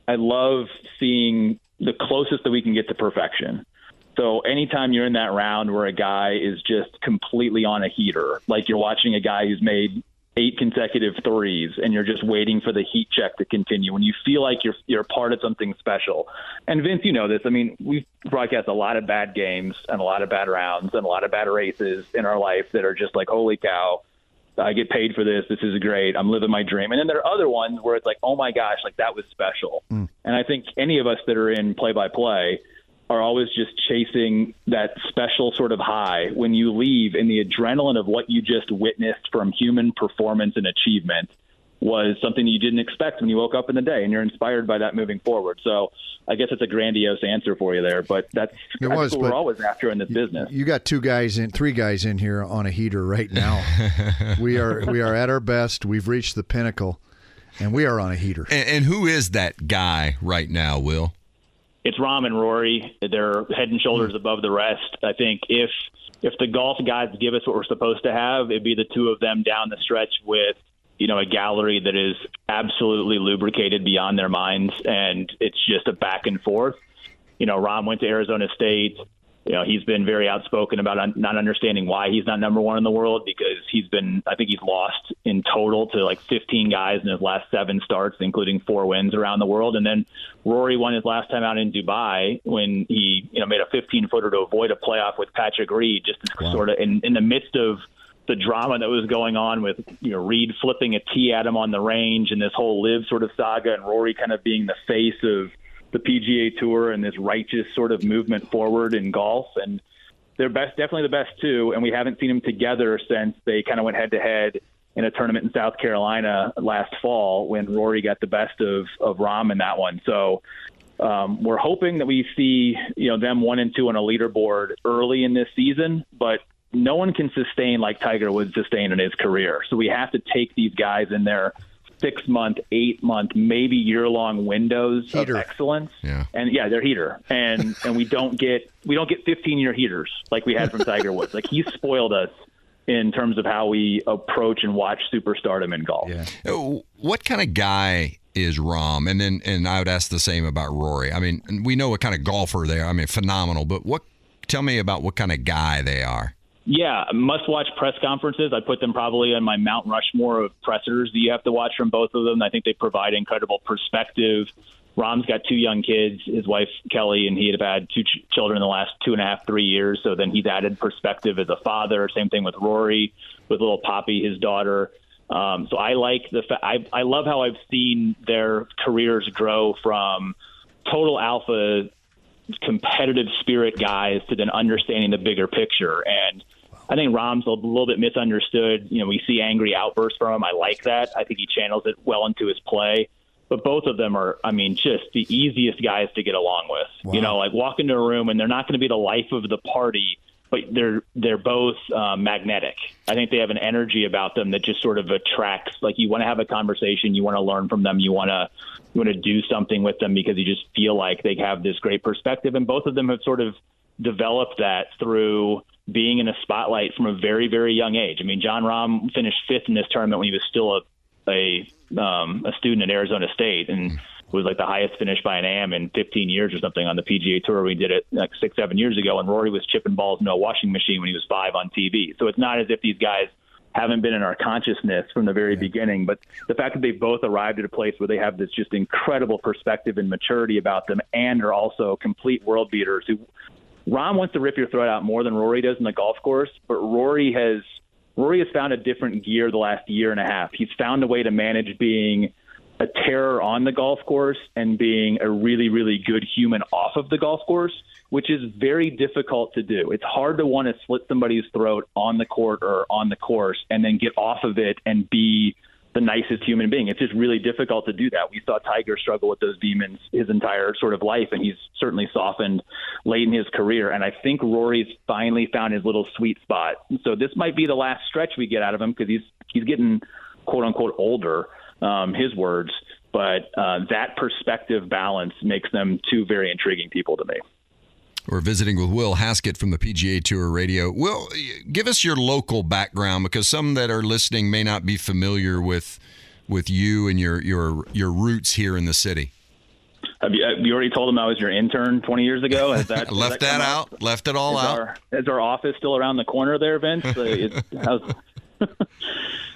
F: I love seeing the closest that we can get to perfection. So anytime you're in that round where a guy is just completely on a heater, like you're watching a guy who's made eight consecutive threes and you're just waiting for the heat check to continue when you feel like you're you're part of something special. And Vince, you know this. I mean, we've broadcast a lot of bad games and a lot of bad rounds and a lot of bad races in our life that are just like, holy cow, I get paid for this. This is great. I'm living my dream. And then there are other ones where it's like, oh my gosh, like that was special. Mm. And I think any of us that are in play by play are always just chasing that special sort of high when you leave and the adrenaline of what you just witnessed from human performance and achievement was something you didn't expect when you woke up in the day and you're inspired by that moving forward. So I guess it's a grandiose answer for you there, but that's,
C: It
F: that's
C: was,
F: what
C: but
F: we're always after in this business.
C: You got two guys in, three guys in here on a heater right now. we are we are at our best. We've reached the pinnacle, and we are on a heater.
B: And, and who is that guy right now, Will?
F: It's Rahm and Rory. They're head and shoulders hmm. above the rest. I think if if the golf gods give us what we're supposed to have, it'd be the two of them down the stretch with you know a gallery that is absolutely lubricated beyond their minds, and it's just a back and forth. You know, Rahm went to Arizona State. You know, he's been very outspoken about un- not understanding why he's not number one in the world because he's been, I think he's lost in total to like 15 guys in his last seven starts, including four wins around the world. And then Rory won his last time out in Dubai when he, you know, made a 15 footer to avoid a playoff with Patrick Reed, just to sort of in, in the midst of the drama that was going on with you know Reed flipping a tee at him on the range and this whole LIV sort of saga and Rory kind of being the face of the PGA Tour and this righteous sort of movement forward in golf and they're best definitely the best two and we haven't seen them together since they kind of went head to head in a tournament in South Carolina last fall when Rory got the best of of Rahm in that one so um, we're hoping that we see you know them one and two on a leaderboard early in this season, but no one can sustain like Tiger would sustain in his career. So we have to take these guys in their six month, eight month, maybe year long windows
C: Heater.
F: of excellence.
B: Yeah.
F: And yeah, they're heater. And and we don't get we don't get 15 year heaters like we had from Tiger Woods. Like he spoiled us in terms of how we approach and watch superstardom in golf.
C: Yeah.
B: Uh, What kind of guy is Rahm? And then, and I would ask the same about Rory. I mean, we know what kind of golfer they are. I mean, phenomenal. But what? Tell me about what kind of guy they are.
F: Yeah, must watch press conferences. I put them probably on my Mount Rushmore of pressers that you have to watch from both of them. I think they provide incredible perspective. Rahm's got two young kids, his wife Kelly, and he'd have had two ch- children in the last two and a half, three years. So then he's added perspective as a father. Same thing with Rory, with little Poppy, his daughter. Um, so I like the fa- I I love how I've seen their careers grow from total alpha competitive spirit guys to then understanding the bigger picture. And I think Rahm's a little bit misunderstood. You know, we see angry outbursts from him. I like that. I think he channels it well into his play. But both of them are, I mean, just the easiest guys to get along with. You know, like walk into a room and they're not going to be the life of the party, but they're they're both uh, magnetic. I think they have an energy about them that just sort of attracts. Like you want to have a conversation, you want to learn from them, you want to you want to do something with them because you just feel like they have this great perspective. And both of them have sort of developed that through being in a spotlight from a very very young age. I mean, Jon Rahm finished fifth in this tournament when he was still a a um, a student at Arizona State, and was like the highest finish by an AM in 15 years or something on the PGA Tour. We did it like six, seven years ago, and Rory was chipping balls into a washing machine when he was five on TV. So it's not as if these guys haven't been in our consciousness from the very beginning. But the fact that they both arrived at a place where they have this just incredible perspective and maturity about them, and are also complete world beaters. Who Rahm wants to rip your throat out more than Rory does in the golf course, but Rory has Rory has found a different gear the last year and a half. He's found a way to manage being a terror on the golf course and being a really, really good human off of the golf course, which is very difficult to do. It's hard to want to slit somebody's throat on the court or on the course and then get off of it and be the nicest human being. It's just really difficult to do that. We saw Tiger struggle with those demons his entire sort of life, and he's certainly softened late in his career. And I think Rory's finally found his little sweet spot. So this might be the last stretch we get out of him because he's he's getting quote unquote older um, his words. But uh, that perspective balance makes them two very intriguing people to me.
B: We're visiting with Will Haskett from the PGA Tour Radio. Will, give us your local background because some that are listening may not be familiar with with you and your your your roots here in the city.
F: Have you, have you already told them I was your intern 20 years ago? Has that,
B: left that, that out? Up? Left it all
F: is
B: out?
F: Our, is our office still around the corner there, Vince?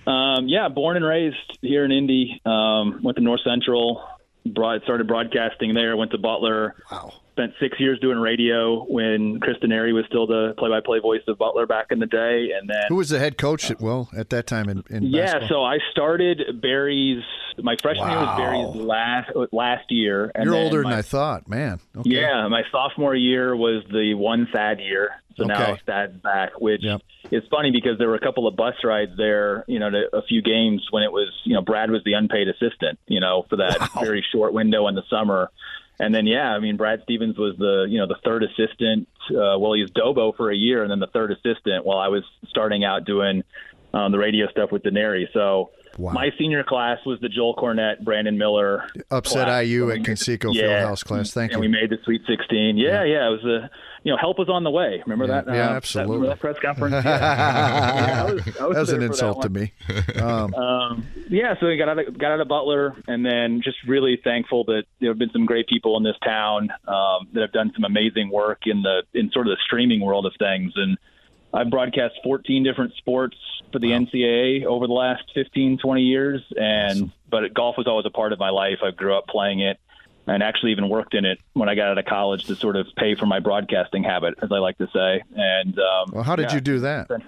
F: Um, yeah, born and raised here in Indy. Um, went to North Central. Broad, started broadcasting there. Went to Butler.
C: Wow.
F: Spent six years doing radio when Chris Denari was still the play-by-play voice of Butler back in the day. And then
C: who was the head coach? At, well, at that time in, in
F: yeah.
C: Basketball?
F: So I started Barry's. My freshman wow. year was Barry's last last year.
C: And You're older my, than I thought, man. Okay.
F: Yeah, my sophomore year was the one sad year. So okay. now Thad's back, which yep. is funny because there were a couple of bus rides there, you know, to a few games when it was, you know, Brad was the unpaid assistant, you know, for that wow. very short window in the summer. And then, yeah, I mean, Brad Stevens was the, you know, the third assistant. Uh, well, he was Dobo for a year and then the third assistant while I was starting out doing um, the radio stuff with Denari. So, Wow. My senior class was the Joel Cornette, Brandon Miller.
C: Upset
F: class.
C: IU at Conseco
F: yeah.
C: Fieldhouse class. Thank
F: and
C: you.
F: And we made the Sweet 16. Yeah, yeah, yeah, it was a you know, help was on the way. Remember
C: yeah,
F: that?
C: Yeah,
F: uh,
C: absolutely.
F: That, that press conference. Yeah, yeah I was, I was
C: that was an insult to me.
F: Um, um, yeah, so we got out of, got out of Butler, and then just really thankful that there have been some great people in this town um, that have done some amazing work in the in sort of the streaming world of things. And I've broadcast 14 different sports for the wow. NCAA over the last 15, 20 years, and awesome. but golf was always a part of my life. I grew up playing it and actually even worked in it when I got out of college to sort of pay for my broadcasting habit, as I like to say. And um,
C: well, how did
F: yeah,
C: you do that? Did,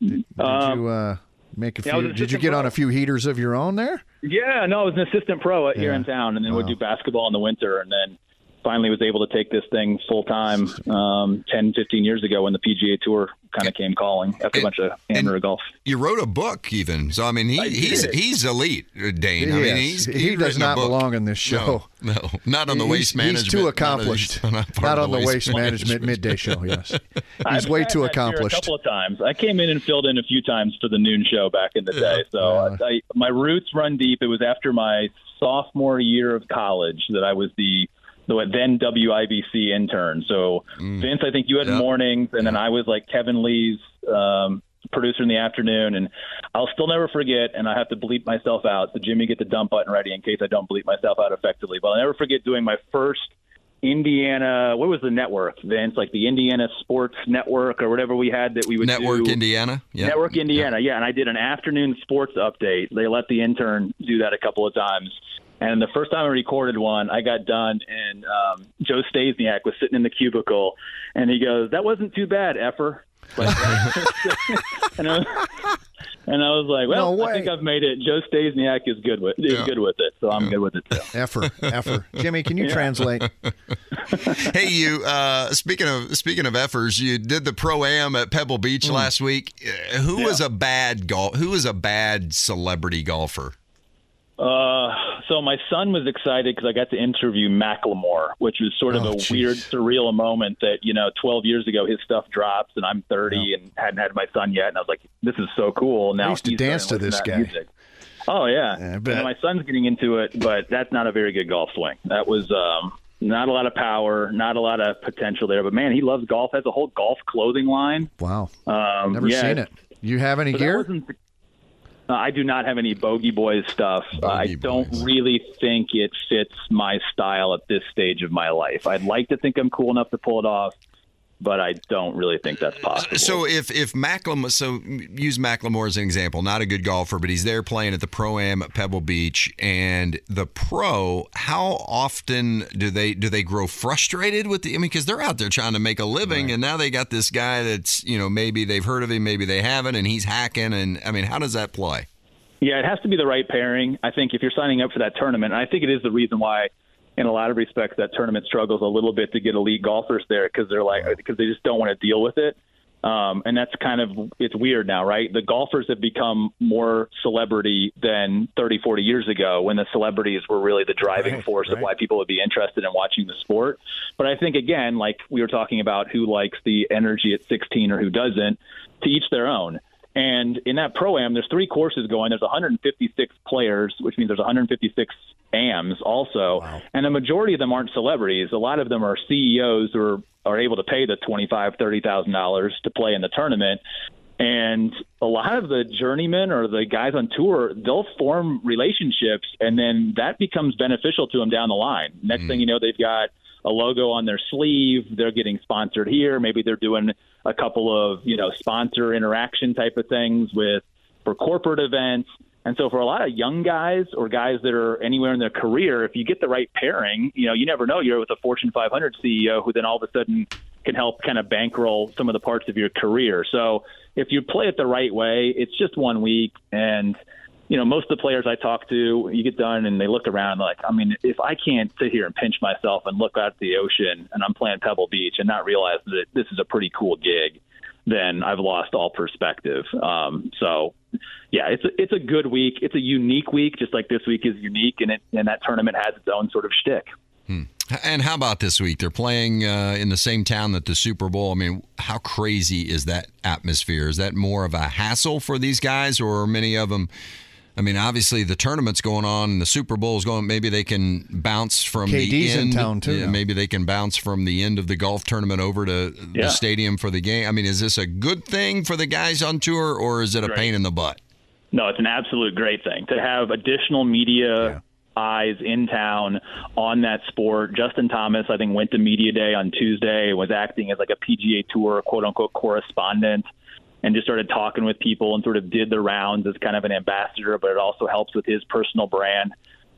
C: did um, you uh, make a few? Yeah, did you get pro. on a few heaters of your own there?
F: Yeah, no, I was an assistant pro yeah. here in town, and then wow. would do basketball in the winter, and then finally was able to take this thing full time um, 10, 15 years ago when the PGA Tour kind of came calling after and, a bunch of amateur golf.
B: You wrote a book, even. So I mean, he, he's he's elite, uh, Dane.
C: He
B: I mean, he's,
C: he does not belong in this show.
B: No, no not on the waste management.
C: He's too accomplished. Not, not, not on the waste, waste management, management midday show. Yes, he's way too accomplished.
F: a couple of times. I came in and filled in a few times for the noon show back in the day. So uh, I, my roots run deep. It was after my sophomore year of college that I was the the then WIBC intern. So mm. Vince, I think you had yep. mornings, and yep. then I was like Kevin Lee's um, producer in the afternoon. And I'll still never forget, and I have to bleep myself out. So Jimmy, get the dump button ready in case I don't bleep myself out effectively. But I'll never forget doing my first Indiana. What was the network, Vince? Like the Indiana Sports Network or whatever we had that we would do.
B: Network
F: do.
B: Indiana.
F: Yeah. Network Indiana. Yeah, and I did an afternoon sports update. They let the intern do that a couple of times. And the first time I recorded one, I got done, and um, Joe Stasiak was sitting in the cubicle, and he goes, "That wasn't too bad, effer." Like, and, I was, and I was like, "Well,
C: no
F: I think I've made it." Joe Stasiak is good with is yeah. good with it, so I'm yeah. good with it too.
C: Effer, effer. Jimmy, can you yeah. translate?
B: hey, you. Uh, speaking of speaking of effers, you did the pro am at Pebble Beach mm. last week. Uh, who was a bad golf? Who was a bad celebrity golfer?
F: Uh, so my son was excited because I got to interview Macklemore, which was sort of oh, a geez. weird, surreal moment that you know, 12 years ago his stuff drops, and I'm 30 yeah. and hadn't had my son yet, and I was like, this is so cool. Now
C: I used to dance to this guy.
F: Music. Oh yeah, yeah my son's getting into it, but that's not a very good golf swing. That was um, not a lot of power, not a lot of potential there. But man, he loves golf. Has a whole golf clothing line.
C: Wow,
F: um,
C: never
F: yeah,
C: seen it. You have any gear?
F: Uh, I do not have any bogey boys stuff. Uh, I don't
B: boys.
F: really think it fits my style at this stage of my life. I'd like to think I'm cool enough to pull it off, but I don't really think that's uh, possible.
B: So if if Macklemore, so use Macklemore as an example, not a good golfer, but he's there playing at the pro am at Pebble Beach, and the pro. How often do they do they grow frustrated with the? I mean, because they're out there trying to make a living, and now they got this guy that's you know maybe they've heard of him, maybe they haven't, and he's hacking, and I mean, how does that play?
F: Yeah, it has to be the right pairing. I think if you're signing up for that tournament, and I think it is the reason why, in a lot of respects, that tournament struggles a little bit to get elite golfers there because they're like because they just don't want to deal with it. Um, and that's kind of it's weird now, right? The golfers have become more celebrity than 30, 40 years ago when the celebrities were really the driving
C: Right,
F: force of why people would be interested in watching the sport. But I think again, like we were talking about, who likes the energy at 16 or who doesn't, to each their own. And in that pro am, there's three courses going. There's 156 players, which means there's 156 AMs also, and a majority of them aren't celebrities. A lot of them are CEOs who are, are able to pay the twenty-five, thirty thousand dollars to play in the tournament. And a lot of the journeymen or the guys on tour, they'll form relationships, and then that becomes beneficial to them down the line. Next hmm. thing you know, they've got a logo on their sleeve. They're getting sponsored here. Maybe they're doing a couple of you know sponsor interaction type of things with for corporate events. And so for a lot of young guys or guys that are anywhere in their career, if you get the right pairing, you know, you never know you're with a Fortune 500 CEO who then all of a sudden can help kind of bankroll some of the parts of your career. So if you play it the right way, it's just one week and you know, most of the players I talk to, you get done and they look around like, I mean, if I can't sit here and pinch myself and look out at the ocean and I'm playing Pebble Beach and not realize that this is a pretty cool gig, then I've lost all perspective. Um, so, yeah, it's a, it's a good week. It's a unique week, just like this week is unique, and it and that tournament has its own sort of shtick.
B: And how about this week? They're playing uh, in the same town that the Super Bowl. I mean, how crazy is that atmosphere? Is that more of a hassle for these guys, or many of them? I mean, obviously the tournament's going on and the Super Bowl's going. Maybe they can bounce from the
C: KD's in town, too,
B: Yeah, maybe they can bounce from the end of the golf tournament over to
F: Yeah.
B: the stadium for the game. I mean, is this a good thing for the guys on tour, or is it a pain in the butt?
F: No, it's an absolute great thing to have additional media eyes in town on that sport. Justin Thomas, I think, went to media day on Tuesday, was acting as like a PGA Tour quote unquote correspondent, and just started talking with people and sort of did the rounds as kind of an ambassador. But it also helps with his personal brand.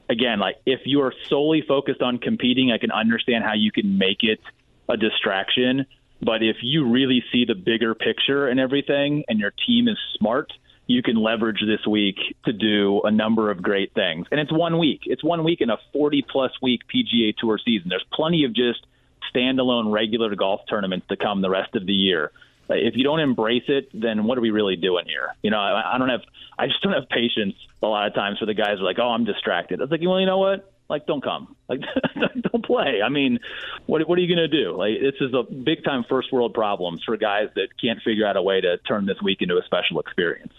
F: Again, like if you are solely focused on competing, I can understand how you can make it a distraction. But if you really see the bigger picture and everything, and your team is smart, you can leverage this week to do a number of great things. And it's one week. It's one week in a 40 plus week PGA Tour season. There's plenty of just standalone regular golf tournaments to come the rest of the year. If you don't embrace it, then what are we really doing here? You know, I, I don't have, I just don't have patience a lot of times for the guys who are like, oh, I'm distracted. I was like, well, you know what? Like, don't come. Like, don't play. I mean, what what are you going to do? Like, this is a big time first world problems for guys that can't figure out a way to turn this week into a special experience.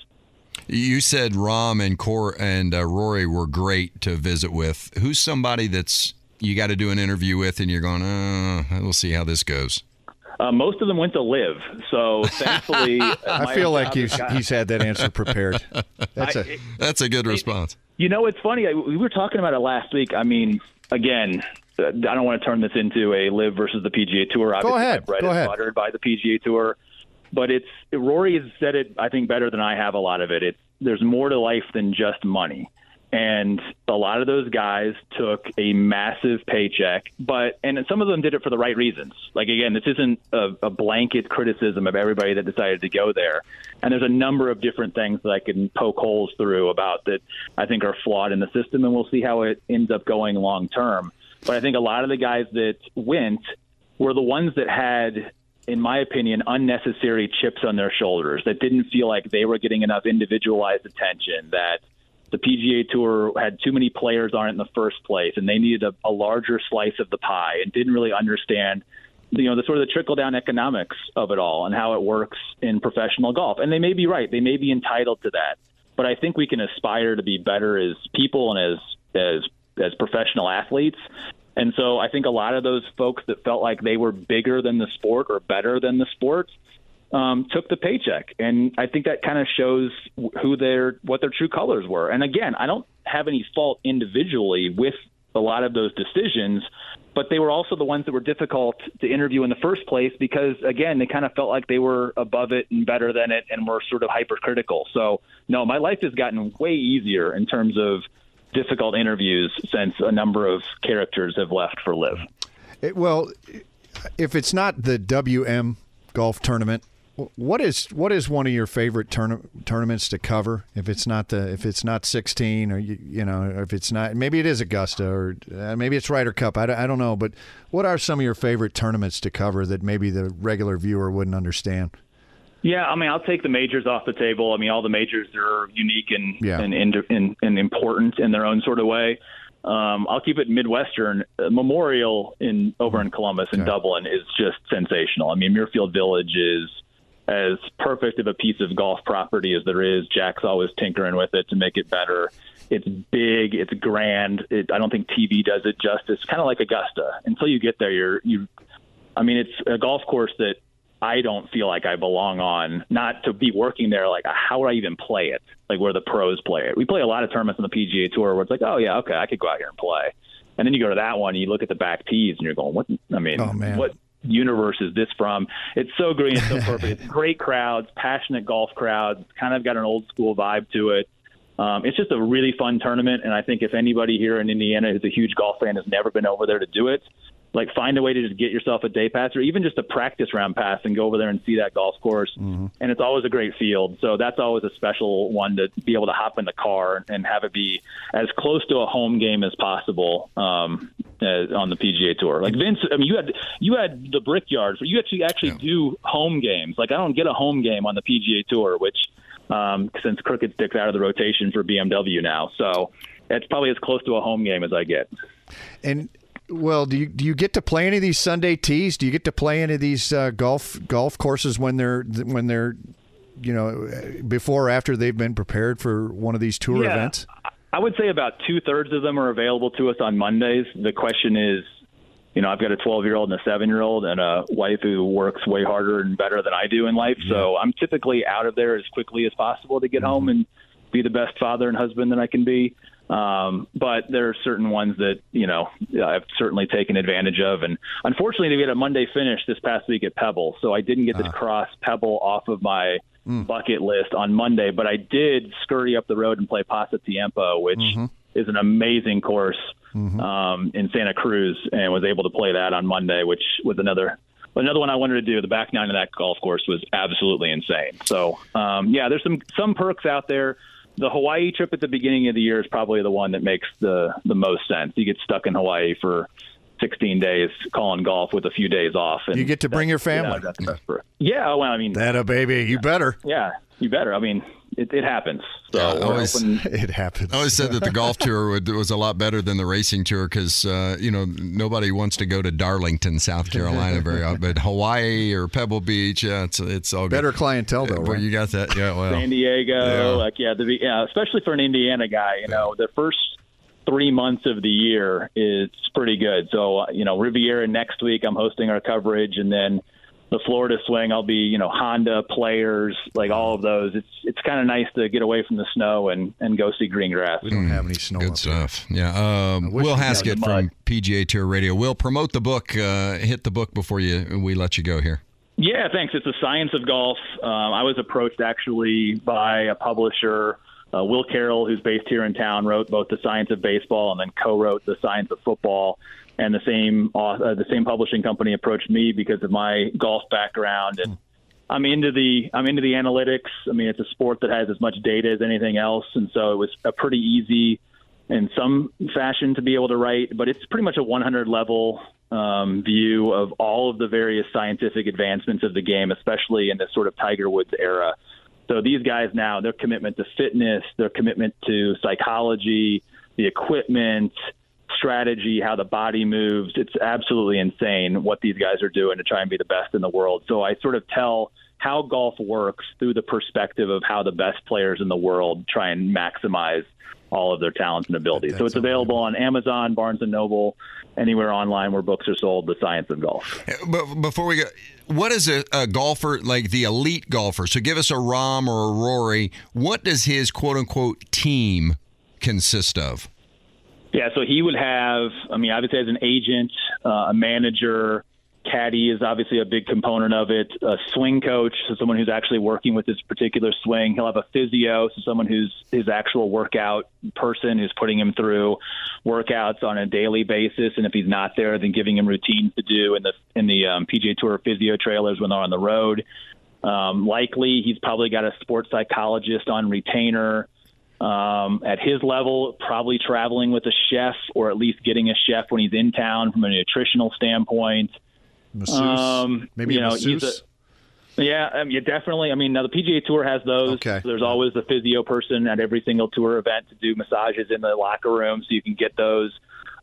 B: You said Rahm and Cor and uh, Rory were great to visit with. Who's somebody that's you got to do an interview with, and you're going, uh, we'll see how this goes.
F: Uh, most of them went to LIV, so thankfully,
C: I feel like he's he's had that answer prepared. That's a
B: That's a good response.
F: You know, it's funny. I- We were talking about it last week. I mean, again, uh, I don't want to turn this into a LIV versus the PGA Tour. Obviously,
C: ahead.
F: my bread
C: Go ahead.
F: buttered by the PGA Tour, but it's Rory has said it. I think better than I have. A lot of it. It's there's more to life than just money. And a lot of those guys took a massive paycheck, but and some of them did it for the right reasons. Like again, this isn't a, a blanket criticism of everybody that decided to go there. And there's a number of different things that I can poke holes through about that I think are flawed in the system, and we'll see how it ends up going long term. But I think a lot of the guys that went were the ones that had in my opinion, unnecessary chips on their shoulders that didn't feel like they were getting enough individualized attention, that the PGA Tour had too many players on it in the first place, and they needed a, a larger slice of the pie, and didn't really understand, you know, the sort of the trickle down economics of it all and how it works in professional golf. And they may be right; they may be entitled to that, but I think we can aspire to be better as people and as as as professional athletes. And so I think a lot of those folks that felt like they were bigger than the sport or better than the sport um, took the paycheck, and I think that kind of shows who their what their true colors were. And again, I don't have any fault individually with a lot of those decisions, but they were also the ones that were difficult to interview in the first place because again, they kind of felt like they were above it and better than it, and were sort of hypercritical. So no, my life has gotten way easier in terms of difficult interviews since a number of characters have left for LIV.
C: It, well, if it's not the WM golf tournament, what is what is one of your favorite tourna- tournaments to cover? If it's not the if it's not 16 or you, you know or if it's not maybe it is Augusta or uh, maybe it's Ryder Cup. I, I don't know, but what are some of your favorite tournaments to cover that maybe the regular viewer wouldn't understand?
F: Yeah, I mean, I'll take the majors off the table. I mean, all the majors are unique and
C: Yeah.
F: and, and and and important in their own sort of way. Um, I'll keep it Midwestern. Uh, Memorial in over in Columbus and
C: Okay.
F: Dublin is just sensational. I mean, Muirfield Village is as perfect of a piece of golf property as there is. Jack's always tinkering with it to make it better. It's big, it's grand. It, I don't think TV does it justice. Kind of like Augusta. Until you get there, you're you. I mean, it's a golf course that I don't feel like I belong on. Not to be working there, like how would I even play it? Like where the pros play it. We play a lot of tournaments on the PGA Tour where it's like, oh yeah, okay, I could go out here and play. And then you go to that one, and you look at the back tees, and you're going, what? I mean,
C: Oh, man.
F: what universe is this from? It's so green, it's so perfect. It's great crowds, passionate golf crowds. It's kind of got an old school vibe to it. Um, it's just a really fun tournament, and I think if anybody here in Indiana who's a huge golf fan has never been over there to do it, like find a way to just get yourself a day pass or even just a practice round pass and go over there and see that golf course. And it's always a great field, so that's always a special one to be able to hop in the car and have it be as close to a home game as possible um, uh, on the PGA Tour. Like Vince, I mean, you had you had the Brickyards, where you actually actually do home games. Like I don't get a home game on the PGA Tour, which um, since Crooked Stick's out of the rotation for BMW now, so it's probably as close to a home game as I get.
C: And well, do you do you get to play any of these Sunday tees? Do you get to play any of these uh, golf golf courses when they're when they're you know before or after they've been prepared for one of these tour
F: Yeah.
C: events?
F: I would say about two thirds of them are available to us on Mondays. The question is, you know, I've got a 12 year old and a seven year old and a wife who works way harder and better than I do in life. So I'm typically out of there as quickly as possible to get home and be the best father and husband that I can be. Um, but there are certain ones that, you know, I've certainly taken advantage of. And unfortunately, we had a Monday finish this past week at Pebble. So I didn't get to cross Pebble off of my bucket list on Monday, but I did scurry up the road and play Pasatiempo, which is an amazing course um, in Santa Cruz, and was able to play that on Monday, which was another another one I wanted to do. The back nine of that golf course was absolutely insane. So um, yeah, there's some some perks out there. The Hawaii trip at the beginning of the year is probably the one that makes the the most sense. You get stuck in Hawaii for 16 days calling golf with a few days off. And
C: You get to bring your family.
F: Yeah, that's the best for- yeah, well, I mean,
C: That a baby, you better.
F: yeah, you better. I mean, it, it happens. So
B: Yeah, always-
F: hoping-
C: It happens.
B: I always said that the golf tour would, was a lot better than the racing tour because uh, you know nobody wants to go to Darlington, South Carolina, very often, but Hawaii or Pebble Beach, yeah, it's it's all
C: Better
B: good.
C: clientele though,
B: Well,
C: right?
B: you got that, yeah. Well,
F: San Diego,
B: Yeah.
F: like yeah, the, yeah, especially for an Indiana guy, you know, the first three months of the year is pretty good. So uh, you know, Riviera next week, I'm hosting our coverage, and then the Florida swing, I'll be you know Honda players, like all of those. It's it's kind of nice to get away from the snow and and go see green grass.
C: we don't have any snow.
B: Good
C: up here.
B: stuff. Yeah. Um, Will
C: we had
B: Haskett from
F: mud.
B: PGA Tour Radio. Will promote the book. Uh, hit the book before you we let you go here.
F: Yeah, thanks. It's a science of golf. Um, I was approached actually by a publisher, uh, Will Carroll, who's based here in town, wrote both the Science of Baseball and then co-wrote the Science of Football. And the same uh, the same publishing company approached me because of my golf background and. I'm into the I'm into the analytics. I mean, it's a sport that has as much data as anything else, and so it was a pretty easy, in some fashion, to be able to write. But it's pretty much a 100 level um, view of all of the various scientific advancements of the game, especially in this sort of Tiger Woods era. So these guys now, their commitment to fitness, their commitment to psychology, the equipment, strategy, how the body moves. It's absolutely insane what these guys are doing to try and be the best in the world. So I sort of tell how golf works through the perspective of how the best players in the world try and maximize all of their talents and abilities. so it's available on Amazon, Barnes and Noble, anywhere online where books are sold. The Science of Golf.
B: But before we go, what is a, a golfer like the elite golfer? So give us a Rahm or a Rory. What does his quote unquote team consist of?
F: Yeah, so he would have, I mean, obviously as an agent, uh, a manager, caddy is obviously a big component of it. A swing coach, so someone who's actually working with this particular swing. He'll have a physio, so someone who's his actual workout person who's putting him through workouts on a daily basis. And if he's not there, then giving him routines to do in the in the um, PGA Tour physio trailers when they're on the road. Um, likely, he's probably got a sports psychologist on retainer. Um, at his level, probably traveling with a chef or at least getting a chef when he's in town from a nutritional standpoint.
C: Masseuse.
F: Um,
C: Maybe
F: you
C: a
F: know,
C: masseuse.
F: a- Yeah, um, yeah, definitely. I mean, now the PGA Tour has those.
C: Okay.
F: There's always a physio person at every single tour event to do massages in the locker room, so you can get those,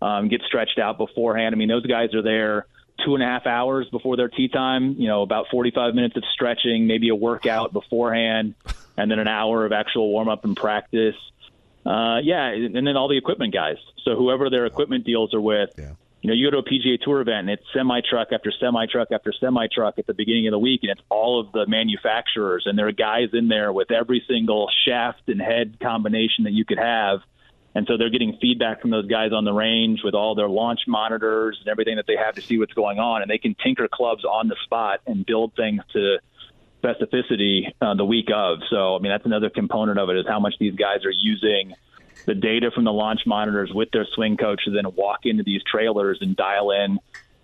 F: um, get stretched out beforehand. I mean, those guys are there two and a half hours before their tea time. You know, about 45 minutes of stretching, maybe a workout beforehand, and then an hour of actual warm up and practice. Uh, yeah, and then all the equipment guys. So whoever their equipment deals are with,
C: Yeah.
F: you know, you go to a PGA Tour event and it's semi truck after semi truck after semi truck at the beginning of the week, and it's all of the manufacturers, and there are guys in there with every single shaft and head combination that you could have. And so they're getting feedback from those guys on the range with all their launch monitors and everything that they have to see what's going on, and they can tinker clubs on the spot and build things to specificity uh, the week of. So, I mean, that's another component of it is how much these guys are using the data from the launch monitors with their swing coach to then walk into these trailers and dial in.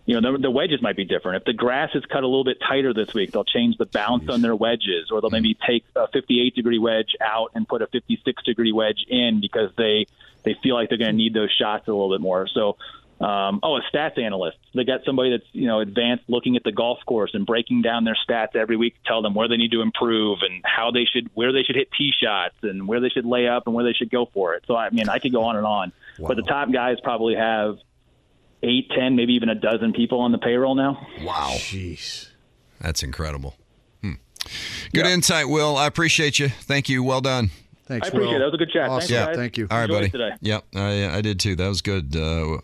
F: You know, the, the wedges might be different. If the grass is cut a little bit tighter this week, they'll change the bounce on their wedges, or they'll maybe take a 58 degree wedge out and put a 56 degree wedge in because they they feel like they're going to need those shots a little bit more. So, um, oh, a stats analyst. They got somebody that's you know advanced, looking at the golf course and breaking down their stats every week, to tell them where they need to improve and how they should, where they should hit tee shots and where they should lay up and where they should go for it. So, I mean, I could go on and on, but the top guys probably have eight, ten, maybe even a dozen people on the payroll now.
B: Wow.
C: Jeez.
B: That's incredible. Hmm. Good insight, Will. I appreciate you. Thank you. Well done.
C: Thanks,
F: I appreciate
C: Will.
F: it. That was a good chat.
C: Awesome.
F: Thanks,
C: Yeah,
F: guys.
C: thank you.
B: All right,
F: Enjoyed
B: buddy.
F: it Today.
B: Yep, I, I did too. That was good. Uh,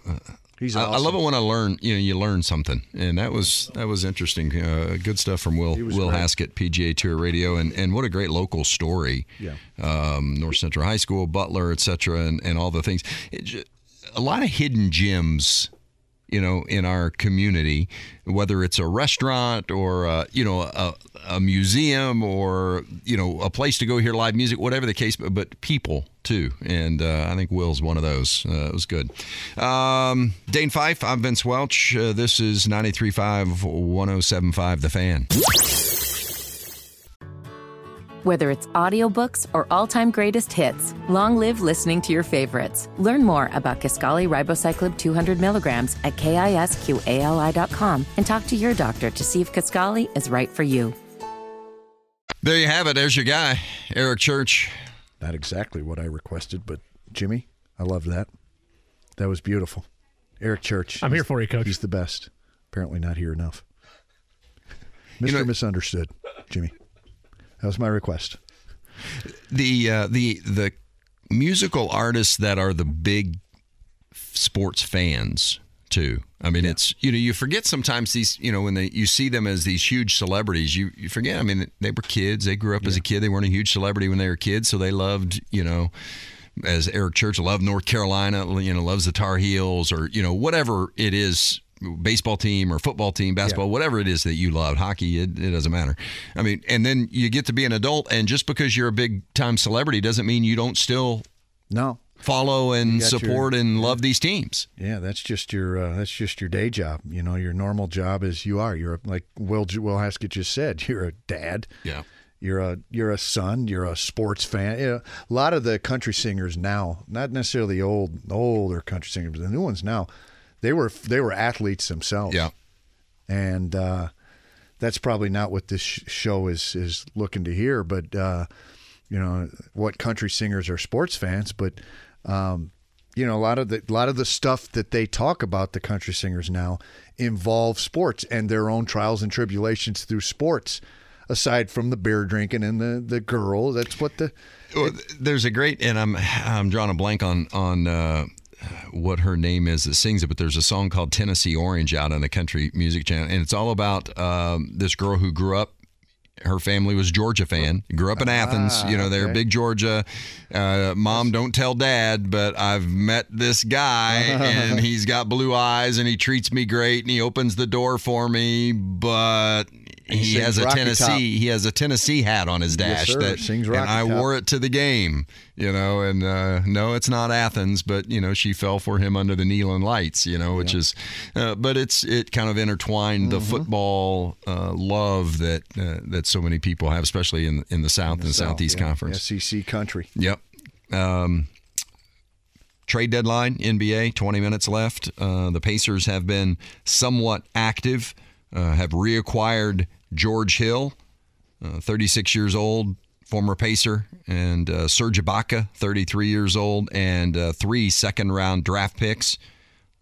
C: He's
B: I, I love it when I learn. You know, you learn something, and that was that was interesting. Uh, good stuff from Will Will
C: great.
B: Haskett, PGA Tour Radio, and and what a great local story.
C: Yeah.
B: um, North Central High School, Butler, etc., and, and all the things. It a lot of hidden gems, you know, in our community, whether it's a restaurant or, uh, you know, a, a museum or, you know, a place to go hear live music, whatever the case, but, but people too. And uh, I think Will's one of those. Uh, it was good. Um, Dane Fife, I'm Vince Welch. Uh, this is 93.5, 107.5 The Fan.
A: Whether it's audiobooks or all-time greatest hits, long live listening to your favorites. Learn more about Kisqali Ribociclib 200 milligrams at kisqali.com and talk to your doctor to see if Kisqali is right for you.
B: There you have it. There's your guy, Eric Church.
C: Not exactly what I requested, but Jimmy, I love that. That was beautiful. Eric Church.
D: I'm here for you, Coach.
C: He's the best. Apparently not here enough. Mr.
B: know-
C: Misunderstood, Jimmy. That was my request.
B: the uh, the the musical artists that are the big sports fans too. I mean, it's you know you forget sometimes these you know when they you see them as these huge celebrities. You you forget. I mean, they were kids. They grew up as a kid. They weren't a huge celebrity when they were kids, so they loved you know. As Eric Church loved North Carolina, you know, loves the Tar Heels, or you know, whatever it is, baseball team or football team, basketball, whatever it is that you love, hockey, it, it doesn't matter. I mean, and then you get to be an adult, and just because you're a big time celebrity doesn't mean you don't still
C: No.
B: follow and
C: got your-
B: support and love these teams.
C: Yeah, that's just your uh, that's just your day job. You know, your normal job is you are. You're a, like Will Will Haskett just said. You're a dad.
B: Yeah.
C: You're a you're a son. You're a sports fan. You know, a lot of the country singers now, not necessarily the old older country singers, but the new ones now, they were they were athletes themselves.
B: Yeah.
C: and uh, that's probably not what this sh- show is is looking to hear. But uh, you know, what country singers are sports fans, but um, you know, a lot of the a lot of the stuff that they talk about the country singers now involve sports and their own trials and tribulations through sports. aside from the beer drinking and the the girl. That's what the
B: Well, there's a great, and I'm I'm drawing a blank on on uh, what her name is that sings it, but there's a song called Tennessee Orange out on the country music channel, and it's all about um, this girl who grew up. Her family was Georgia fan. Grew up in Athens. You know, they're
C: okay.
B: big Georgia. Uh, Mom, don't tell Dad, but I've met this guy, and he's got blue eyes, and he treats me great, and he opens the door for me, but he, has a
C: Rocky
B: Tennessee.
C: Top.
B: He has a Tennessee hat on his
C: Yes,
B: dash
C: sir.
B: that,
C: Sings
B: and I
C: Top.
B: wore it to the game, you know, and uh, no, it's not Athens, but you know, she fell for him under the neon lights, you know, which is, uh, but it's it kind of intertwined
C: Mm-hmm.
B: the football uh, love that uh, that so many people have, especially in in the South and Southeast
C: yeah,
B: Conference.
C: SEC country.
B: Yep. Um, trade deadline, NBA, 20 minutes left. Uh, the Pacers have been somewhat active, uh, have reacquired George Hill, uh, 36 years old, former Pacer, and uh, Serge Ibaka, 33 years old, and uh, three second round draft picks.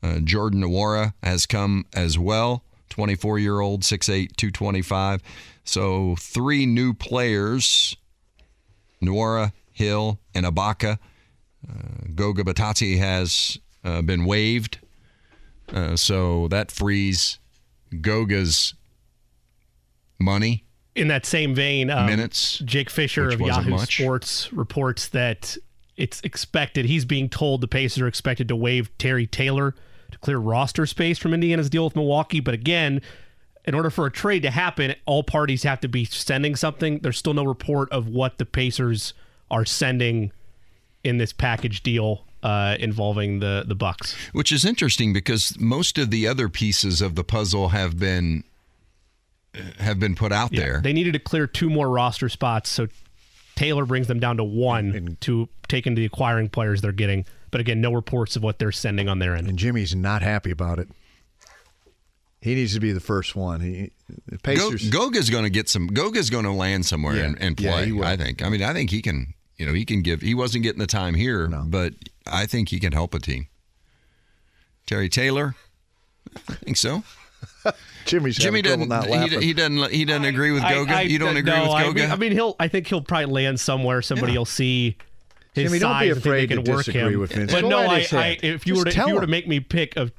B: Uh, Jordan Nwora has come as well, 24 year old, 6'8, 225. So three new players Nwora, Hill, and Ibaka. Uh, Goga Bitadze has uh, been waived, uh, so that frees Goga's money,
D: In that same vein, um,
B: minutes.
D: Jake Fisher of Yahoo
B: much.
D: Sports reports that it's expected. He's being told the Pacers are expected to waive Terry Taylor to clear roster space from Indiana's deal with Milwaukee. But again, in order for a trade to happen, all parties have to be sending something. There's still no report of what the Pacers are sending in this package deal uh, involving the the Bucks.
B: Which is interesting because most of the other pieces of the puzzle have been have been put out there.
D: They needed to clear two more roster spots, so Taylor brings them down to one to take into the acquiring players they're getting. But again, no reports of what they're sending on their end.
C: And Jimmy's not happy about it. He needs to be the first one. He the
B: Go,
C: Pacers.
B: Goga's going to get some. Goga's going to land somewhere
C: Yeah.
B: and, and play.
C: he will.
B: I think. I mean, I think he can. You know, he can give. He wasn't getting the time here, but I think he can help a team. Terry Taylor, I think so.
C: Jimmy's
B: Jimmy
C: having
B: doesn't. He, he doesn't. He doesn't agree with Goga.
D: I- I-
B: you don't agree
D: no,
B: with
D: I
B: Goga.
D: mean, I mean, he'll. I think he'll probably land somewhere. Somebody
B: Yeah.
D: will see. His
C: Jimmy, don't be
D: size and they
C: afraid to
D: can work
C: disagree
D: him.
C: with Vince.
D: But
C: Go
D: no, I, I, if you
C: Just
D: were to, if you were to make me pick of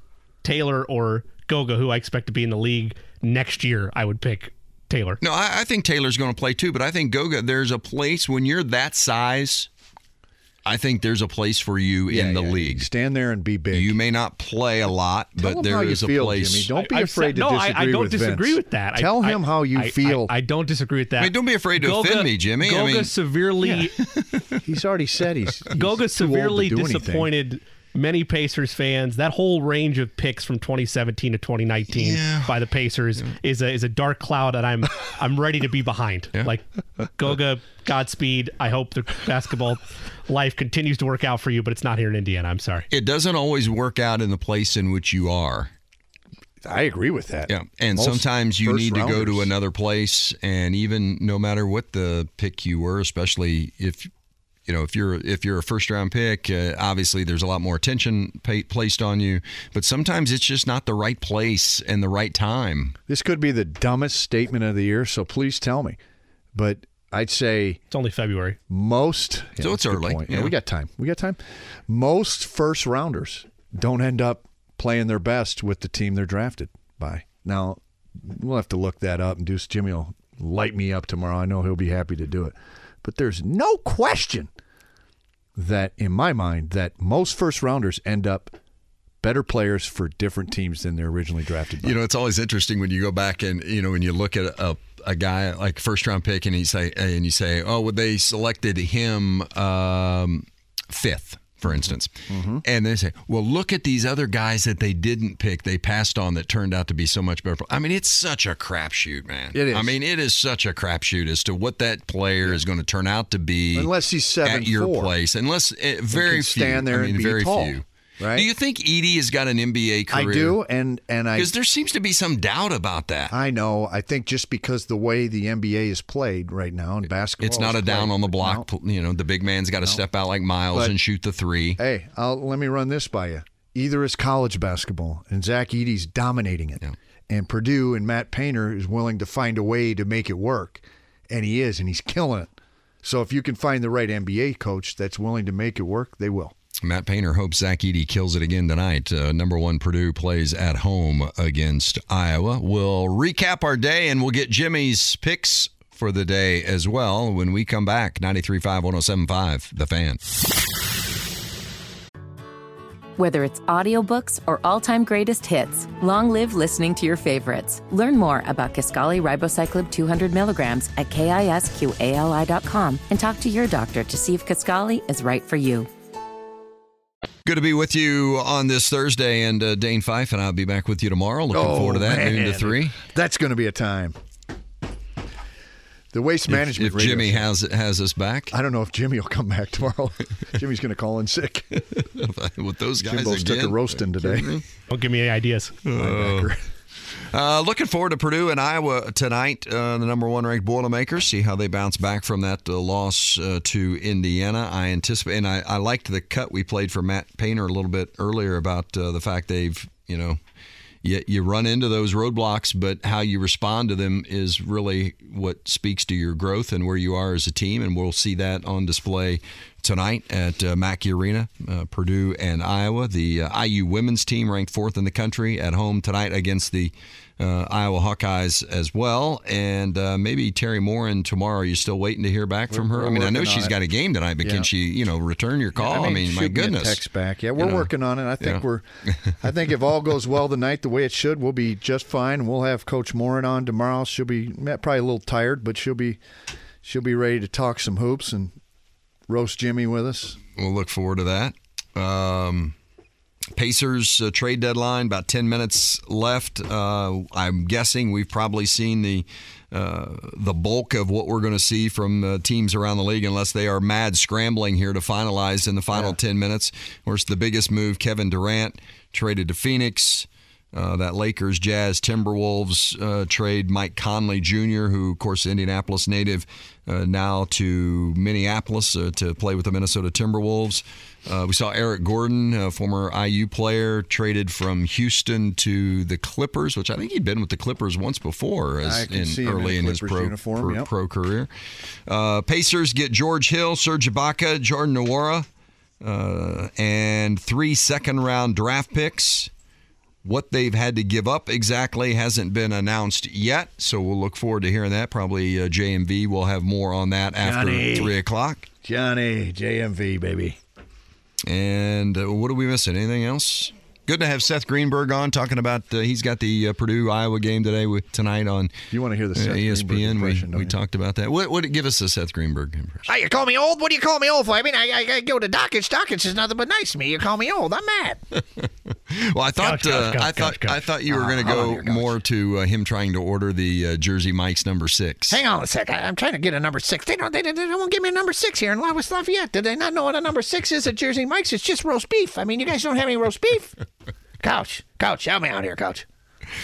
D: Taylor or Goga, who I expect to be in the league next year, I would pick Taylor.
B: No, I, I think Taylor's going to play too, but I think Goga. There's a place when you're that size. I think there's a place for you
C: Yeah,
B: in the
C: yeah,
B: league.
C: Stand there and be big.
B: You may not play a lot,
C: Tell
B: but
C: there is
B: there
C: how you
B: is a place.
C: Jimmy. Don't be
D: I've
C: afraid
D: said-
C: to
D: no,
C: disagree
D: I, I don't
C: with
D: disagree
C: Vince.
D: with that.
C: Tell
D: I-
C: him how you
D: I-
C: feel.
D: I, I don't disagree with that.
B: I mean, don't be afraid to offend me, Jimmy. I
D: Goga
B: mean-
C: He's
D: severely,
C: already said he's, he's
D: Goga
C: too old to
D: severely
C: do anything.
D: Disappointed many Pacers fans. That whole range of picks from 2017 to 2019
B: Yeah.
D: by the Pacers is a is a dark cloud that I'm I'm ready to be behind. Like Goga, Godspeed. I hope the basketball life continues to work out for you, but it's not here in Indiana. I'm sorry.
B: It doesn't always work out in the place in which you are.
C: I agree with that.
B: Yeah, and
C: Most
B: sometimes you
C: first
B: need to go to another place, and even no matter what the pick you were, especially if you know if you're if you're a first round pick, uh, obviously there's a lot more attention pa placed on you. But sometimes it's just not the right place and the right time.
C: This could be the dumbest statement of the year, so please tell me. But I'd say
D: It's only February.
C: most. yeah,
B: So it's early, yeah.
C: Yeah, we got time. We got time. Most first rounders don't end up playing their best with the team they're drafted by. Now, we'll have to look that up and Deuce Jimmy will light me up tomorrow. I know he'll be happy to do it. But there's no question that, in my mind, that most first rounders end up better players for different teams than they're originally drafted by.
B: You know, it's always interesting when you go back and you know when you look at a, a guy like first round pick and he say and you say, oh, well, they selected him um, fifth, for instance, and they say, well, look at these other guys that they didn't pick, they passed on that turned out to be so much better. I mean, it's such a crapshoot, man.
C: It is.
B: I mean, it is such a crapshoot as to what that player is going to turn out to be,
C: Unless he's
B: at your
C: 7'4".
B: place, unless uh, very
C: can
B: few.
C: stand there
B: I mean,
C: and be
B: very
C: tall,
B: few.
C: Right?
B: Do you think Edey has got an NBA career?
C: I do, and and I
B: Because there seems to be some doubt about that.
C: I know. I think just because the way the NBA is played right now in basketball,
B: It's not a down
C: played-
B: on the block.
C: No.
B: You know, the big man's got to step out like Myles
C: But-
B: and shoot the three.
C: Hey, I'll, let me run this by you. Either is college basketball, and Zach Edey's dominating it. And Purdue and Matt Painter is willing to find a way to make it work. And he is, and he's killing it. So if you can find the right NBA coach that's willing to make it work, they will.
B: Matt Painter hopes Zach Edey kills it again tonight. Uh, number one Purdue plays at home against Iowa. We'll recap our day and we'll get Jimmy's picks for the day as well when we come back. 93.5, 107.5, The Fan.
A: Whether it's audiobooks or all-time greatest hits, long live listening to your favorites. Learn more about Kisqali Ribociclib 200 milligrams at kisqali.com and talk to your doctor to see if Kisqali is right for you.
B: Good to be with you on this Thursday, and uh, Dane Fife and I'll be back with you tomorrow. Looking
C: Oh,
B: forward to that, noon to three.
C: That's going to be a time. The waste management.
B: if
C: radio
B: Jimmy
C: show-
B: has has us back
C: I don't know if Jimmy will come back tomorrow. Jimmy's going to call in sick.
B: with those guys
C: Jimbo's took a roasting today.
D: Don't give me any ideas.
C: Linebacker.
B: Uh, looking forward to Purdue and Iowa tonight. Uh, the number one ranked Boilermakers. See how they bounce back from that uh, loss uh, to Indiana. I anticipate, and I, I liked the cut we played for Matt Painter a little bit earlier about uh, the fact they've, you know, you, you run into those roadblocks, but how you respond to them is really what speaks to your growth and where you are as a team. And we'll see that on display tonight at uh, Mackey Arena, uh, Purdue and Iowa. The uh, IU women's team ranked fourth in the country at home tonight against the Iowa Hawkeyes as well. And uh, maybe Teri Moren tomorrow. Are you still waiting to hear back from her? I mean, I know she's
C: it.
B: got a game tonight, but
C: Yeah.
B: can she, you know, return your call? I mean, my
C: shoot me a
B: goodness.
C: text back. Yeah, we're
B: know.
C: working on it. I think
B: Yeah.
C: we're. I think if all goes well tonight, the way it should, we'll be just fine. We'll have Coach Moren on tomorrow. She'll be probably a little tired, but she'll be she'll be ready to talk some hoops and roast Jimmy with us.
B: We'll look forward to that. Um, Pacers uh, trade deadline about ten minutes left. Uh, I'm guessing we've probably seen the uh, the bulk of what we're going to see from uh, teams around the league, unless they are mad scrambling here to finalize in the final ten minutes. Of course, the biggest move: Kevin Durant traded to Phoenix. Uh, that Lakers, Jazz, Timberwolves uh, trade Mike Conley Jr., who, of course, Indianapolis native, uh, now to Minneapolis uh, to play with the Minnesota Timberwolves. Uh, we saw Eric Gordon, a former IU player, traded from Houston to the Clippers, which I think he'd been with the Clippers once before, as in
C: him in
B: early in his pro,
C: uniform,
B: pro,
C: yep.
B: pro career. Uh, Pacers get George Hill, Serge Ibaka, Jordan Nwora, uh, and three second round draft picks. What they've had to give up exactly hasn't been announced yet, so we'll look forward to hearing that. Probably uh, JMV will have more on that after
C: Johnny.
B: three o'clock.
C: Johnny JMV baby.
B: And uh, what are we missing? Anything else? Good to have Seth Greenberg on talking about. Uh, he's got the uh, Purdue Iowa game today with tonight on
C: You want to hear the
B: uh,
C: Seth Greenberg
B: ESPN.
C: impression,
B: We we talked about that. What what give us a Seth Greenberg impression?
G: Hey, you call me old? What do you call me old for? I mean, I, I, I go to Dakich. Dakich is nothing but nice to me. You call me old. I'm mad.
B: Well, I thought
D: couch,
B: uh,
D: couch,
B: I thought
D: couch, couch.
B: I thought you were
G: Uh,
B: going to go more to uh, him trying to order the uh, Jersey Mike's number six.
G: Hang on a sec. I, I'm trying to get a number six. They don't. They, they, they won't give me a number six here in La West Lafayette. Did they not know what a number six is at Jersey Mike's? It's just roast beef. I mean, you guys don't have any roast beef. Couch, couch, help me out here, couch.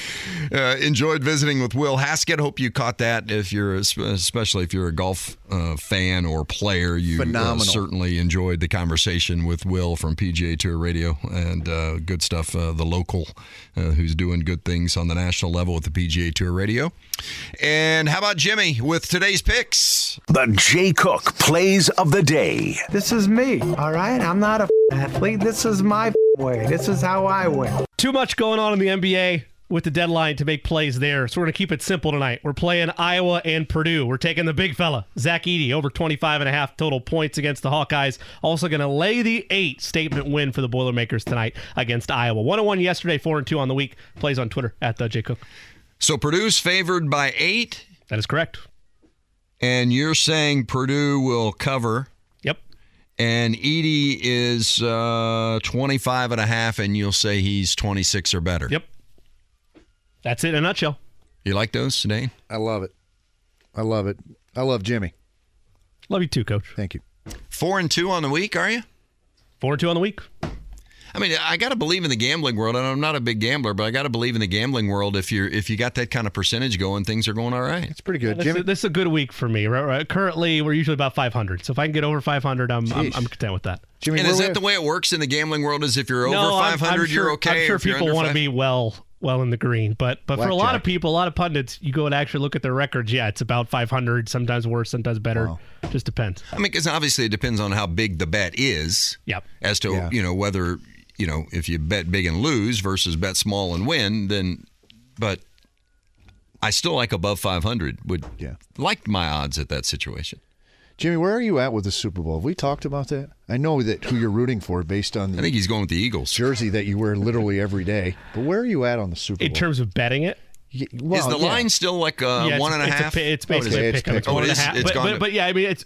B: Uh, enjoyed visiting with Will Haskett. Hope you caught that. If you're, especially if you're a golf uh, fan or player, you uh, certainly enjoyed the conversation with Will from PGA Tour Radio and uh, good stuff. Uh, the local uh, who's doing good things on the national level with the PGA Tour Radio. And how about Jimmy with today's picks?
H: The Jay Cook plays of the day.
I: This is me, all right? I'm not a athlete. This is my way. This is how I win.
D: Too much going on in the NBA with the deadline to make plays there. So we're going to keep it simple tonight. We're playing Iowa and Purdue. We're taking the big fella, Zach Edey, over 25 and a half total points against the Hawkeyes. Also going to lay the eight statement win for the Boilermakers tonight against Iowa. 101 yesterday, 4 and 2 on the week. Plays on Twitter at the J Cook.
B: So Purdue's favored by eight,
D: That is correct.
B: and you're saying Purdue will cover.
D: Yep.
B: And Edey is uh, 25 and a half, and you'll say he's 26 or better.
D: Yep. That's it in a nutshell.
B: You like those, Dane?
C: I love it. I love it. I love Jimmy.
D: Love you too, coach.
C: Thank you.
B: Four and two on the week, are you?
D: 4 and 2 on the week.
B: I mean, I got to believe in the gambling world, and I'm not a big gambler, but I got to believe in the gambling world. If you're if you got that kind of percentage going, things are going all right.
C: It's pretty good.
D: This,
C: Jimmy,
D: is, this is a good week for me. Right, right. Currently, we're usually about 500. So if I can get over 500, I'm, I'm, I'm content with that.
C: Jimmy
B: And
C: where
B: is
C: we
B: that
C: at?
B: the way it works in the gambling world? Is if you're over
D: no, I'm-
B: 500,
D: I'm, sure,
B: you're okay.
D: I'm sure
B: if you're
D: people
B: under
D: want to be well well in the green. But but for a lot of people, a lot of pundits, you go and actually look at their records. Yeah, it's about 500, sometimes worse, sometimes better. Just depends.
B: I mean, because obviously it depends on how big the bet is.
D: Yep.
B: As to
C: Yeah.
B: you know whether you know if you bet big and lose versus bet small and win, then. But I still like above 500. Would
C: Yeah.
B: like my odds at that situation.
C: Jimmy, where are you at with the Super Bowl? Have we talked about that? I know that who you're rooting for based on
B: I think he's going with the Eagles.
C: jersey that you wear literally every day. But where are you at on the Super Bowl?
D: In terms of betting it,
C: Y-
B: Is the
C: yeah.
B: line still like uh,
D: yeah, it's-
B: one and a
D: it's
B: half?
D: pi- it's
C: it is.
D: basically a
C: It's
D: pick 'em. It's
C: pick 'em.
D: one
B: Oh, it
D: and a half.
B: It's
D: But,
B: gone
D: but,
B: to-
D: but yeah, I mean it's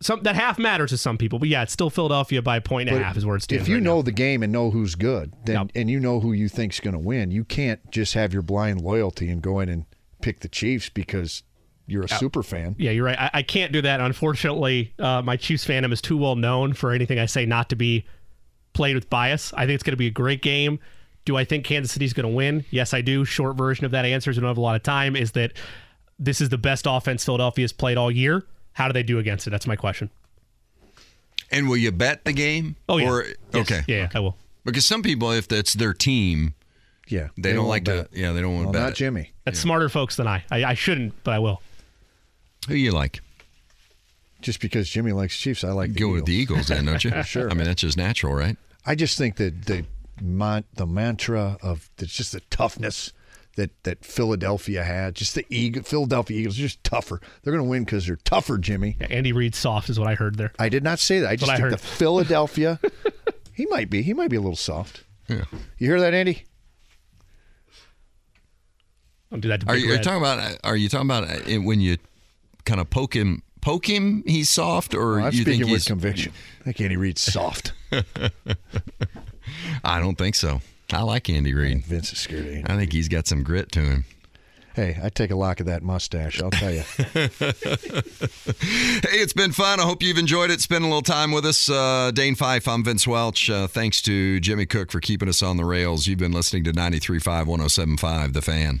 D: some that half matters to some people. But yeah, it's still Philadelphia by a point and a half is where it stands.
C: If you
D: right
C: know
D: now.
C: the game and know who's good, then
D: Yep.
C: and you know who you think's going to win, you can't just have your blind loyalty and go in and pick the Chiefs because you're a super fan.
D: Yeah, you're right. I, I can't do that. Unfortunately, uh, my Chiefs fandom is too well known for anything I say not to be played with bias. I think it's going to be a great game. Do I think Kansas City's going to win? Yes, I do. Short version of that answer, is we don't have a lot of time, is that this is the best offense Philadelphia has played all year. How do they do against it? That's my question.
B: And will you bet the game?
D: Oh, yeah.
B: Or,
D: Yes.
B: Okay.
D: Yeah, yeah, I will.
B: Because some people, if that's their team,
C: Yeah,
B: they, don't like to.
C: bet.
B: Yeah, they don't want
C: Well,
B: to bet.
C: not. Jimmy.
D: That's smarter folks than I. I. I shouldn't, but I will.
B: Who you like?
C: Just because Jimmy likes Chiefs, I like the
B: Go with the Eagles, then, don't you?
C: Sure.
B: I mean, that's just natural, right?
C: I just think that the mon- the mantra of it's just the toughness that that Philadelphia had, just the Eagle, Philadelphia Eagles, are just tougher. They're going to win because they're tougher, Jimmy.
D: Yeah, Andy Reid soft is what I heard there.
C: I did not say that. I just
D: what I heard.
C: the Philadelphia. he might be. He might be a little soft.
B: Yeah.
C: You hear that, Andy?
D: Don't do that to
B: Are
D: Big
B: you, are you talking about? Are you talking about uh, when you kind of poke him? Poke him? He's soft, or
C: Oh, I'm
B: you think
C: speaking with
B: he's?
C: conviction. I think Andy Reid's soft.
B: I don't think so. I like Andy Reid.
C: Vince is scared Andy.
B: I think he's got some grit to him.
C: Hey, I take a lock of that mustache. I'll tell you.
B: Hey, it's been fun. I hope you've enjoyed it. Spend a little time with us. Uh, Dane Fife, I'm Vince Welch. Uh, thanks to Jimmy Cook for keeping us on the rails. You've been listening to 93.5, 107.5, The Fan.